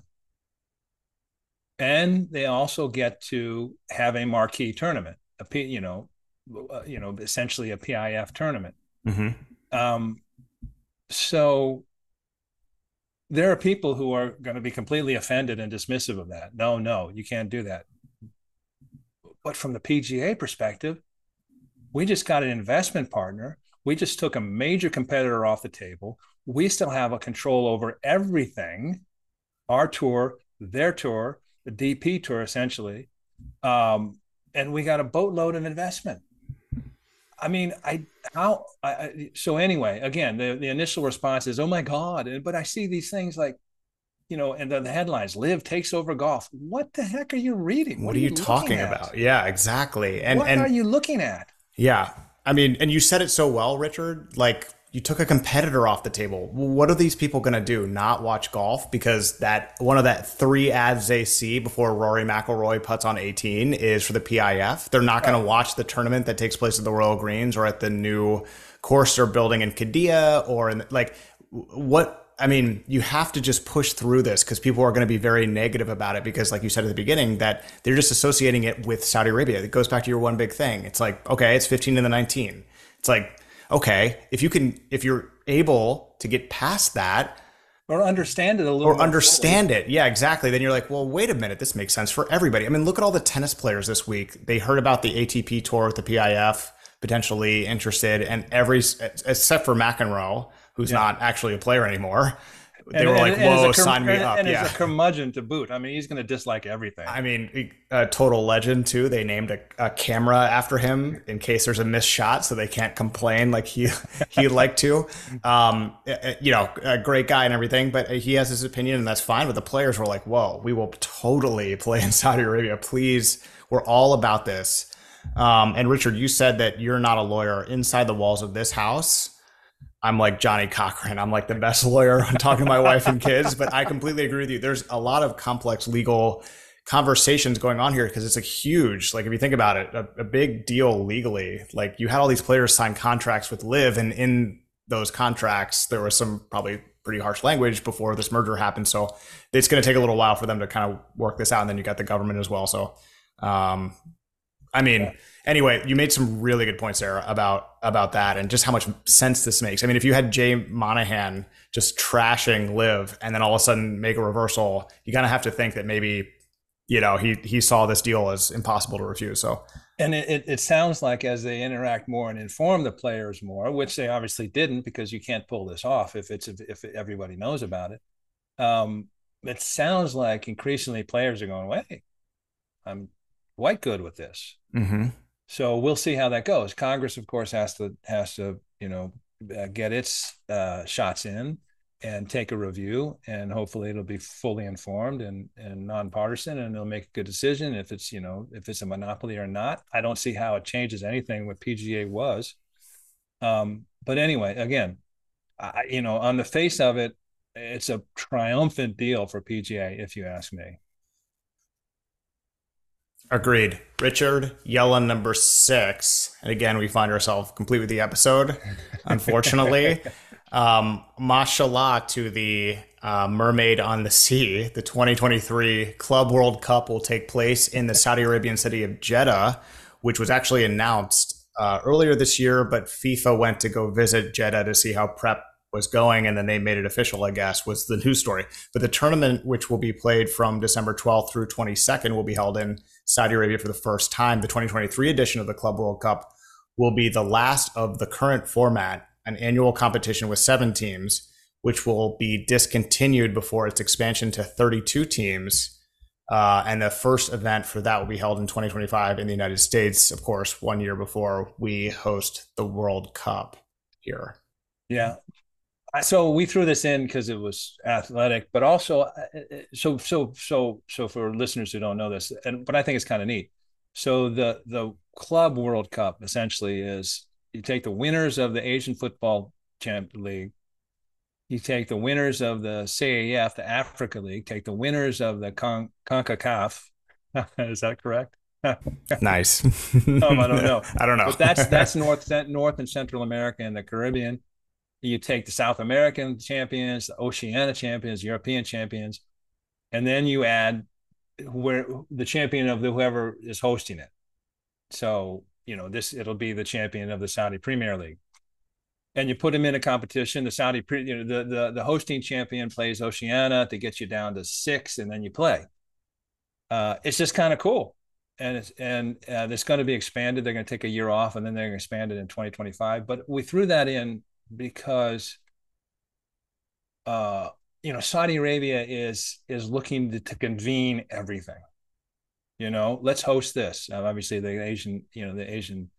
and they also get to have a marquee tournament, a P, you know, uh, you know, essentially a PIF tournament. Mm-hmm. Um, so there are people who are going to be completely offended and dismissive of that. No, no, you can't do that. But from the PGA perspective, we just got an investment partner. We just took a major competitor off the table. We still have a control over everything our tour, their tour, the DP tour essentially, um, and we got a boatload of investment. I mean, I how I, so anyway. Again, the the initial response is, "Oh my god!" But I see these things like, you know, and the, the headlines: "LIV takes over golf." What the heck are you reading? What, what are, you, you talking about? Yeah, exactly. And what and, are you looking at? Yeah, I mean, and you said it so well, Richard. Like you took a competitor off the table. What are these people going to do? Not watch golf because that one of that three ads they see before Rory McIlroy puts on 18 is for the PIF. They're not going to watch the tournament that takes place at the Royal Greens or at the new course they're building in Qiddiya or in like what I mean, you have to just push through this because people are going to be very negative about it because, like you said at the beginning, that they're just associating it with Saudi Arabia. It goes back to your one big thing. It's like, okay, it's 15 and the 19. It's like okay, if you can, if you're able to get past that, or understand it a little, or understand it, yeah, exactly. Then you're like, well, wait a minute, this makes sense for everybody. I mean, look at all the tennis players this week. They heard about the ATP tour with the PIF potentially interested, and every except for McEnroe, who's yeah. not actually a player anymore they and, were like, "Whoa, sign me and, up!" And yeah. a curmudgeon to boot. I mean, he's going to dislike everything. I mean, a total legend too. They named a, a, camera after him in case there's a missed shot, so they can't complain like he he'd like to. Um, you know, a great guy and everything, but he has his opinion, and that's fine. But the players were like, "Whoa, we will totally play in Saudi Arabia. Please, we're all about this." Um, and Richard, you said that you're not a lawyer inside the walls of this house I'm like Johnnie Cochran. I'm like the best lawyer. I'm talking to my wife and kids, but I completely agree with you. There's a lot of complex legal conversations going on here because it's a huge, like if you think about it, a, a, big deal legally. Like you had all these players sign contracts with LIV, and in those contracts there was some probably pretty harsh language before this merger happened. So it's going to take a little while for them to kind of work this out. And then you got the government as well. So, um, I mean. Yeah anyway, you made some really good points there about about that and just how much sense this makes. I mean, if you had Jay Monahan just trashing LIV and then all of a sudden make a reversal, you kind of have to think that maybe you know he he saw this deal as impossible to refuse. So. And it, it sounds like as they interact more and inform the players more, which they obviously didn't because you can't pull this off if it's if everybody knows about it. Um, it sounds like increasingly players are going, "Wait, I'm quite good with this." Mm-hmm. So we'll see how that goes. Congress, of course, has to has to you know uh, get its uh, shots in and take a review, and hopefully it'll be fully informed and and nonpartisan, and they'll make a good decision if it's you know if it's a monopoly or not. I don't see how it changes anything what PGA was. Um, but anyway, again, I, you know, on the face of it, it's a triumphant deal for PGA, if you ask me. Agreed. Richard, Yallah number six. And again, we find ourselves complete with the episode, unfortunately. um, mashallah to the uh, Mermaid on the Sea. The 2023 Club World Cup will take place in the Saudi Arabian city of Jeddah, which was actually announced uh, earlier this year, but FIFA went to go visit Jeddah to see how prep was going, and then they made it official, I guess, was the news story. But the tournament, which will be played from December 12th through 22nd, will be held in Saudi Arabia for the first time. The 2023 edition of the Club World Cup will be the last of the current format, an annual competition with seven teams, which will be discontinued before its expansion to 32 teams. Uh, and the first event for that will be held in 2025 in the United States, of course, one year before we host the World Cup here. Yeah, so we threw this in because it was athletic, but also uh, uh, so so so so for listeners who don't know this, and but I think it's kind of neat. So the the Club World Cup essentially is you take the winners of the Asian Football Champ League, you take the winners of the CAF, the Africa League, take the winners of the Con- CONCACAF. is that correct? nice. um, I don't know. I don't know. But that's that's North North and Central America and the Caribbean you take the South American champions, the Oceania champions, European champions, and then you add where the champion of the whoever is hosting it. So, you know, this it'll be the champion of the Saudi Premier League. And you put them in a competition. The Saudi, you know, the the, the hosting champion plays Oceania to get you down to six, and then you play. Uh, it's just kind of cool, and it's and uh, it's going to be expanded. They're going to take a year off, and then they're going to expand it in 2025. But we threw that in because uh, you know Saudi Arabia is is looking to, to convene everything. You know, let's host this. Uh, obviously, the Asian, you know, the Asian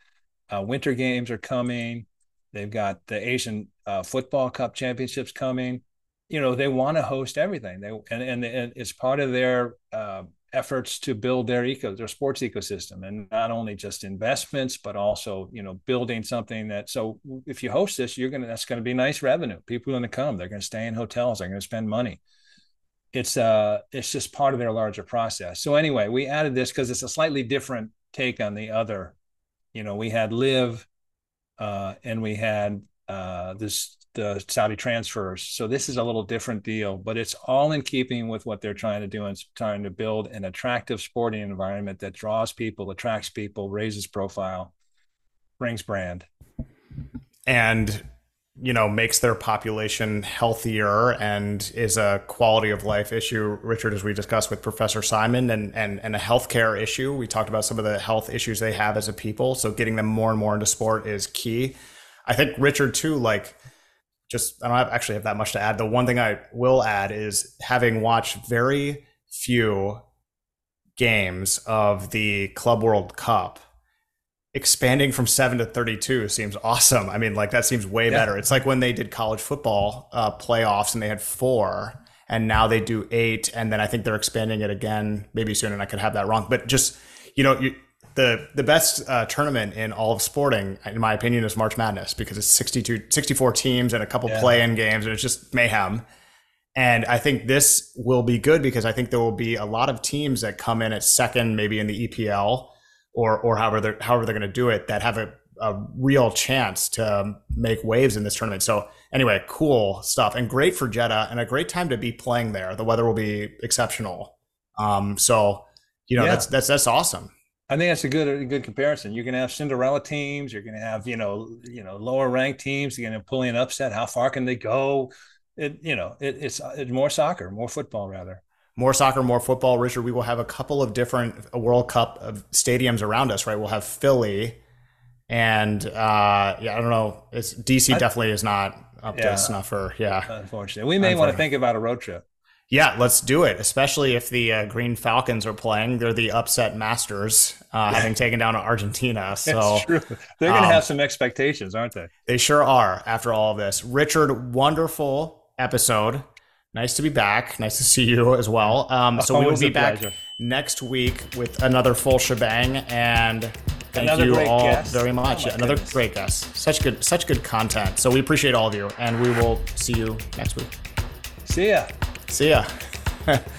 uh, Winter Games are coming. They've got the Asian uh, Football Cup Championships coming. You know, they want to host everything. They and and, and it's part of their uh, efforts to build their eco their sports ecosystem and not only just investments but also you know building something that so if you host this you're gonna that's gonna be nice revenue. People are gonna come. They're gonna stay in hotels. They're gonna spend money. It's uh it's just part of their larger process. So anyway we added this because it's a slightly different take on the other. You know we had LIV uh and we had uh this the Saudi transfers. So this is a little different deal, but it's all in keeping with what they're trying to do and trying to build an attractive sporting environment that draws people, attracts people, raises profile, brings brand. And you know makes their population healthier and is a quality of life issue richard as we discussed with professor simon and, and and a healthcare issue we talked about some of the health issues they have as a people so getting them more and more into sport is key i think richard too like just I don't have, actually have that much to add. The one thing I will add is having watched very few games of the Club World Cup, expanding from seven to 32 seems awesome. I mean, like that seems way yeah. better. It's like when they did college football uh, playoffs and they had four, and now they do eight, and then I think they're expanding it again maybe soon, and I could have that wrong. But just you know, you, the the best uh, tournament in all of sporting, in my opinion, is March Madness because it's 62, 64 teams and a couple yeah. play-in games, and it's just mayhem. And I think this will be good because I think there will be a lot of teams that come in at second, maybe in the EPL or or however they're however they're going to do it that have a, a real chance to make waves in this tournament. So anyway, cool stuff and great for Jeddah and a great time to be playing there. The weather will be exceptional. Um, so you know yeah. that's that's that's awesome. I think that's a good a good comparison. You're going to have Cinderella teams. You're going to have you know you know lower ranked teams. You're going to pull in upset. How far can they go? it you know it, it's it's more soccer, more football rather. More soccer, more football, Richard. We will have a couple of different World Cup stadiums around us, right? We'll have Philly, and uh, yeah, I don't know. It's DC I, definitely is not up yeah, to snuff for yeah. Unfortunately, we may want to think about a road trip. Yeah, let's do it. Especially if the uh, Green Falcons are playing, they're the upset masters, uh, having taken down Argentina. So they're going to um, have some expectations, aren't they? They sure are. After all of this, Richard, wonderful episode. Nice to be back. Nice to see you as well. Um, so we will be back pleasure. next week with another full shebang. And thank another you all guest. very much. Oh another goodness. great guest. Such good, such good content. So we appreciate all of you, and we will see you next week. See ya. See ya.